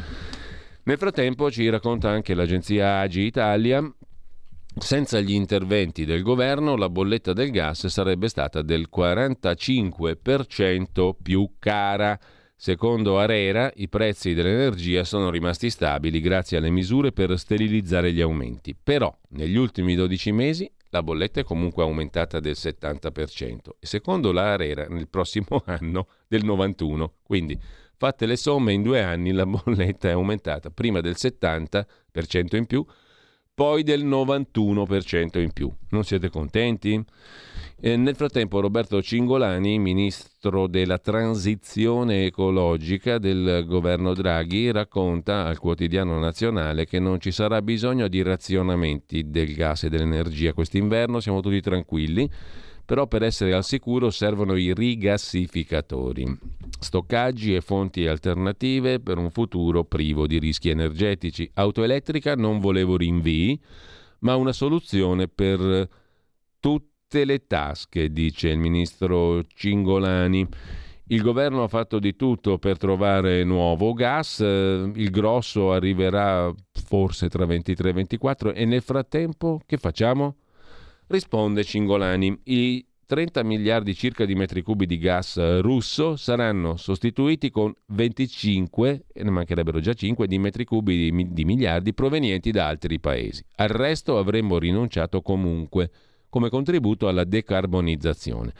Nel frattempo ci racconta anche l'agenzia Agi Italia senza gli interventi del governo la bolletta del gas sarebbe stata del 45% più cara. Secondo Arera, i prezzi dell'energia sono rimasti stabili grazie alle misure per sterilizzare gli aumenti. Però, negli ultimi 12 mesi, la bolletta è comunque aumentata del 70% e secondo la Arera nel prossimo [laughs] anno del 91. Quindi, fatte le somme, in due anni la bolletta è aumentata prima del 70% in più, poi del 91% in più. Non siete contenti? Eh, nel frattempo Roberto Cingolani, ministro della transizione ecologica del governo Draghi, racconta al quotidiano nazionale che non ci sarà bisogno di razionamenti del gas e dell'energia quest'inverno, siamo tutti tranquilli, però per essere al sicuro servono i rigassificatori, stoccaggi e fonti alternative per un futuro privo di rischi energetici. Auto elettrica non volevo rinvii, ma una soluzione per tutte le tasche, dice il ministro Cingolani. Il governo ha fatto di tutto per trovare nuovo gas, il grosso arriverà forse tra 23 e 24 e nel frattempo che facciamo? Risponde Cingolani, i 30 miliardi circa di metri cubi di gas russo saranno sostituiti con 25, e ne mancherebbero già 5, di metri cubi di, di miliardi provenienti da altri paesi. Al resto avremmo rinunciato comunque come contributo alla decarbonizzazione.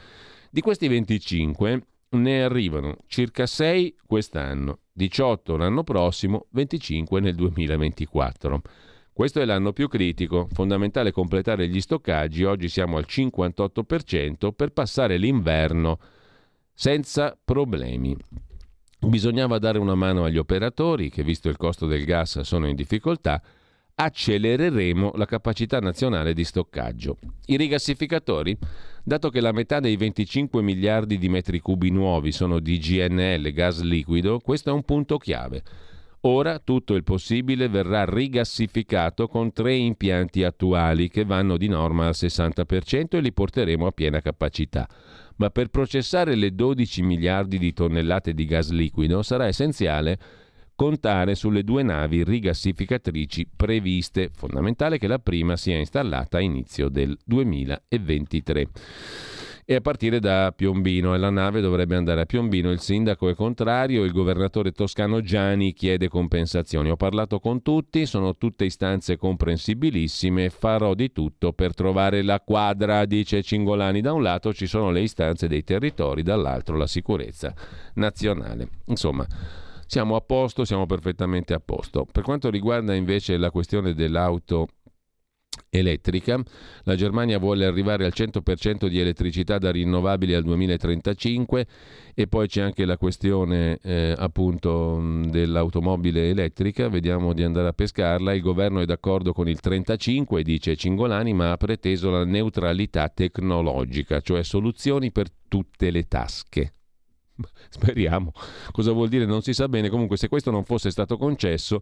Di questi 25 ne arrivano circa 6 quest'anno, 18 l'anno prossimo, 25 nel 2024. Questo è l'anno più critico, fondamentale completare gli stoccaggi, oggi siamo al 58% per passare l'inverno senza problemi. Bisognava dare una mano agli operatori che, visto il costo del gas, sono in difficoltà accelereremo la capacità nazionale di stoccaggio. I rigassificatori, dato che la metà dei 25 miliardi di metri cubi nuovi sono di GNL, gas liquido, questo è un punto chiave. Ora tutto il possibile verrà rigassificato con tre impianti attuali che vanno di norma al 60% e li porteremo a piena capacità. Ma per processare le 12 miliardi di tonnellate di gas liquido sarà essenziale contare sulle due navi rigassificatrici previste. Fondamentale che la prima sia installata a inizio del 2023 e a partire da Piombino e la nave dovrebbe andare a Piombino. Il sindaco è contrario, il governatore toscano Gianni chiede compensazioni. Ho parlato con tutti, sono tutte istanze comprensibilissime, farò di tutto per trovare la quadra, dice Cingolani. Da un lato ci sono le istanze dei territori, dall'altro la sicurezza nazionale. Insomma, siamo a posto, siamo perfettamente a posto. Per quanto riguarda invece la questione dell'auto elettrica. La Germania vuole arrivare al 100% di elettricità da rinnovabili al 2035 e poi c'è anche la questione eh, appunto dell'automobile elettrica, vediamo di andare a pescarla. Il governo è d'accordo con il 35, dice Cingolani, ma ha preteso la neutralità tecnologica, cioè soluzioni per tutte le tasche. [laughs] Speriamo. Cosa vuol dire non si sa bene. Comunque se questo non fosse stato concesso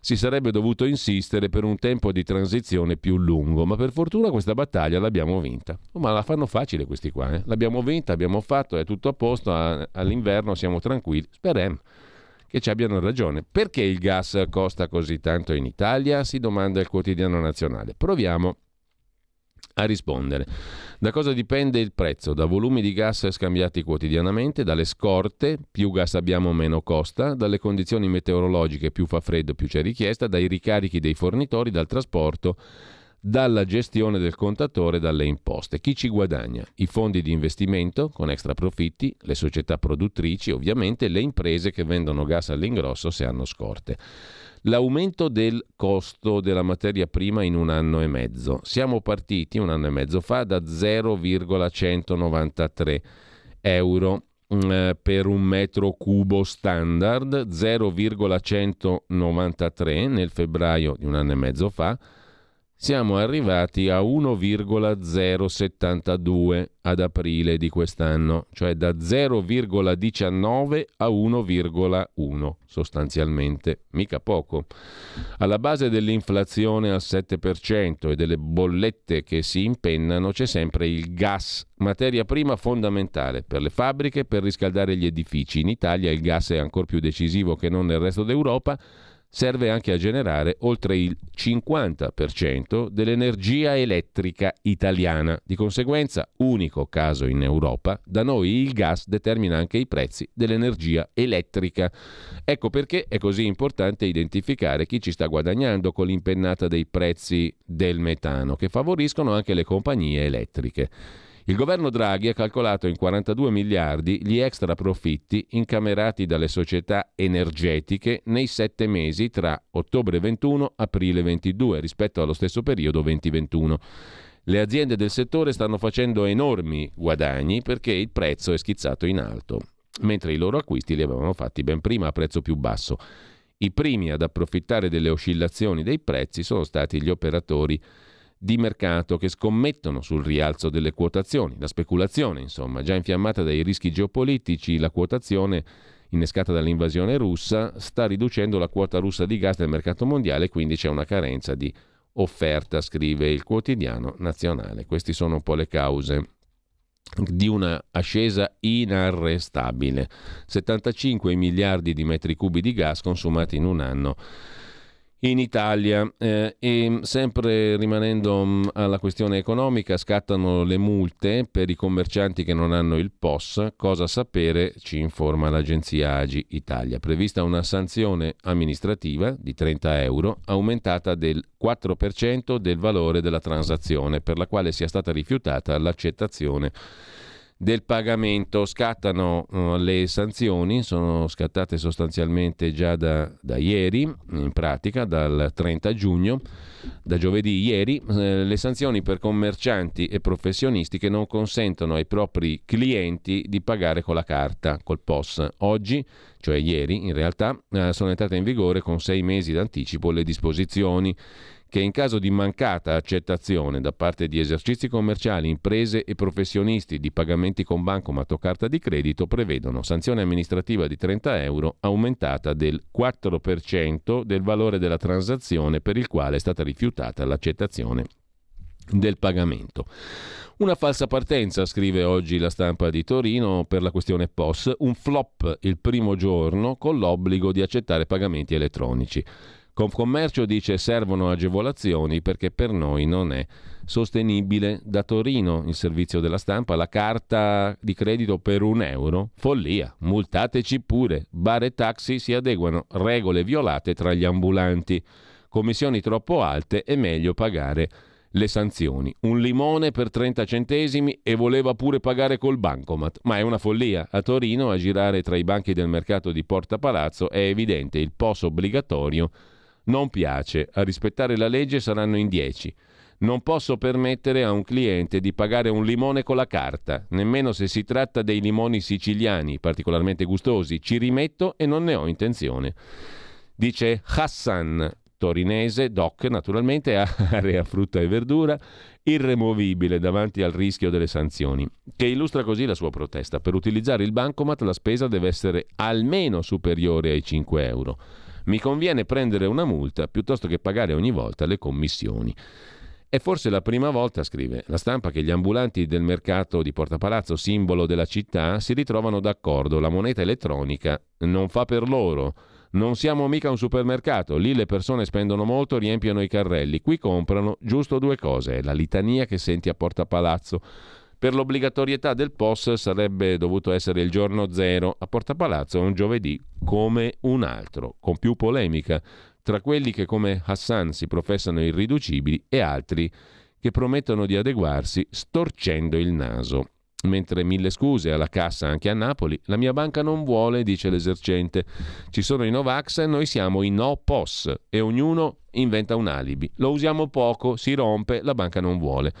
si sarebbe dovuto insistere per un tempo di transizione più lungo. Ma per fortuna questa battaglia l'abbiamo vinta. Oh, ma la fanno facile questi qua. Eh? L'abbiamo vinta, abbiamo fatto, è tutto a posto. All'inverno siamo tranquilli. Speriamo che ci abbiano ragione. Perché il gas costa così tanto in Italia? Si domanda il quotidiano nazionale. Proviamo A rispondere. Da cosa dipende il prezzo? Da volumi di gas scambiati quotidianamente, dalle scorte, più gas abbiamo meno costa, dalle condizioni meteorologiche più fa freddo più c'è richiesta, dai ricarichi dei fornitori, dal trasporto, dalla gestione del contatore, dalle imposte. Chi ci guadagna? I fondi di investimento con extra profitti, le società produttrici, ovviamente le imprese che vendono gas all'ingrosso se hanno scorte l'aumento del costo della materia prima in un anno e mezzo. Siamo partiti un anno e mezzo fa da 0,193 euro mm, per un metro cubo standard, 0,193 nel febbraio di un anno e mezzo fa siamo arrivati a 1,072 ad aprile di quest'anno, cioè da 0,19 a 1,1 sostanzialmente, mica poco. Alla base dell'inflazione al 7% e delle bollette che si impennano c'è sempre il gas, materia prima fondamentale per le fabbriche per riscaldare gli edifici. In Italia il gas è ancora più decisivo che non nel resto d'Europa serve anche a generare oltre il 50% dell'energia elettrica italiana. Di conseguenza, unico caso in Europa, da noi il gas determina anche i prezzi dell'energia elettrica. Ecco perché è così importante identificare chi ci sta guadagnando con l'impennata dei prezzi del metano, che favoriscono anche le compagnie elettriche. Il governo Draghi ha calcolato in 42 miliardi gli extra profitti incamerati dalle società energetiche nei sette mesi tra ottobre 21 e aprile 22 rispetto allo stesso periodo 2021. Le aziende del settore stanno facendo enormi guadagni perché il prezzo è schizzato in alto, mentre i loro acquisti li avevano fatti ben prima a prezzo più basso. I primi ad approfittare delle oscillazioni dei prezzi sono stati gli operatori di mercato che scommettono sul rialzo delle quotazioni. La speculazione, insomma, già infiammata dai rischi geopolitici, la quotazione innescata dall'invasione russa sta riducendo la quota russa di gas nel mercato mondiale, quindi c'è una carenza di offerta, scrive il quotidiano nazionale. Queste sono un po' le cause di una ascesa inarrestabile. 75 miliardi di metri cubi di gas consumati in un anno in Italia eh, e sempre rimanendo mh, mm, alla questione economica scattano le multe per i commercianti che non hanno il POS, cosa sapere ci informa l'agenzia Agi Italia. Prevista una sanzione amministrativa di 30 euro aumentata del 4% del valore della transazione per la quale sia stata rifiutata l'accettazione del pagamento. Scattano uh, le sanzioni, sono scattate sostanzialmente già da, da, ieri, in pratica dal 30 giugno, da giovedì ieri, eh, le sanzioni per commercianti e professionisti che non consentono ai propri clienti di pagare con la carta, col POS. Oggi, cioè ieri in realtà, eh, sono entrate in vigore con sei mesi d'anticipo le disposizioni che in caso di mancata accettazione da parte di esercizi commerciali, imprese e professionisti di pagamenti con bancomat o carta di credito prevedono sanzione amministrativa di 30 euro aumentata del 4% del valore della transazione per il quale è stata rifiutata l'accettazione del pagamento. Una falsa partenza, scrive oggi la stampa di Torino per la questione POS, un flop il primo giorno con l'obbligo di accettare pagamenti elettronici. Confcommercio dice servono agevolazioni perché per noi non è sostenibile. Da Torino il servizio della stampa, la carta di credito per un euro? Follia, multateci pure. Bar e taxi si adeguano, regole violate tra gli ambulanti. Commissioni troppo alte, è meglio pagare le sanzioni. Un limone per 30 centesimi e voleva pure pagare col bancomat. Ma è una follia. A Torino, a girare tra i banchi del mercato di Porta Palazzo, è evidente il POS obbligatorio non piace, a rispettare la legge saranno in 10. Non posso permettere a un cliente di pagare un limone con la carta, nemmeno se si tratta dei limoni siciliani, particolarmente gustosi. Ci rimetto e non ne ho intenzione. Dice Hassan, torinese, doc naturalmente, [laughs] area frutta e verdura, irremovibile davanti al rischio delle sanzioni, che illustra così la sua protesta. Per utilizzare il bancomat la spesa deve essere almeno superiore ai 5 euro. Mi conviene prendere una multa piuttosto che pagare ogni volta le commissioni. È forse la prima volta, scrive la stampa, che gli ambulanti del mercato di Porta Palazzo, simbolo della città, si ritrovano d'accordo. La moneta elettronica non fa per loro. Non siamo mica un supermercato, lì le persone spendono molto, riempiono i carrelli, qui comprano giusto due cose, è la litania che senti a Porta Palazzo. Per l'obbligatorietà del POS sarebbe dovuto essere il giorno zero, a Porta Palazzo un giovedì come un altro, con più polemica, tra quelli che come Hassan si professano irriducibili e altri che promettono di adeguarsi storcendo il naso. Mentre mille scuse alla cassa anche a Napoli, la mia banca non vuole, dice l'esercente. Ci sono i Novax e noi siamo i no POS e ognuno inventa un alibi. Lo usiamo poco, si rompe, la banca non vuole.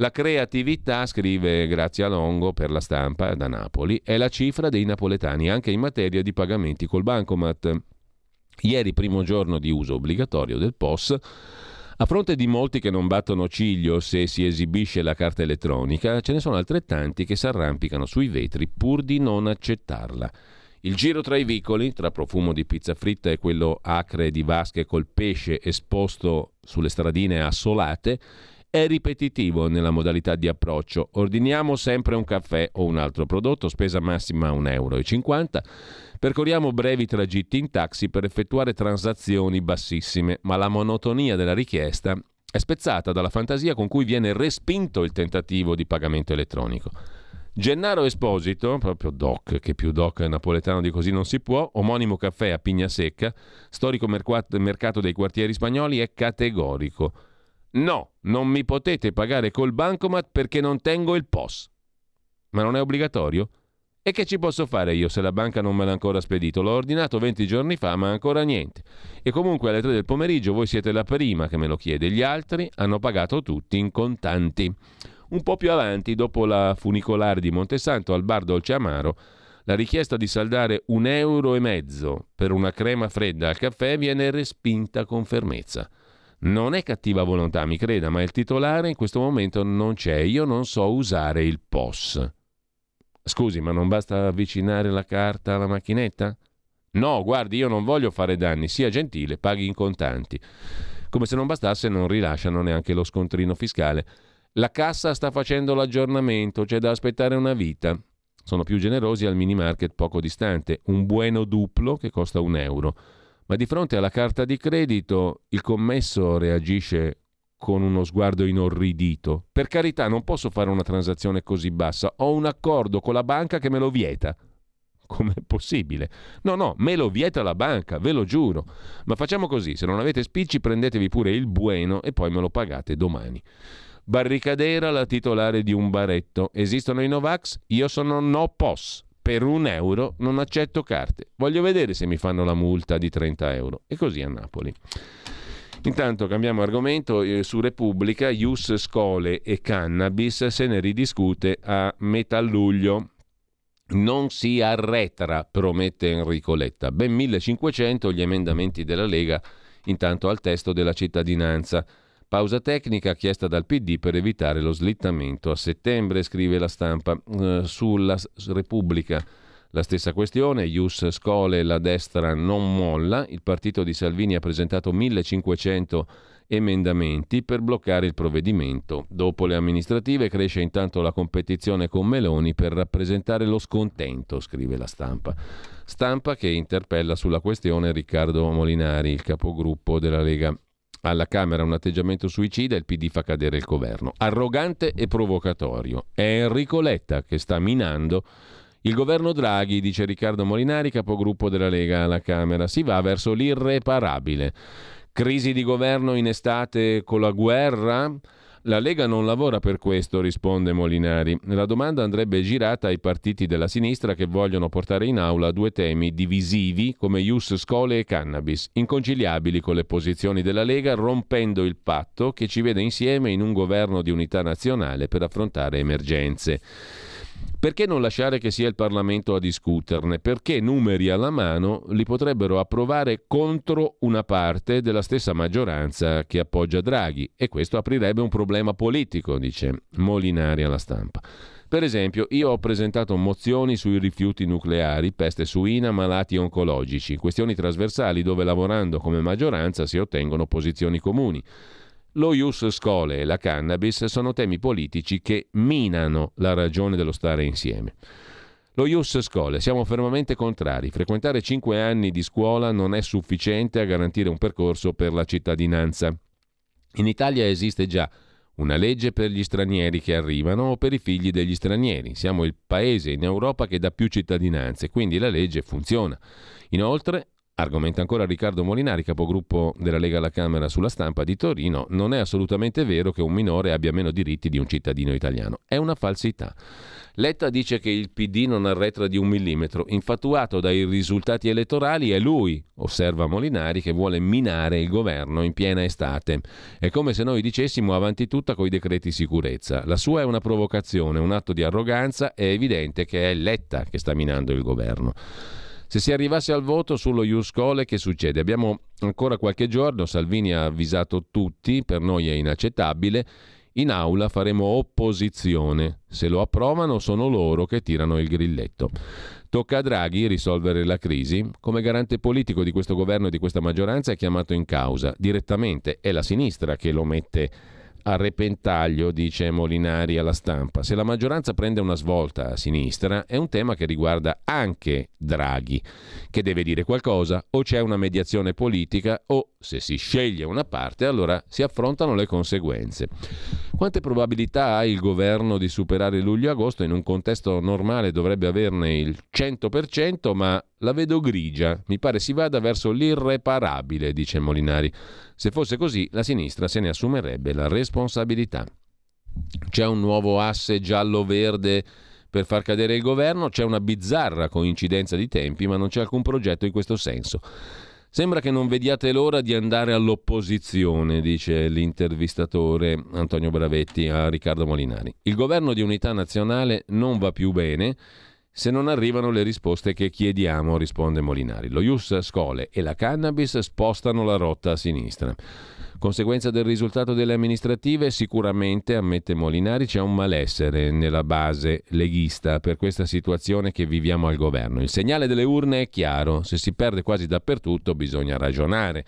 La creatività, scrive Grazia Longo per la stampa da Napoli, è la cifra dei napoletani anche in materia di pagamenti col bancomat. Ieri, primo giorno di uso obbligatorio del POS, a fronte di molti che non battono ciglio se si esibisce la carta elettronica, ce ne sono altrettanti che si arrampicano sui vetri pur di non accettarla. Il giro tra i vicoli, tra profumo di pizza fritta e quello acre di vasche col pesce esposto sulle stradine assolate, è ripetitivo nella modalità di approccio. Ordiniamo sempre un caffè o un altro prodotto, spesa massima 1,50 euro Percorriamo brevi tragitti in taxi per effettuare transazioni bassissime, ma la monotonia della richiesta è spezzata dalla fantasia con cui viene respinto il tentativo di pagamento elettronico. Gennaro Esposito, proprio doc, che più doc napoletano di così non si può, omonimo caffè a Pigna Secca, storico mercato dei quartieri spagnoli, è categorico. No, non mi potete pagare col bancomat perché non tengo il POS. Ma non è obbligatorio? E che ci posso fare io se la banca non me l'ha ancora spedito? L'ho ordinato 20 giorni fa, ma ancora niente. E comunque alle 3 del pomeriggio voi siete la prima che me lo chiede, gli altri hanno pagato tutti in contanti. Un po' più avanti, dopo la funicolare di Montesanto al bar Dolce Amaro, la richiesta di saldare un euro e mezzo per una crema fredda al caffè viene respinta con fermezza. Non è cattiva volontà, mi creda, ma il titolare in questo momento non c'è. Io non so usare il POS. Scusi, ma non basta avvicinare la carta alla macchinetta? No, guardi, io non voglio fare danni, sia gentile, paghi in contanti. Come se non bastasse, non rilasciano neanche lo scontrino fiscale. La cassa sta facendo l'aggiornamento, c'è da aspettare una vita. Sono più generosi al mini market poco distante, un buono duplo che costa un euro. Ma di fronte alla carta di credito il commesso reagisce con uno sguardo inorridito. Per carità, non posso fare una transazione così bassa. Ho un accordo con la banca che me lo vieta. Com'è possibile? No, no, me lo vieta la banca, ve lo giuro. Ma facciamo così, se non avete spicci prendetevi pure il buono e poi me lo pagate domani. Barricadera la titolare di un baretto. Esistono i Novax? Io sono no POS. Per un euro non accetto carte. Voglio vedere se mi fanno la multa di 30 euro. E così a Napoli. Intanto cambiamo argomento, eh, su Repubblica, Ius Scole e Cannabis se ne ridiscute a metà luglio. Non si arretra, promette Enrico Letta. Ben 1500 gli emendamenti della Lega intanto al testo della cittadinanza. Pausa tecnica chiesta dal PD per evitare lo slittamento a settembre, scrive la stampa. Eh, sulla Repubblica la stessa questione, Ius Scole, la destra non molla, il partito di Salvini ha presentato 1500 emendamenti per bloccare il provvedimento. Dopo le amministrative cresce intanto la competizione con Meloni per rappresentare lo scontento, scrive la stampa. Stampa che interpella sulla questione Riccardo Molinari, il capogruppo della Lega. Alla Camera un atteggiamento suicida e il PD fa cadere il governo. Arrogante e provocatorio. È Enrico Letta che sta minando il governo Draghi, dice Riccardo Molinari, capogruppo della Lega alla Camera, si va verso l'irreparabile. Crisi di governo in estate con la guerra? La Lega non lavora per questo, risponde Molinari. La domanda andrebbe girata ai partiti della sinistra che vogliono portare in aula due temi divisivi come Ius Scole e Cannabis, inconciliabili con le posizioni della Lega, rompendo il patto che ci vede insieme in un governo di unità nazionale per affrontare emergenze. Perché non lasciare che sia il Parlamento a discuterne? Perché numeri alla mano li potrebbero approvare contro una parte della stessa maggioranza che appoggia Draghi e questo aprirebbe un problema politico, dice Molinari alla stampa. Per esempio, io ho presentato mozioni sui rifiuti nucleari, peste suina, malati oncologici, questioni trasversali dove lavorando come maggioranza si ottengono posizioni comuni. Lo ius scole e la cannabis sono temi politici che minano la ragione dello stare insieme. Lo Ius Scole, siamo fermamente contrari. Frequentare cinque anni di scuola non è sufficiente a garantire un percorso per la cittadinanza. In Italia esiste già una legge per gli stranieri che arrivano o per i figli degli stranieri. Siamo il paese in Europa che dà più cittadinanze, quindi la legge funziona. Inoltre, Argomenta ancora Riccardo Molinari, capogruppo della Lega alla Camera sulla stampa di Torino, non è assolutamente vero che un minore abbia meno diritti di un cittadino italiano. È una falsità. Letta dice che il PD non arretra di un millimetro. Infatuato dai risultati elettorali è lui, osserva Molinari, che vuole minare il governo in piena estate. È come se noi dicessimo avanti tutta coi decreti sicurezza. La sua è una provocazione, un atto di arroganza, è evidente che è Letta che sta minando il governo. Se si arrivasse al voto sullo Iuscole, che succede? Abbiamo ancora qualche giorno, Salvini ha avvisato tutti, per noi è inaccettabile, in aula faremo opposizione. Se lo approvano sono loro che tirano il grilletto. Tocca a Draghi risolvere la crisi. Come garante politico di questo governo e di questa maggioranza è chiamato in causa. Direttamente è la sinistra che lo mette a repentaglio, dice Molinari alla stampa. Se la maggioranza prende una svolta a sinistra è un tema che riguarda anche Draghi, che deve dire qualcosa, o c'è una mediazione politica o se si sceglie una parte allora si affrontano le conseguenze. Quante probabilità ha il governo di superare luglio-agosto? In un contesto normale dovrebbe averne il 100%, ma la vedo grigia. Mi pare si vada verso l'irreparabile, dice Molinari. Se fosse così, la sinistra se ne assumerebbe la responsabilità. C'è un nuovo asse giallo-verde per far cadere il governo, c'è una bizzarra coincidenza di tempi, ma non c'è alcun progetto in questo senso. Sembra che non vediate l'ora di andare all'opposizione, dice l'intervistatore Antonio Bravetti a Riccardo Molinari. Il governo di unità nazionale non va più bene se non arrivano le risposte che chiediamo, risponde Molinari. Lo Ius Scole e la cannabis spostano la rotta a sinistra. Conseguenza del risultato delle amministrative, sicuramente, ammette Molinari, c'è un malessere nella base leghista per questa situazione che viviamo al governo. Il segnale delle urne è chiaro, se si perde quasi dappertutto bisogna ragionare.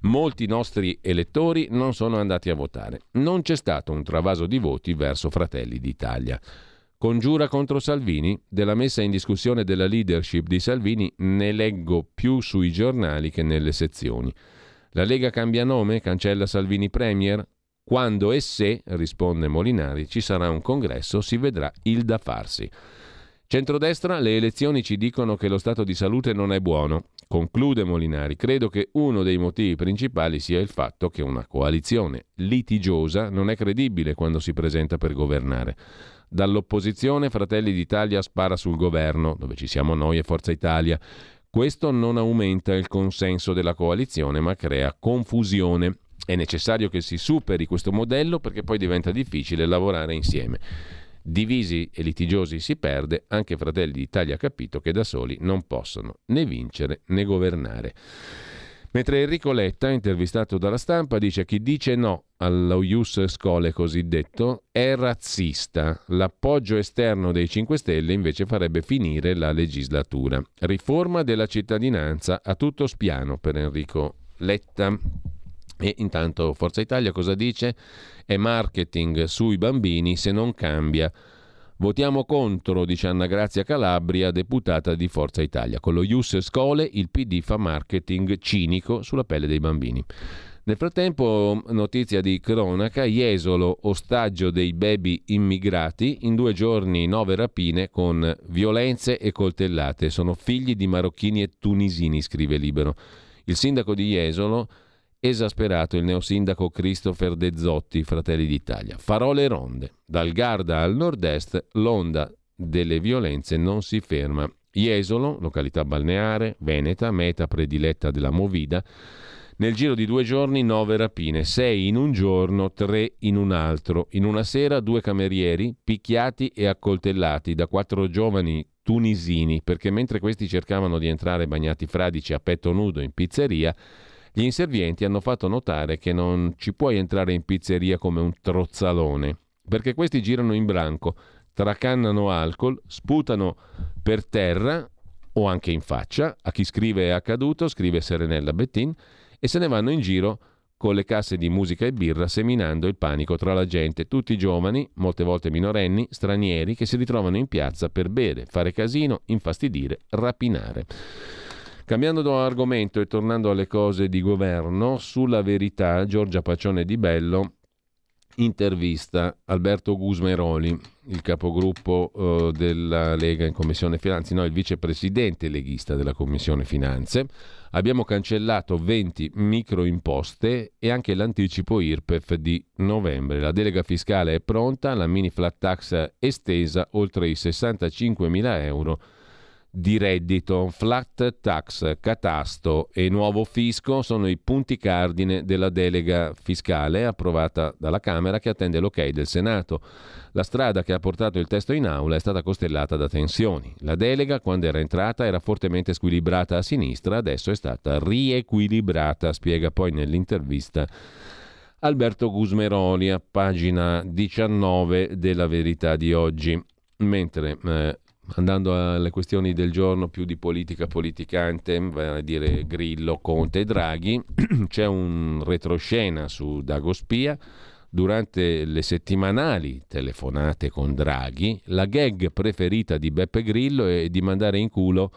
Molti nostri elettori non sono andati a votare. Non c'è stato un travaso di voti verso Fratelli d'Italia. Congiura contro Salvini? Della messa in discussione della leadership di Salvini ne leggo più sui giornali che nelle sezioni. La Lega cambia nome? Cancella Salvini Premier? Quando e se, risponde Molinari, ci sarà un congresso, si vedrà il da farsi. Centrodestra, le elezioni ci dicono che lo stato di salute non è buono. Conclude Molinari, credo che uno dei motivi principali sia il fatto che una coalizione litigiosa non è credibile quando si presenta per governare. Dall'opposizione Fratelli d'Italia spara sul governo, dove ci siamo noi e Forza Italia. Questo non aumenta il consenso della coalizione, ma crea confusione. È necessario che si superi questo modello perché poi diventa difficile lavorare insieme. Divisi e litigiosi si perde, anche Fratelli d'Italia ha capito che da soli non possono né vincere né governare. Mentre Enrico Letta, intervistato dalla stampa, dice chi dice no allo Ius Scole cosiddetto è razzista. L'appoggio esterno dei 5 Stelle invece farebbe finire la legislatura. Riforma della cittadinanza a tutto spiano per Enrico Letta. E intanto Forza Italia cosa dice? È marketing sui bambini se non cambia Votiamo contro, dice Anna Grazia Calabria, deputata di Forza Italia. Con lo Ius Scole il PD fa marketing cinico sulla pelle dei bambini. Nel frattempo, notizia di cronaca, Jesolo, ostaggio dei baby immigrati, in due giorni nove rapine con violenze e coltellate. Sono figli di marocchini e tunisini, scrive Libero. Il sindaco di Jesolo esasperato il neosindaco Christopher De Zotti, Fratelli d'Italia. Farò le ronde. Dal Garda al nord-est l'onda delle violenze non si ferma. Jesolo, località balneare, Veneta, meta prediletta della Movida, nel giro di due giorni nove rapine, sei in un giorno, tre in un altro. In una sera due camerieri picchiati e accoltellati da quattro giovani tunisini perché mentre questi cercavano di entrare bagnati fradici a petto nudo in pizzeria, gli inservienti hanno fatto notare che non ci puoi entrare in pizzeria come un trozzalone, perché questi girano in branco, tracannano alcol, sputano per terra o anche in faccia, a chi scrive è accaduto, scrive Serenella Bettin, e se ne vanno in giro con le casse di musica e birra seminando il panico tra la gente, tutti giovani, molte volte minorenni, stranieri che si ritrovano in piazza per bere, fare casino, infastidire, rapinare. Cambiando argomento e tornando alle cose di governo, sulla verità Giorgia Pacione di Bello intervista Alberto Gusmeroli, il capogruppo uh, della Lega in Commissione Finanze, no, il vicepresidente leghista della Commissione Finanze. Abbiamo cancellato 20 microimposte e anche l'anticipo IRPEF di novembre. La delega fiscale è pronta, la mini flat tax estesa oltre i 65 mila euro di reddito, flat tax, catasto e nuovo fisco sono i punti cardine della delega fiscale approvata dalla Camera che attende l'ok del Senato. La strada che ha portato il testo in aula è stata costellata da tensioni. La delega, quando era entrata, era fortemente squilibrata a sinistra, adesso è stata riequilibrata, spiega poi nell'intervista Alberto Gusmeroli a pagina 19 della Verità di oggi. Mentre eh, andando alle questioni del giorno più di politica politicante, vale a dire Grillo, Conte e Draghi, [clears throat] c'è un retroscena su Dagospia. Durante le settimanali telefonate con Draghi, la gag preferita di Beppe Grillo è di mandare in culo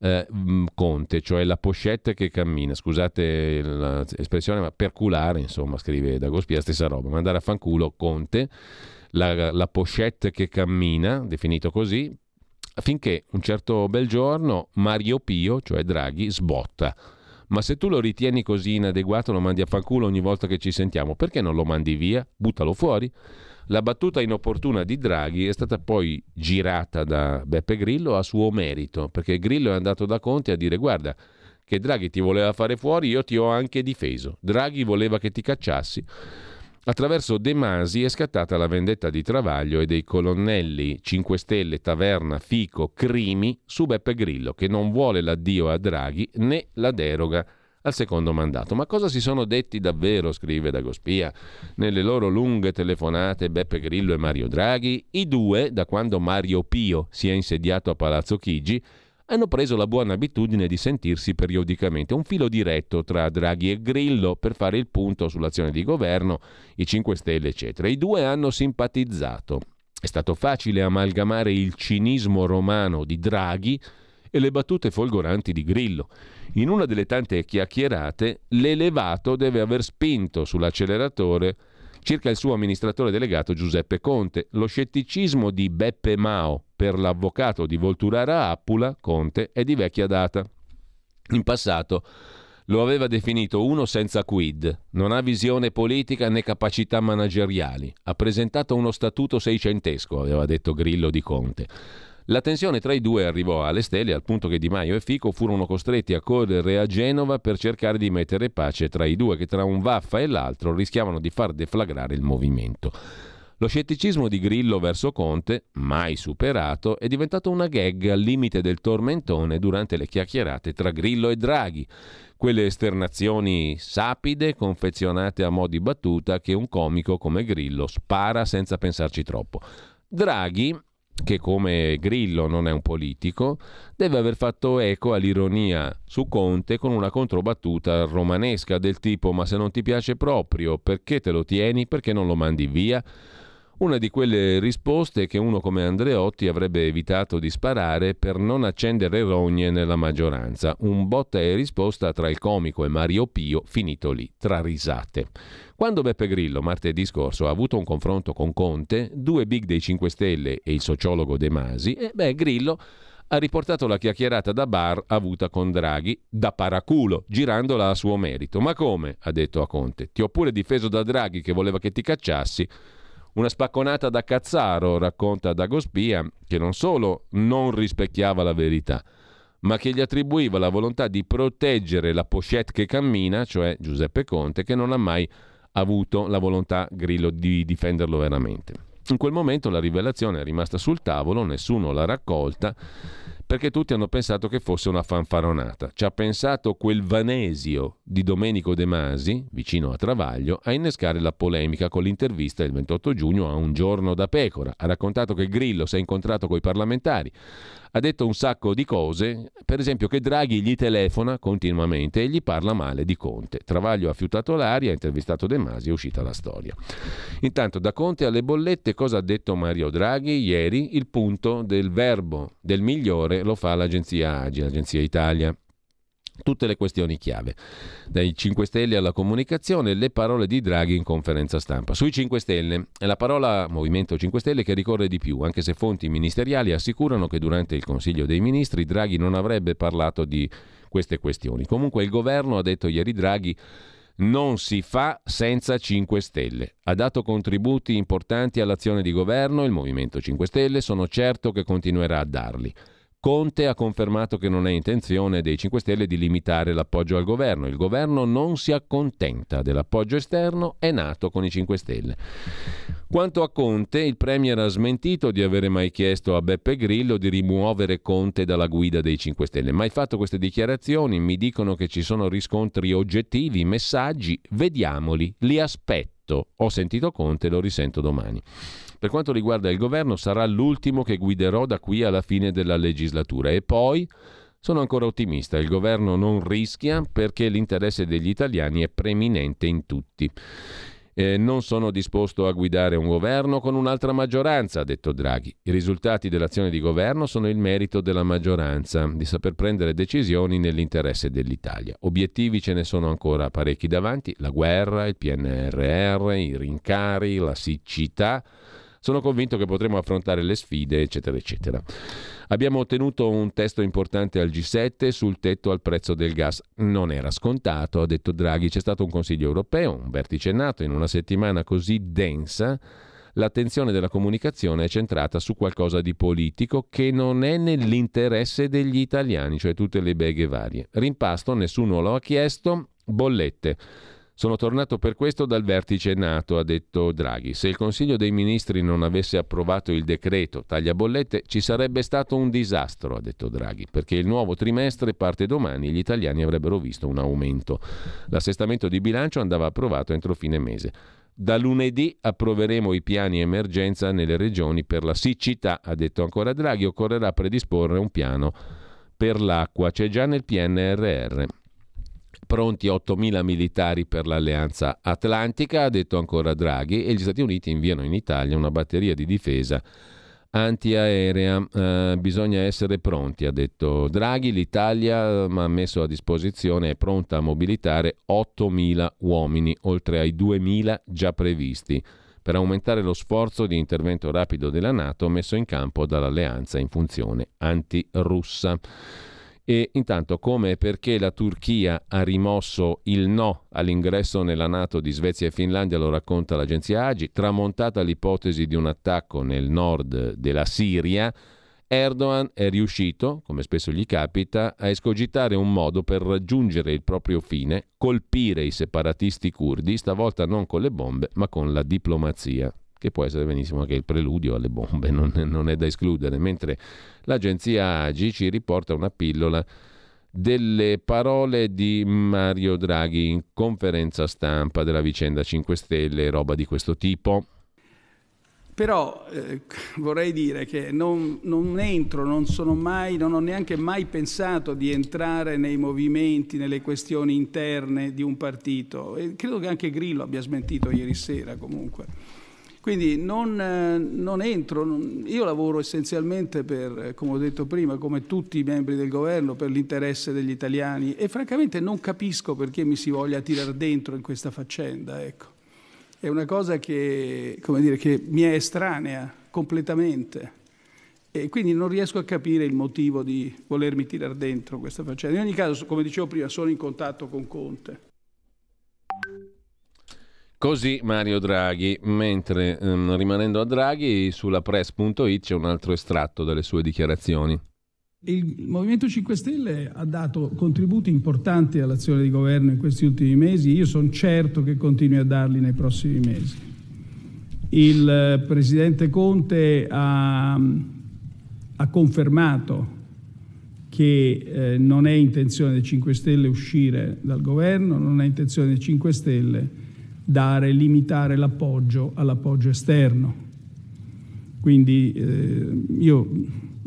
eh, Conte, cioè la pochette che cammina. Scusate l'espressione, ma perculare, insomma, scrive Dagospia, stessa roba. Mandare a fanculo Conte, la, la pochette che cammina, definito così, finché un certo bel giorno Mario Pio, cioè Draghi, sbotta. Ma se tu lo ritieni così inadeguato, lo mandi a fanculo ogni volta che ci sentiamo, perché non lo mandi via? Buttalo fuori. La battuta inopportuna di Draghi è stata poi girata da Beppe Grillo a suo merito, perché Grillo è andato da Conte a dire guarda che Draghi ti voleva fare fuori, io ti ho anche difeso. Draghi voleva che ti cacciassi. Attraverso De Masi è scattata la vendetta di Travaglio e dei colonnelli 5 Stelle, Taverna, Fico, Crimi su Beppe Grillo, che non vuole l'addio a Draghi né la deroga al secondo mandato. Ma cosa si sono detti davvero, scrive Dagospia, nelle loro lunghe telefonate Beppe Grillo e Mario Draghi? I due, da quando Mario Pio si è insediato a Palazzo Chigi, hanno preso la buona abitudine di sentirsi periodicamente, un filo diretto tra Draghi e Grillo per fare il punto sull'azione di governo, i 5 Stelle, eccetera. I due hanno simpatizzato. È stato facile amalgamare il cinismo romano di Draghi e le battute folgoranti di Grillo. In una delle tante chiacchierate, l'elevato deve aver spinto sull'acceleratore circa il suo amministratore delegato Giuseppe Conte. Lo scetticismo di Beppe Mao per l'avvocato di Volturara Appula, Conte, è di vecchia data. In passato lo aveva definito uno senza quid, non ha visione politica né capacità manageriali, ha presentato uno statuto seicentesco, aveva detto Grillo di Conte. La tensione tra i due arrivò alle stelle al punto che Di Maio e Fico furono costretti a correre a Genova per cercare di mettere pace tra i due che tra un vaffa e l'altro rischiavano di far deflagrare il movimento. Lo scetticismo di Grillo verso Conte, mai superato, è diventato una gag al limite del tormentone durante le chiacchierate tra Grillo e Draghi, quelle esternazioni sapide confezionate a mo' di battuta che un comico come Grillo spara senza pensarci troppo. Draghi che come Grillo non è un politico, deve aver fatto eco all'ironia su Conte con una controbattuta romanesca del tipo ma se non ti piace proprio, perché te lo tieni, perché non lo mandi via? Una di quelle risposte che uno come Andreotti avrebbe evitato di sparare per non accendere rogne nella maggioranza. Un botta e risposta tra il comico e Mario Pio finito lì, tra risate. Quando Beppe Grillo martedì scorso ha avuto un confronto con Conte, due big dei 5 Stelle e il sociologo De Masi, eh beh, Grillo ha riportato la chiacchierata da bar avuta con Draghi da paraculo, girandola a suo merito. Ma come? ha detto a Conte. Ti ho pure difeso da Draghi che voleva che ti cacciassi. Una spacconata da Cazzaro, racconta Dagospia, che non solo non rispecchiava la verità, ma che gli attribuiva la volontà di proteggere la pochette che cammina, cioè Giuseppe Conte, che non ha mai avuto la volontà Grillo di difenderlo veramente. In quel momento la rivelazione è rimasta sul tavolo, nessuno l'ha raccolta, perché tutti hanno pensato che fosse una fanfaronata. Ci ha pensato quel Vanesio di Domenico De Masi, vicino a Travaglio, a innescare la polemica con l'intervista il 28 giugno a Un giorno da pecora. Ha raccontato che Grillo si è incontrato con i parlamentari, ha detto un sacco di cose, per esempio che Draghi gli telefona continuamente e gli parla male di Conte. Travaglio ha fiutato l'aria, ha intervistato De Masi, è uscita la storia. Intanto da Conte alle bollette cosa ha detto Mario Draghi ieri? Il punto del verbo del migliore lo fa l'agenzia AGI, l'agenzia Italia tutte le questioni chiave. Dai 5 Stelle alla comunicazione, le parole di Draghi in conferenza stampa. Sui 5 Stelle è la parola Movimento 5 Stelle che ricorre di più, anche se fonti ministeriali assicurano che durante il Consiglio dei Ministri Draghi non avrebbe parlato di queste questioni. Comunque il governo ha detto ieri Draghi non si fa senza 5 Stelle. Ha dato contributi importanti all'azione di governo, il Movimento 5 Stelle, sono certo che continuerà a darli. Conte ha confermato che non è intenzione dei 5 Stelle di limitare l'appoggio al governo. Il governo non si accontenta dell'appoggio esterno, è nato con i 5 Stelle. Quanto a Conte, il Premier ha smentito di avere mai chiesto a Beppe Grillo di rimuovere Conte dalla guida dei 5 Stelle. Mai fatto queste dichiarazioni, mi dicono che ci sono riscontri oggettivi, messaggi, vediamoli, li aspetto. Ho sentito Conte, lo risento domani. Per quanto riguarda il governo, sarà l'ultimo che guiderò da qui alla fine della legislatura e poi sono ancora ottimista, il governo non rischia perché l'interesse degli italiani è preminente in tutti. Eh, non sono disposto a guidare un governo con un'altra maggioranza, ha detto Draghi. I risultati dell'azione di governo sono il merito della maggioranza, di saper prendere decisioni nell'interesse dell'Italia. Obiettivi ce ne sono ancora parecchi davanti, la guerra, il PNRR, i rincari, la siccità sono convinto che potremo affrontare le sfide, eccetera, eccetera. Abbiamo ottenuto un testo importante al G7 sul tetto al prezzo del gas. Non era scontato, ha detto Draghi, c'è stato un Consiglio europeo, un vertice nato in una settimana così densa. L'attenzione della comunicazione è centrata su qualcosa di politico che non è nell'interesse degli italiani, cioè tutte le beghe varie. Rimpasto, nessuno lo ha chiesto, bollette. Sono tornato per questo dal vertice NATO, ha detto Draghi. Se il Consiglio dei Ministri non avesse approvato il decreto taglia bollette, ci sarebbe stato un disastro, ha detto Draghi, perché il nuovo trimestre parte domani e gli italiani avrebbero visto un aumento. L'assestamento di bilancio andava approvato entro fine mese. Da lunedì approveremo i piani emergenza nelle regioni per la siccità, ha detto ancora Draghi, occorrerà predisporre un piano per l'acqua, c'è già nel PNRR. Pronti 8.000 militari per l'alleanza atlantica, ha detto ancora Draghi, e gli Stati Uniti inviano in Italia una batteria di difesa antiaerea. Eh, bisogna essere pronti, ha detto Draghi. L'Italia ha messo a disposizione, è pronta a mobilitare 8.000 uomini, oltre ai 2.000 già previsti, per aumentare lo sforzo di intervento rapido della Nato messo in campo dall'alleanza in funzione antirussa. E intanto come e perché la Turchia ha rimosso il no all'ingresso nella Nato di Svezia e Finlandia lo racconta l'agenzia Agi, tramontata l'ipotesi di un attacco nel nord della Siria, Erdogan è riuscito, come spesso gli capita, a escogitare un modo per raggiungere il proprio fine, colpire i separatisti curdi, stavolta non con le bombe, ma con la diplomazia che può essere benissimo anche il preludio alle bombe, [laughs] non, non è da escludere, mentre l'agenzia AGI ci riporta una pillola delle parole di Mario Draghi in conferenza stampa della vicenda 5 Stelle, roba di questo tipo. Però eh, vorrei dire che non, non, entro, non mai, non ho neanche mai pensato di entrare nei movimenti, nelle questioni interne di un partito. E credo che anche Grillo abbia smentito ieri sera comunque. Quindi non, eh, non entro, io lavoro essenzialmente per, come ho detto prima, come tutti i membri del governo, per l'interesse degli italiani e francamente non capisco perché mi si voglia tirare dentro in questa faccenda. Ecco. È una cosa che, dire, che mi è estranea completamente e quindi non riesco a capire il motivo di volermi tirare dentro questa faccenda. In ogni caso, come dicevo prima, sono in contatto con Conte. Così Mario Draghi, mentre ehm, rimanendo a Draghi sulla press.it c'è un altro estratto dalle sue dichiarazioni. Il Movimento 5 Stelle ha dato contributi importanti all'azione di governo in questi ultimi mesi, io sono certo che continui a darli nei prossimi mesi. Il eh, Presidente Conte ha, ha confermato che eh, non è intenzione dei 5 Stelle uscire dal governo, non è intenzione dei 5 Stelle dare, limitare l'appoggio all'appoggio esterno. Quindi eh, io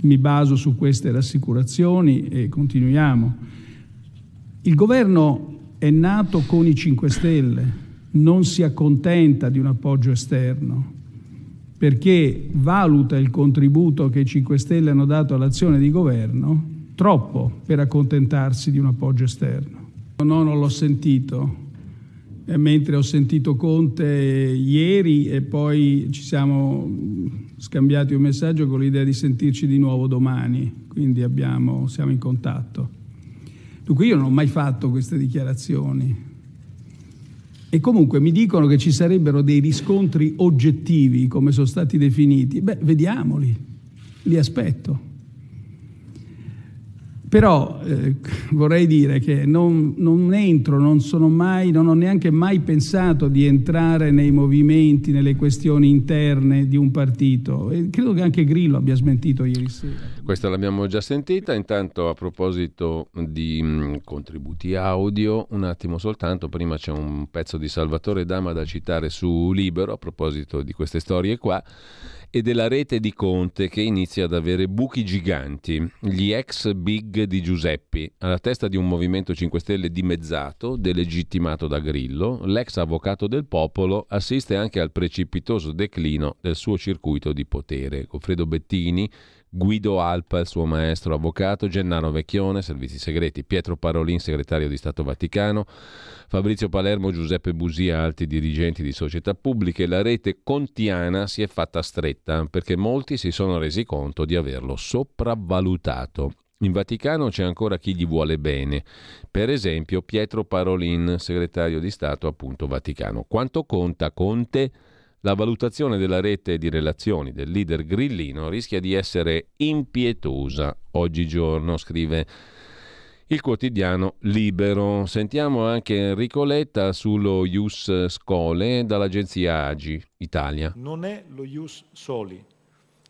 mi baso su queste rassicurazioni e continuiamo. Il governo è nato con i 5 Stelle, non si accontenta di un appoggio esterno, perché valuta il contributo che i 5 Stelle hanno dato all'azione di governo troppo per accontentarsi di un appoggio esterno. No, non l'ho sentito, eh, mentre ho sentito Conte ieri e poi ci siamo scambiati un messaggio con l'idea di sentirci di nuovo domani, quindi abbiamo, siamo in contatto. Dunque io non ho mai fatto queste dichiarazioni. E comunque mi dicono che ci sarebbero dei riscontri oggettivi, come sono stati definiti. Beh, vediamoli, li aspetto. Però eh, vorrei dire che non, non, entro, non mai, non ho neanche mai pensato di entrare nei movimenti, nelle questioni interne di un partito. E credo che anche Grillo abbia smentito ieri sera. Questa l'abbiamo già sentita. Intanto a proposito di mh, mm, contributi audio, un attimo soltanto, prima c'è un pezzo di Salvatore Dama da citare su Libero a proposito di queste storie qua e della rete di Conte che inizia ad avere buchi giganti, gli ex big di Giuseppi, alla testa di un Movimento 5 Stelle dimezzato, delegittimato da Grillo, l'ex avvocato del popolo assiste anche al precipitoso declino del suo circuito di potere. Goffredo Bettini, Guido Alpa, il suo maestro avvocato, Gennaro Vecchione, servizi segreti, Pietro Parolin, segretario di Stato Vaticano, Fabrizio Palermo, Giuseppe Busia, alti dirigenti di società pubbliche. La rete contiana si è fatta stretta perché molti si sono resi conto di averlo sopravvalutato. In Vaticano c'è ancora chi gli vuole bene, per esempio Pietro Parolin, segretario di Stato appunto Vaticano. Quanto conta Conte? La valutazione della rete di relazioni del leader grillino rischia di essere impietosa oggigiorno, scrive il quotidiano Libero. Sentiamo anche Enrico Letta sullo Ius Scole dall'agenzia Agi Italia. Non è lo Ius Soli.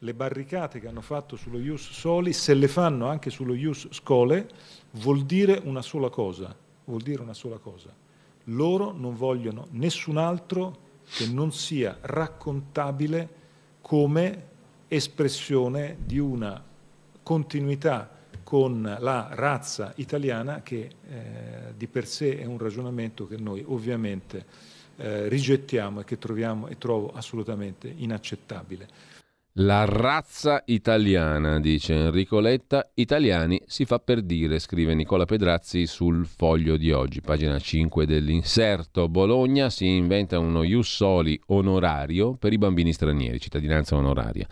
Le barricate che hanno fatto sullo Ius Soli, se le fanno anche sullo Ius Scole, vuol dire una sola cosa. Vuol dire una sola cosa. Loro non vogliono nessun altro che non sia raccontabile come espressione di una continuità con la razza italiana che eh, di per sé è un ragionamento che noi ovviamente eh, rigettiamo e che troviamo e trovo assolutamente inaccettabile. La razza italiana, dice Enrico Letta, italiani si fa per dire, scrive Nicola Pedrazzi sul foglio di oggi, pagina 5 dell'inserto. Bologna si inventa uno ius soli onorario per i bambini stranieri, cittadinanza onoraria.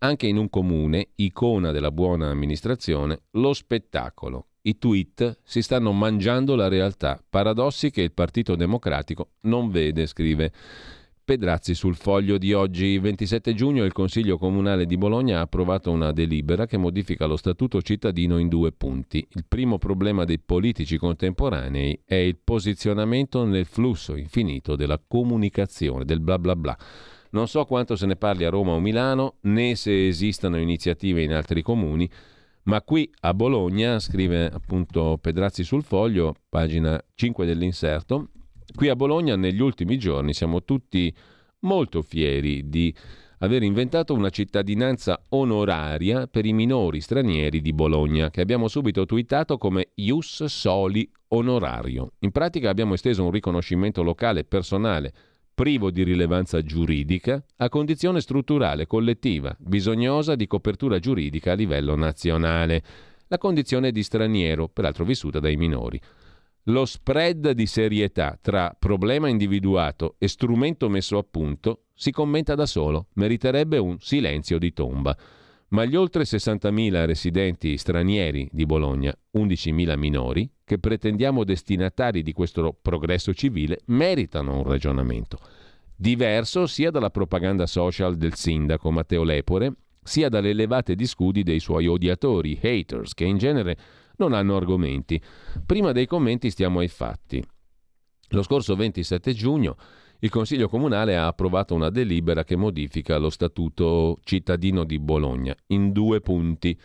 Anche in un comune, icona della buona amministrazione, lo spettacolo. I tweet si stanno mangiando la realtà, paradossi che il Partito Democratico non vede, scrive Pedrazzi sul foglio di oggi, 27 giugno, il Consiglio Comunale di Bologna ha approvato una delibera che modifica lo statuto cittadino in due punti. Il primo problema dei politici contemporanei è il posizionamento nel flusso infinito della comunicazione, del bla bla bla. Non so quanto se ne parli a Roma o Milano, né se esistano iniziative in altri comuni, ma qui a Bologna, scrive appunto Pedrazzi sul foglio, pagina 5 dell'inserto, Qui a Bologna negli ultimi giorni siamo tutti molto fieri di aver inventato una cittadinanza onoraria per i minori stranieri di Bologna, che abbiamo subito twittato come Ius Soli Onorario. In pratica abbiamo esteso un riconoscimento locale personale privo di rilevanza giuridica, a condizione strutturale collettiva, bisognosa di copertura giuridica a livello nazionale. La condizione di straniero, peraltro vissuta dai minori. Lo spread di serietà tra problema individuato e strumento messo a punto si commenta da solo, meriterebbe un silenzio di tomba. Ma gli oltre 60.000 residenti stranieri di Bologna, 11.000 minori, che pretendiamo destinatari di questo progresso civile, meritano un ragionamento. Diverso sia dalla propaganda social del sindaco Matteo Lepore, sia dalle elevate di scudi dei suoi odiatori, haters, che in genere non hanno argomenti. Prima dei commenti stiamo ai fatti. Lo scorso 27 giugno il Consiglio Comunale ha approvato una delibera che modifica lo Statuto cittadino di Bologna in due punti.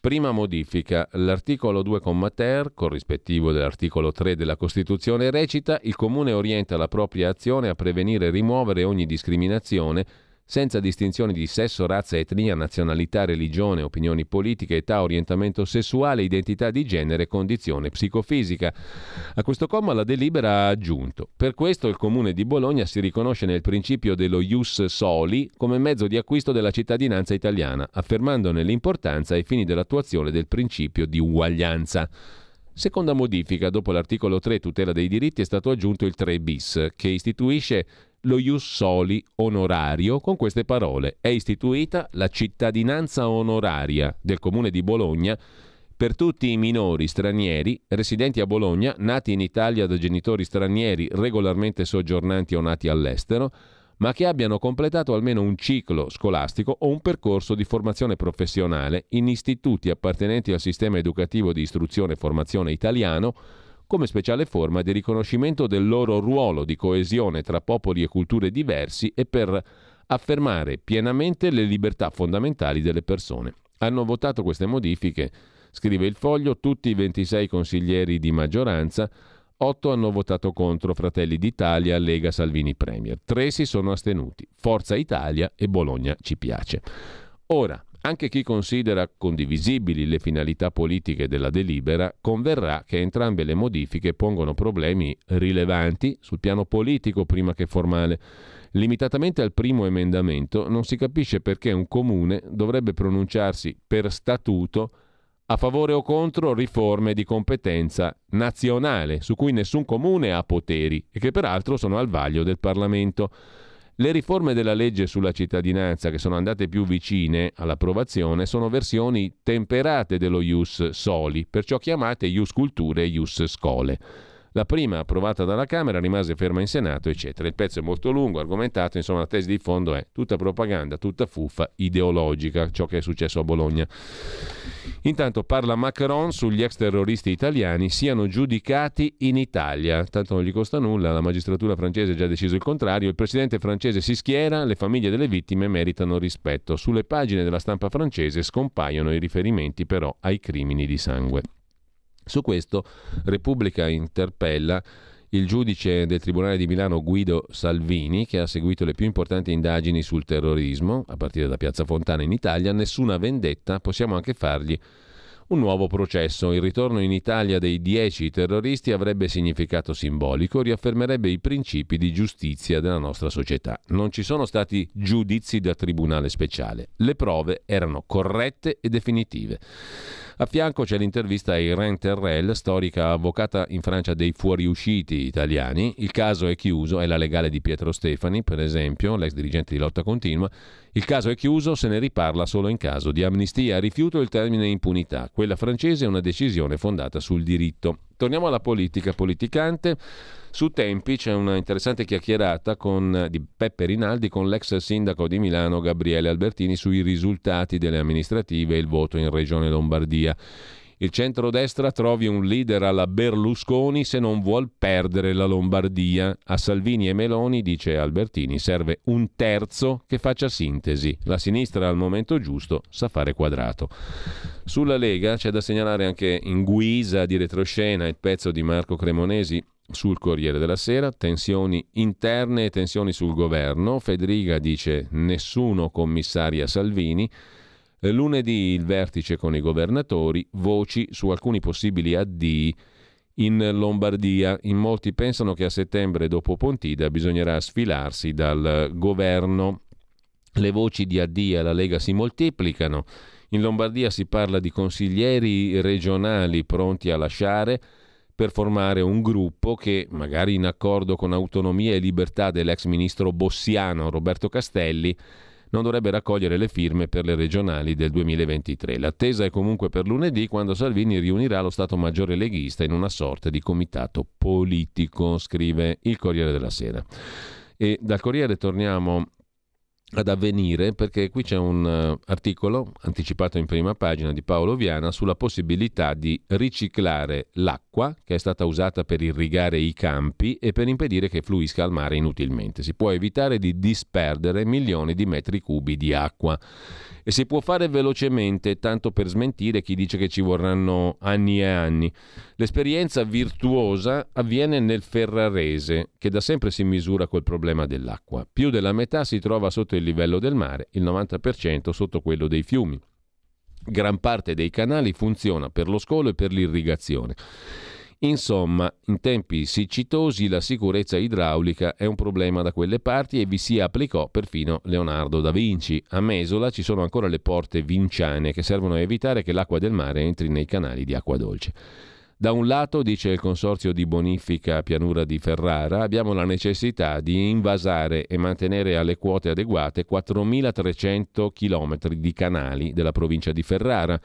Prima modifica. L'articolo 2, ter, corrispettivo dell'articolo 3 della Costituzione, recita il Comune orienta la propria azione a prevenire e rimuovere ogni discriminazione senza distinzioni di sesso, razza, etnia, nazionalità, religione, opinioni politiche, età, orientamento sessuale, identità di genere, condizione psicofisica. A questo comma la delibera ha aggiunto: Per questo il Comune di Bologna si riconosce nel principio dello ius soli come mezzo di acquisto della cittadinanza italiana, affermandone l'importanza ai fini dell'attuazione del principio di uguaglianza. Seconda modifica, dopo l'articolo 3 tutela dei diritti è stato aggiunto il 3 bis, che istituisce lo ius soli onorario con queste parole. È istituita la cittadinanza onoraria del Comune di Bologna per tutti i minori stranieri residenti a Bologna, nati in Italia da genitori stranieri regolarmente soggiornanti o nati all'estero, ma che abbiano completato almeno un ciclo scolastico o un percorso di formazione professionale in istituti appartenenti al sistema educativo di istruzione e formazione italiano come speciale forma di riconoscimento del loro ruolo di coesione tra popoli e culture diversi e per affermare pienamente le libertà fondamentali delle persone. Hanno votato queste modifiche, scrive il foglio, tutti i 26 consiglieri di maggioranza, 8 hanno votato contro Fratelli d'Italia, Lega Salvini Premier, 3 si sono astenuti, Forza Italia e Bologna ci piace. Ora, anche chi considera condivisibili le finalità politiche della delibera converrà che entrambe le modifiche pongono problemi rilevanti sul piano politico prima che formale. Limitatamente al primo emendamento non si capisce perché un comune dovrebbe pronunciarsi per statuto a favore o contro riforme di competenza nazionale su cui nessun comune ha poteri e che peraltro sono al vaglio del Parlamento. Le riforme della legge sulla cittadinanza che sono andate più vicine all'approvazione sono versioni temperate dello Ius Soli, perciò chiamate Ius Culture e Ius Scole. La prima, approvata dalla Camera, rimase ferma in Senato, eccetera. Il pezzo è molto lungo, argomentato, insomma la tesi di fondo è tutta propaganda, tutta fuffa ideologica, ciò che è successo a Bologna. Intanto parla Macron sugli ex terroristi italiani siano giudicati in Italia. Tanto non gli costa nulla, la magistratura francese ha già deciso il contrario. Il presidente francese si schiera, le famiglie delle vittime meritano rispetto. Sulle pagine della stampa francese scompaiono i riferimenti però ai crimini di sangue. Su questo Repubblica interpella il giudice del Tribunale di Milano Guido Salvini, che ha seguito le più importanti indagini sul terrorismo, a partire da Piazza Fontana in Italia, nessuna vendetta, possiamo anche fargli un nuovo processo. Il ritorno in Italia dei dieci terroristi avrebbe significato simbolico, riaffermerebbe i principi di giustizia della nostra società. Non ci sono stati giudizi da tribunale speciale. Le prove erano corrette e definitive. A fianco c'è l'intervista a Irene Terrell, storica avvocata in Francia dei fuoriusciti italiani. Il caso è chiuso, è la legale di Pietro Stefani, per esempio, l'ex dirigente di lotta continua. Il caso è chiuso, se ne riparla solo in caso di amnistia. Rifiuto il termine impunità. Quella francese è una decisione fondata sul diritto. Torniamo alla politica politicante. Su Tempi c'è una interessante chiacchierata con, di Peppe Rinaldi con l'ex sindaco di Milano Gabriele Albertini sui risultati delle amministrative e il voto in Regione Lombardia. Il centrodestra trovi un leader alla Berlusconi se non vuol perdere la Lombardia. A Salvini e Meloni, dice Albertini, serve un terzo che faccia sintesi. La sinistra al momento giusto sa fare quadrato. Sulla Lega c'è da segnalare anche in guisa di retroscena il pezzo di Marco Cremonesi sul Corriere della Sera, tensioni interne e tensioni sul governo. Federica dice nessuno commissaria Salvini. Lunedì il vertice con i governatori, voci su alcuni possibili addii in Lombardia. In molti pensano che a settembre, dopo Pontida, bisognerà sfilarsi dal governo. Le voci di addii alla Lega si moltiplicano. In Lombardia si parla di consiglieri regionali pronti a lasciare per formare un gruppo che, magari in accordo con autonomia e libertà dell'ex ministro bossiano Roberto Castelli, non dovrebbe raccogliere le firme per le regionali del 2023. L'attesa è comunque per lunedì quando Salvini riunirà lo Stato Maggiore leghista in una sorta di comitato politico, scrive il Corriere della Sera. E dal Corriere torniamo ad avvenire perché qui c'è un uh, articolo anticipato in prima pagina di Paolo Viana sulla possibilità di riciclare l'acqua che è stata usata per irrigare i campi e per impedire che fluisca al mare inutilmente. Si può evitare di disperdere milioni di metri cubi di acqua. E si può fare velocemente, tanto per smentire chi dice che ci vorranno anni e anni. L'esperienza virtuosa avviene nel Ferrarese, che da sempre si misura col problema dell'acqua. Più della metà si trova sotto il livello del mare, il 90% sotto quello dei fiumi. Gran parte dei canali funziona per lo scolo e per l'irrigazione. Insomma, in tempi siccitosi la sicurezza idraulica è un problema da quelle parti e vi si applicò perfino Leonardo da Vinci. A Mesola ci sono ancora le porte vinciane che servono a evitare che l'acqua del mare entri nei canali di acqua dolce. Da un lato, dice il consorzio di bonifica pianura di Ferrara, abbiamo la necessità di invasare e mantenere alle quote adeguate 4.300 km di canali della provincia di Ferrara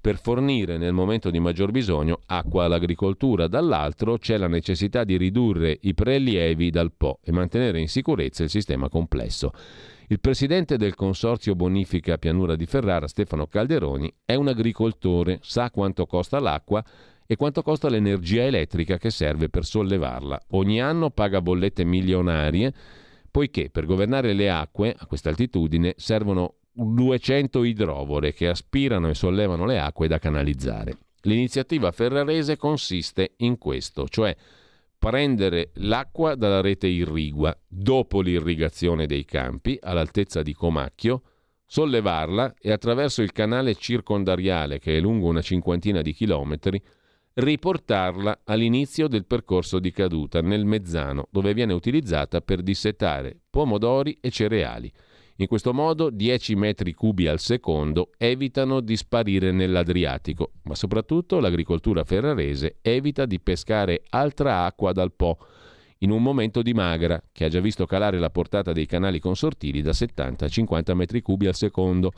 per fornire nel momento di maggior bisogno acqua all'agricoltura, dall'altro c'è la necessità di ridurre i prelievi dal Po e mantenere in sicurezza il sistema complesso. Il presidente del consorzio bonifica Pianura di Ferrara, Stefano Calderoni, è un agricoltore, sa quanto costa l'acqua e quanto costa l'energia elettrica che serve per sollevarla. Ogni anno paga bollette milionarie poiché per governare le acque a questa altitudine servono 200 idrovore che aspirano e sollevano le acque da canalizzare. L'iniziativa ferrarese consiste in questo, cioè prendere l'acqua dalla rete irrigua dopo l'irrigazione dei campi all'altezza di Comacchio, sollevarla e attraverso il canale circondariale che è lungo una cinquantina di chilometri riportarla all'inizio del percorso di caduta nel Mezzano, dove viene utilizzata per dissetare pomodori e cereali. In questo modo 10 metri cubi al secondo evitano di sparire nell'Adriatico, ma soprattutto l'agricoltura ferrarese evita di pescare altra acqua dal Po in un momento di magra che ha già visto calare la portata dei canali consortili da 70 a 50 metri cubi al secondo.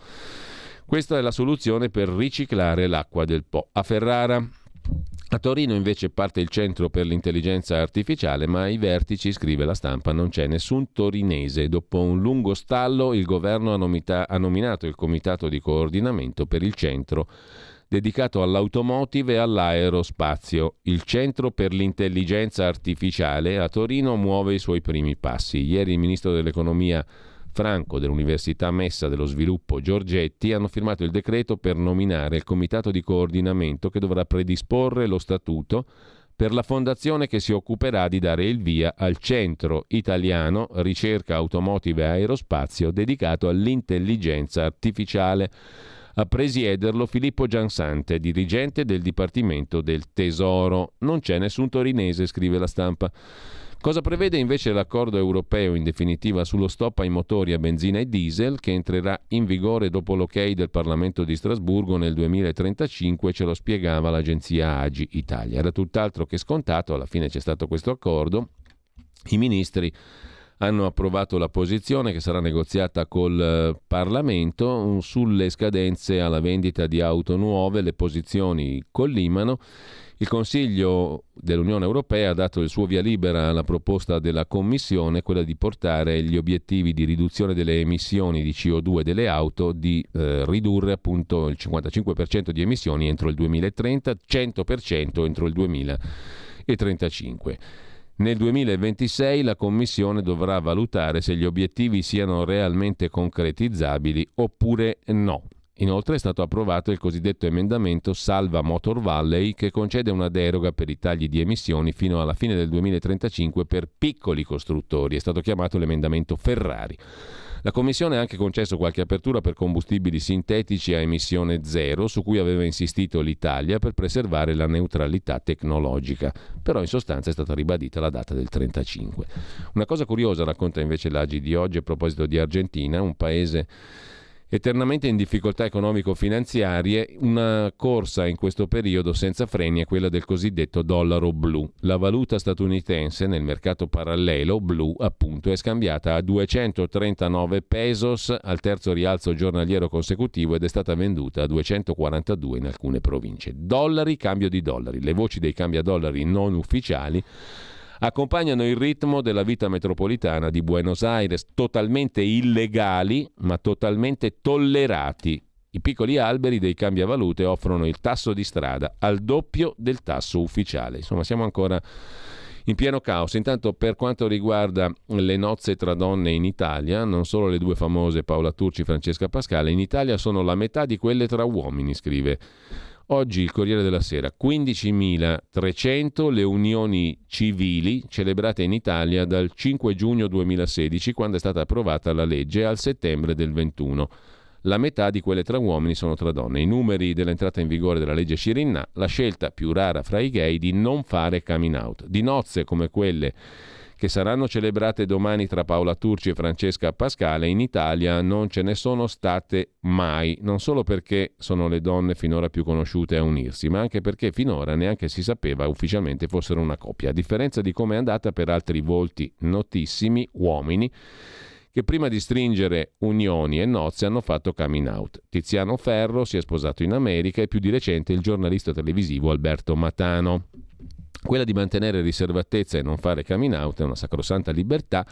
Questa è la soluzione per riciclare l'acqua del Po. A Ferrara a Torino invece parte il Centro per l'intelligenza artificiale, ma ai vertici, scrive la stampa, non c'è nessun torinese. Dopo un lungo stallo il governo ha, nomita- ha nominato il comitato di coordinamento per il centro dedicato all'automotive e all'aerospazio. Il Centro per l'intelligenza artificiale a Torino muove i suoi primi passi. Ieri il ministro dell'economia Franco dell'Università Messa dello Sviluppo Giorgetti hanno firmato il decreto per nominare il comitato di coordinamento che dovrà predisporre lo statuto per la fondazione che si occuperà di dare il via al Centro Italiano Ricerca Automotive e Aerospazio dedicato all'intelligenza artificiale. A presiederlo Filippo Giansante, dirigente del Dipartimento del Tesoro. Non c'è nessun torinese, scrive la stampa. Cosa prevede invece l'accordo europeo in definitiva sullo stop ai motori a benzina e diesel che entrerà in vigore dopo l'ok del Parlamento di Strasburgo nel 2035, ce lo spiegava l'agenzia Agi Italia. Era tutt'altro che scontato, alla fine c'è stato questo accordo. I ministri hanno approvato la posizione che sarà negoziata col eh, Parlamento sulle scadenze alla vendita di auto nuove, le posizioni collimano il Consiglio dell'Unione Europea ha dato il suo via libera alla proposta della Commissione, quella di portare gli obiettivi di riduzione delle emissioni di CO2 delle auto, di eh, ridurre appunto il 55% di emissioni entro il 2030, 100% entro il 2035. Nel 2026 la Commissione dovrà valutare se gli obiettivi siano realmente concretizzabili oppure no. Inoltre è stato approvato il cosiddetto emendamento Salva Motor Valley che concede una deroga per i tagli di emissioni fino alla fine del 2035 per piccoli costruttori. È stato chiamato l'emendamento Ferrari. La Commissione ha anche concesso qualche apertura per combustibili sintetici a emissione zero, su cui aveva insistito l'Italia per preservare la neutralità tecnologica. Però in sostanza è stata ribadita la data del 35. Una cosa curiosa racconta invece l'Agi di oggi a proposito di Argentina, un paese eternamente in difficoltà economico-finanziarie, una corsa in questo periodo senza freni è quella del cosiddetto dollaro blu. La valuta statunitense nel mercato parallelo blu, appunto, è scambiata a 239 pesos al terzo rialzo giornaliero consecutivo ed è stata venduta a 242 in alcune province. Dollari, cambio di dollari. Le voci dei cambiadollari non ufficiali accompagnano il ritmo della vita metropolitana di Buenos Aires, totalmente illegali ma totalmente tollerati. I piccoli alberi dei cambiavalute offrono il tasso di strada al doppio del tasso ufficiale. Insomma, siamo ancora in pieno caos. Intanto per quanto riguarda le nozze tra donne in Italia, non solo le due famose Paola Turci e Francesca Pascale, in Italia sono la metà di quelle tra uomini, scrive Oggi il Corriere della Sera, 15.300 le unioni civili celebrate in Italia dal 5 giugno 2016, quando è stata approvata la legge, al settembre del 21. La metà di quelle tra uomini sono tra donne. I numeri dell'entrata in vigore della legge Cirinna, la scelta più rara fra i gay di non fare coming out. Di nozze come quelle che saranno celebrate domani tra Paola Turci e Francesca Pascale, in Italia non ce ne sono state mai, non solo perché sono le donne finora più conosciute a unirsi, ma anche perché finora neanche si sapeva ufficialmente fossero una coppia, a differenza di come è andata per altri volti notissimi, uomini, che prima di stringere unioni e nozze hanno fatto coming out. Tiziano Ferro si è sposato in America e più di recente il giornalista televisivo Alberto Matano. Quella di mantenere riservatezza e non fare coming out è una sacrosanta libertà,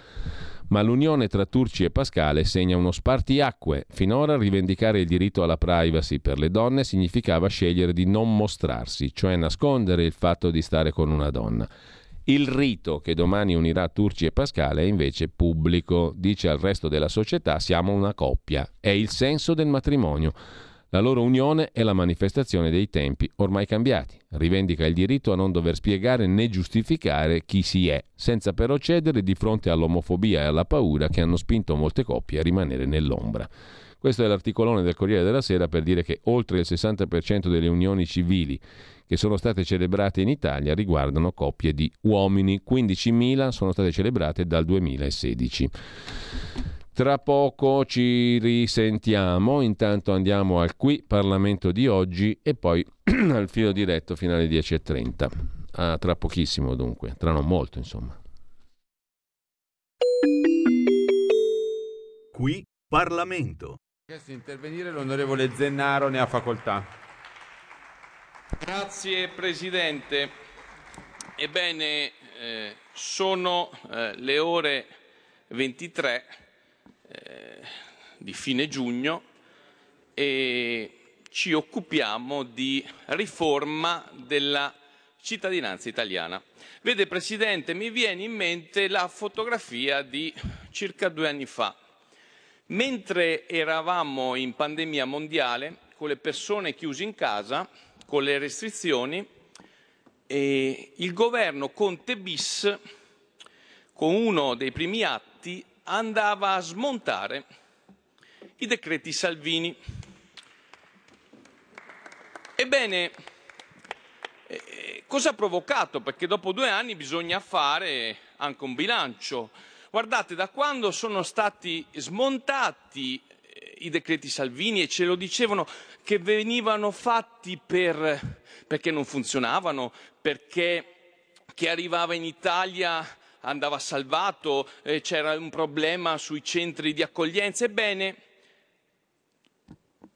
ma l'unione tra Turci e Pascale segna uno spartiacque. Finora rivendicare il diritto alla privacy per le donne significava scegliere di non mostrarsi, cioè nascondere il fatto di stare con una donna. Il rito che domani unirà Turci e Pascale è invece pubblico, dice al resto della società siamo una coppia, è il senso del matrimonio. La loro unione è la manifestazione dei tempi ormai cambiati. Rivendica il diritto a non dover spiegare né giustificare chi si è, senza però cedere di fronte all'omofobia e alla paura che hanno spinto molte coppie a rimanere nell'ombra. Questo è l'articolone del Corriere della Sera per dire che oltre il 60% delle unioni civili che sono state celebrate in Italia riguardano coppie di uomini, 15.000 sono state celebrate dal 2016. Tra poco ci risentiamo, intanto andiamo al qui Parlamento di oggi e poi [clears throat] al filo diretto fino alle 10.30. Ah, tra pochissimo dunque, tra non molto insomma. Qui Parlamento. Chiesto intervenire l'onorevole Zennaro, ne ha facoltà. Grazie Presidente. Ebbene, eh, sono eh, le ore 23 eh, di fine giugno e ci occupiamo di riforma della cittadinanza italiana. Vede Presidente, mi viene in mente la fotografia di circa due anni fa. Mentre eravamo in pandemia mondiale, con le persone chiuse in casa, con le restrizioni, il governo Conte bis, con uno dei primi atti, andava a smontare i decreti Salvini. Ebbene, eh, cosa ha provocato? Perché dopo due anni bisogna fare anche un bilancio. Guardate, da quando sono stati smontati eh, i decreti Salvini e ce lo dicevano che venivano fatti per, perché non funzionavano, perché chi arrivava in Italia andava salvato, eh, c'era un problema sui centri di accoglienza. Ebbene,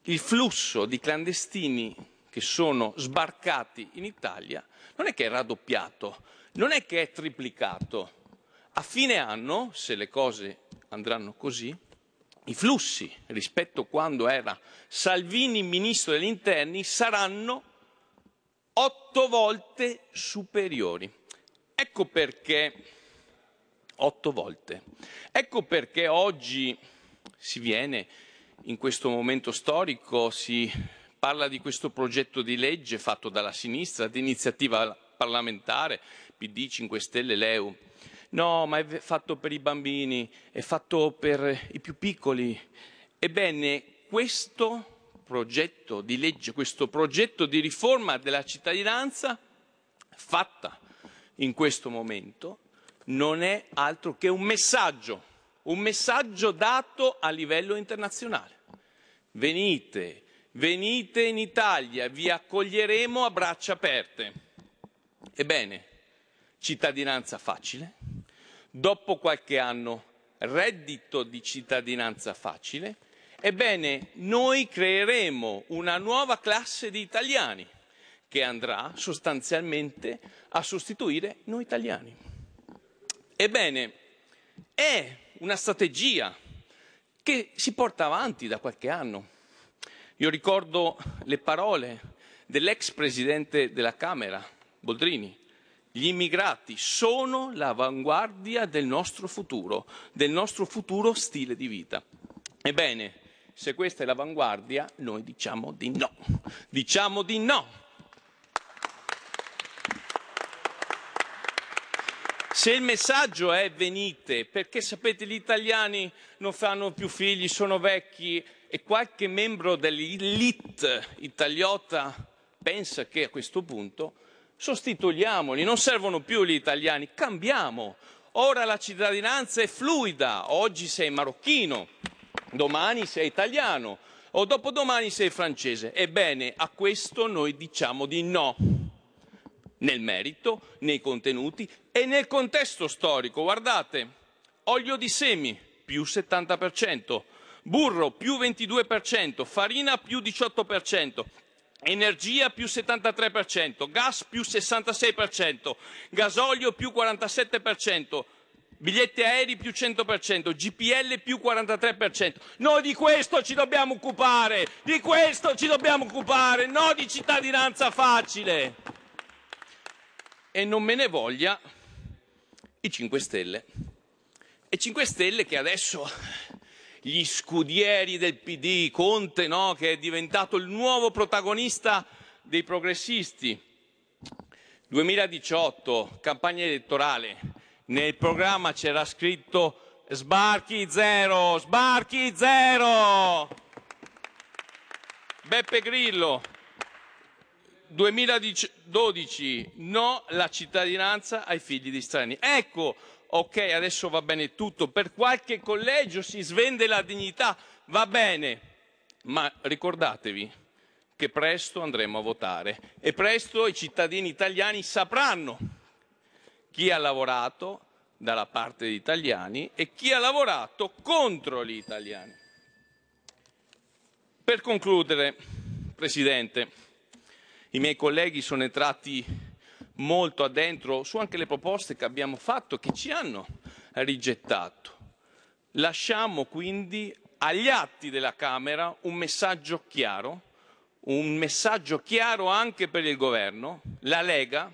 il flusso di clandestini che sono sbarcati in Italia non è che è raddoppiato, non è che è triplicato. A fine anno, se le cose andranno così, i flussi rispetto a quando era Salvini ministro degli interni saranno otto volte superiori. Ecco perché otto volte. Ecco perché oggi si viene, in questo momento storico, si parla di questo progetto di legge fatto dalla sinistra, di iniziativa parlamentare, PD, 5 Stelle, Leu. No, ma è fatto per i bambini, è fatto per i più piccoli. Ebbene, questo progetto di legge, questo progetto di riforma della cittadinanza fatta in questo momento non è altro che un messaggio, un messaggio dato a livello internazionale. Venite, venite in Italia, vi accoglieremo a braccia aperte. Ebbene, cittadinanza facile, dopo qualche anno reddito di cittadinanza facile, ebbene noi creeremo una nuova classe di italiani che andrà sostanzialmente a sostituire noi italiani. Ebbene, è una strategia che si porta avanti da qualche anno. Io ricordo le parole dell'ex presidente della Camera, Boldrini, Gli immigrati sono l'avanguardia del nostro futuro, del nostro futuro stile di vita. Ebbene, se questa è l'avanguardia, noi diciamo di no. Diciamo di no. Se il messaggio è venite, perché sapete gli italiani non fanno più figli, sono vecchi e qualche membro dell'elite italiota pensa che a questo punto sostituiamoli, non servono più gli italiani, cambiamo. Ora la cittadinanza è fluida, oggi sei marocchino, domani sei italiano o dopodomani sei francese. Ebbene, a questo noi diciamo di no nel merito, nei contenuti e nel contesto storico. Guardate, olio di semi più 70%, burro più 22%, farina più 18%, energia più 73%, gas più 66%, gasolio più 47%, biglietti aerei più 100%, GPL più 43%. Noi di questo ci dobbiamo occupare, di questo ci dobbiamo occupare, no di cittadinanza facile e non me ne voglia i 5 Stelle. E 5 Stelle che adesso gli scudieri del PD, Conte, no? che è diventato il nuovo protagonista dei progressisti. 2018, campagna elettorale, nel programma c'era scritto sbarchi zero, sbarchi zero. Beppe Grillo, 2012 no la cittadinanza ai figli di stranieri. Ecco, ok, adesso va bene tutto, per qualche collegio si svende la dignità, va bene, ma ricordatevi che presto andremo a votare e presto i cittadini italiani sapranno chi ha lavorato dalla parte degli italiani e chi ha lavorato contro gli italiani. Per concludere, Presidente, i miei colleghi sono entrati molto addentro su anche le proposte che abbiamo fatto, che ci hanno rigettato. Lasciamo quindi agli atti della Camera un messaggio chiaro, un messaggio chiaro anche per il governo. La Lega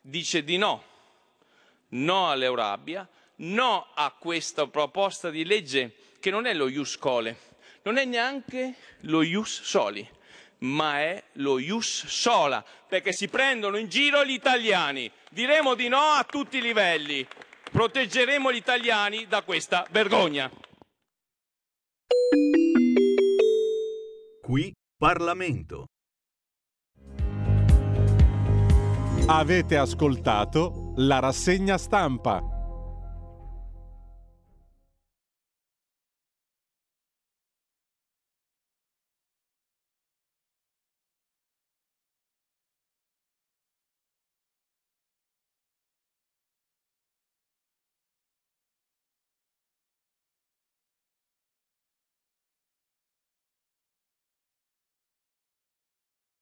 dice di no, no all'Eurabia, no a questa proposta di legge che non è lo Ius Cole, non è neanche lo Ius Soli ma è lo ius sola, perché si prendono in giro gli italiani. Diremo di no a tutti i livelli. Proteggeremo gli italiani da questa vergogna. Qui Parlamento. Avete ascoltato la rassegna stampa.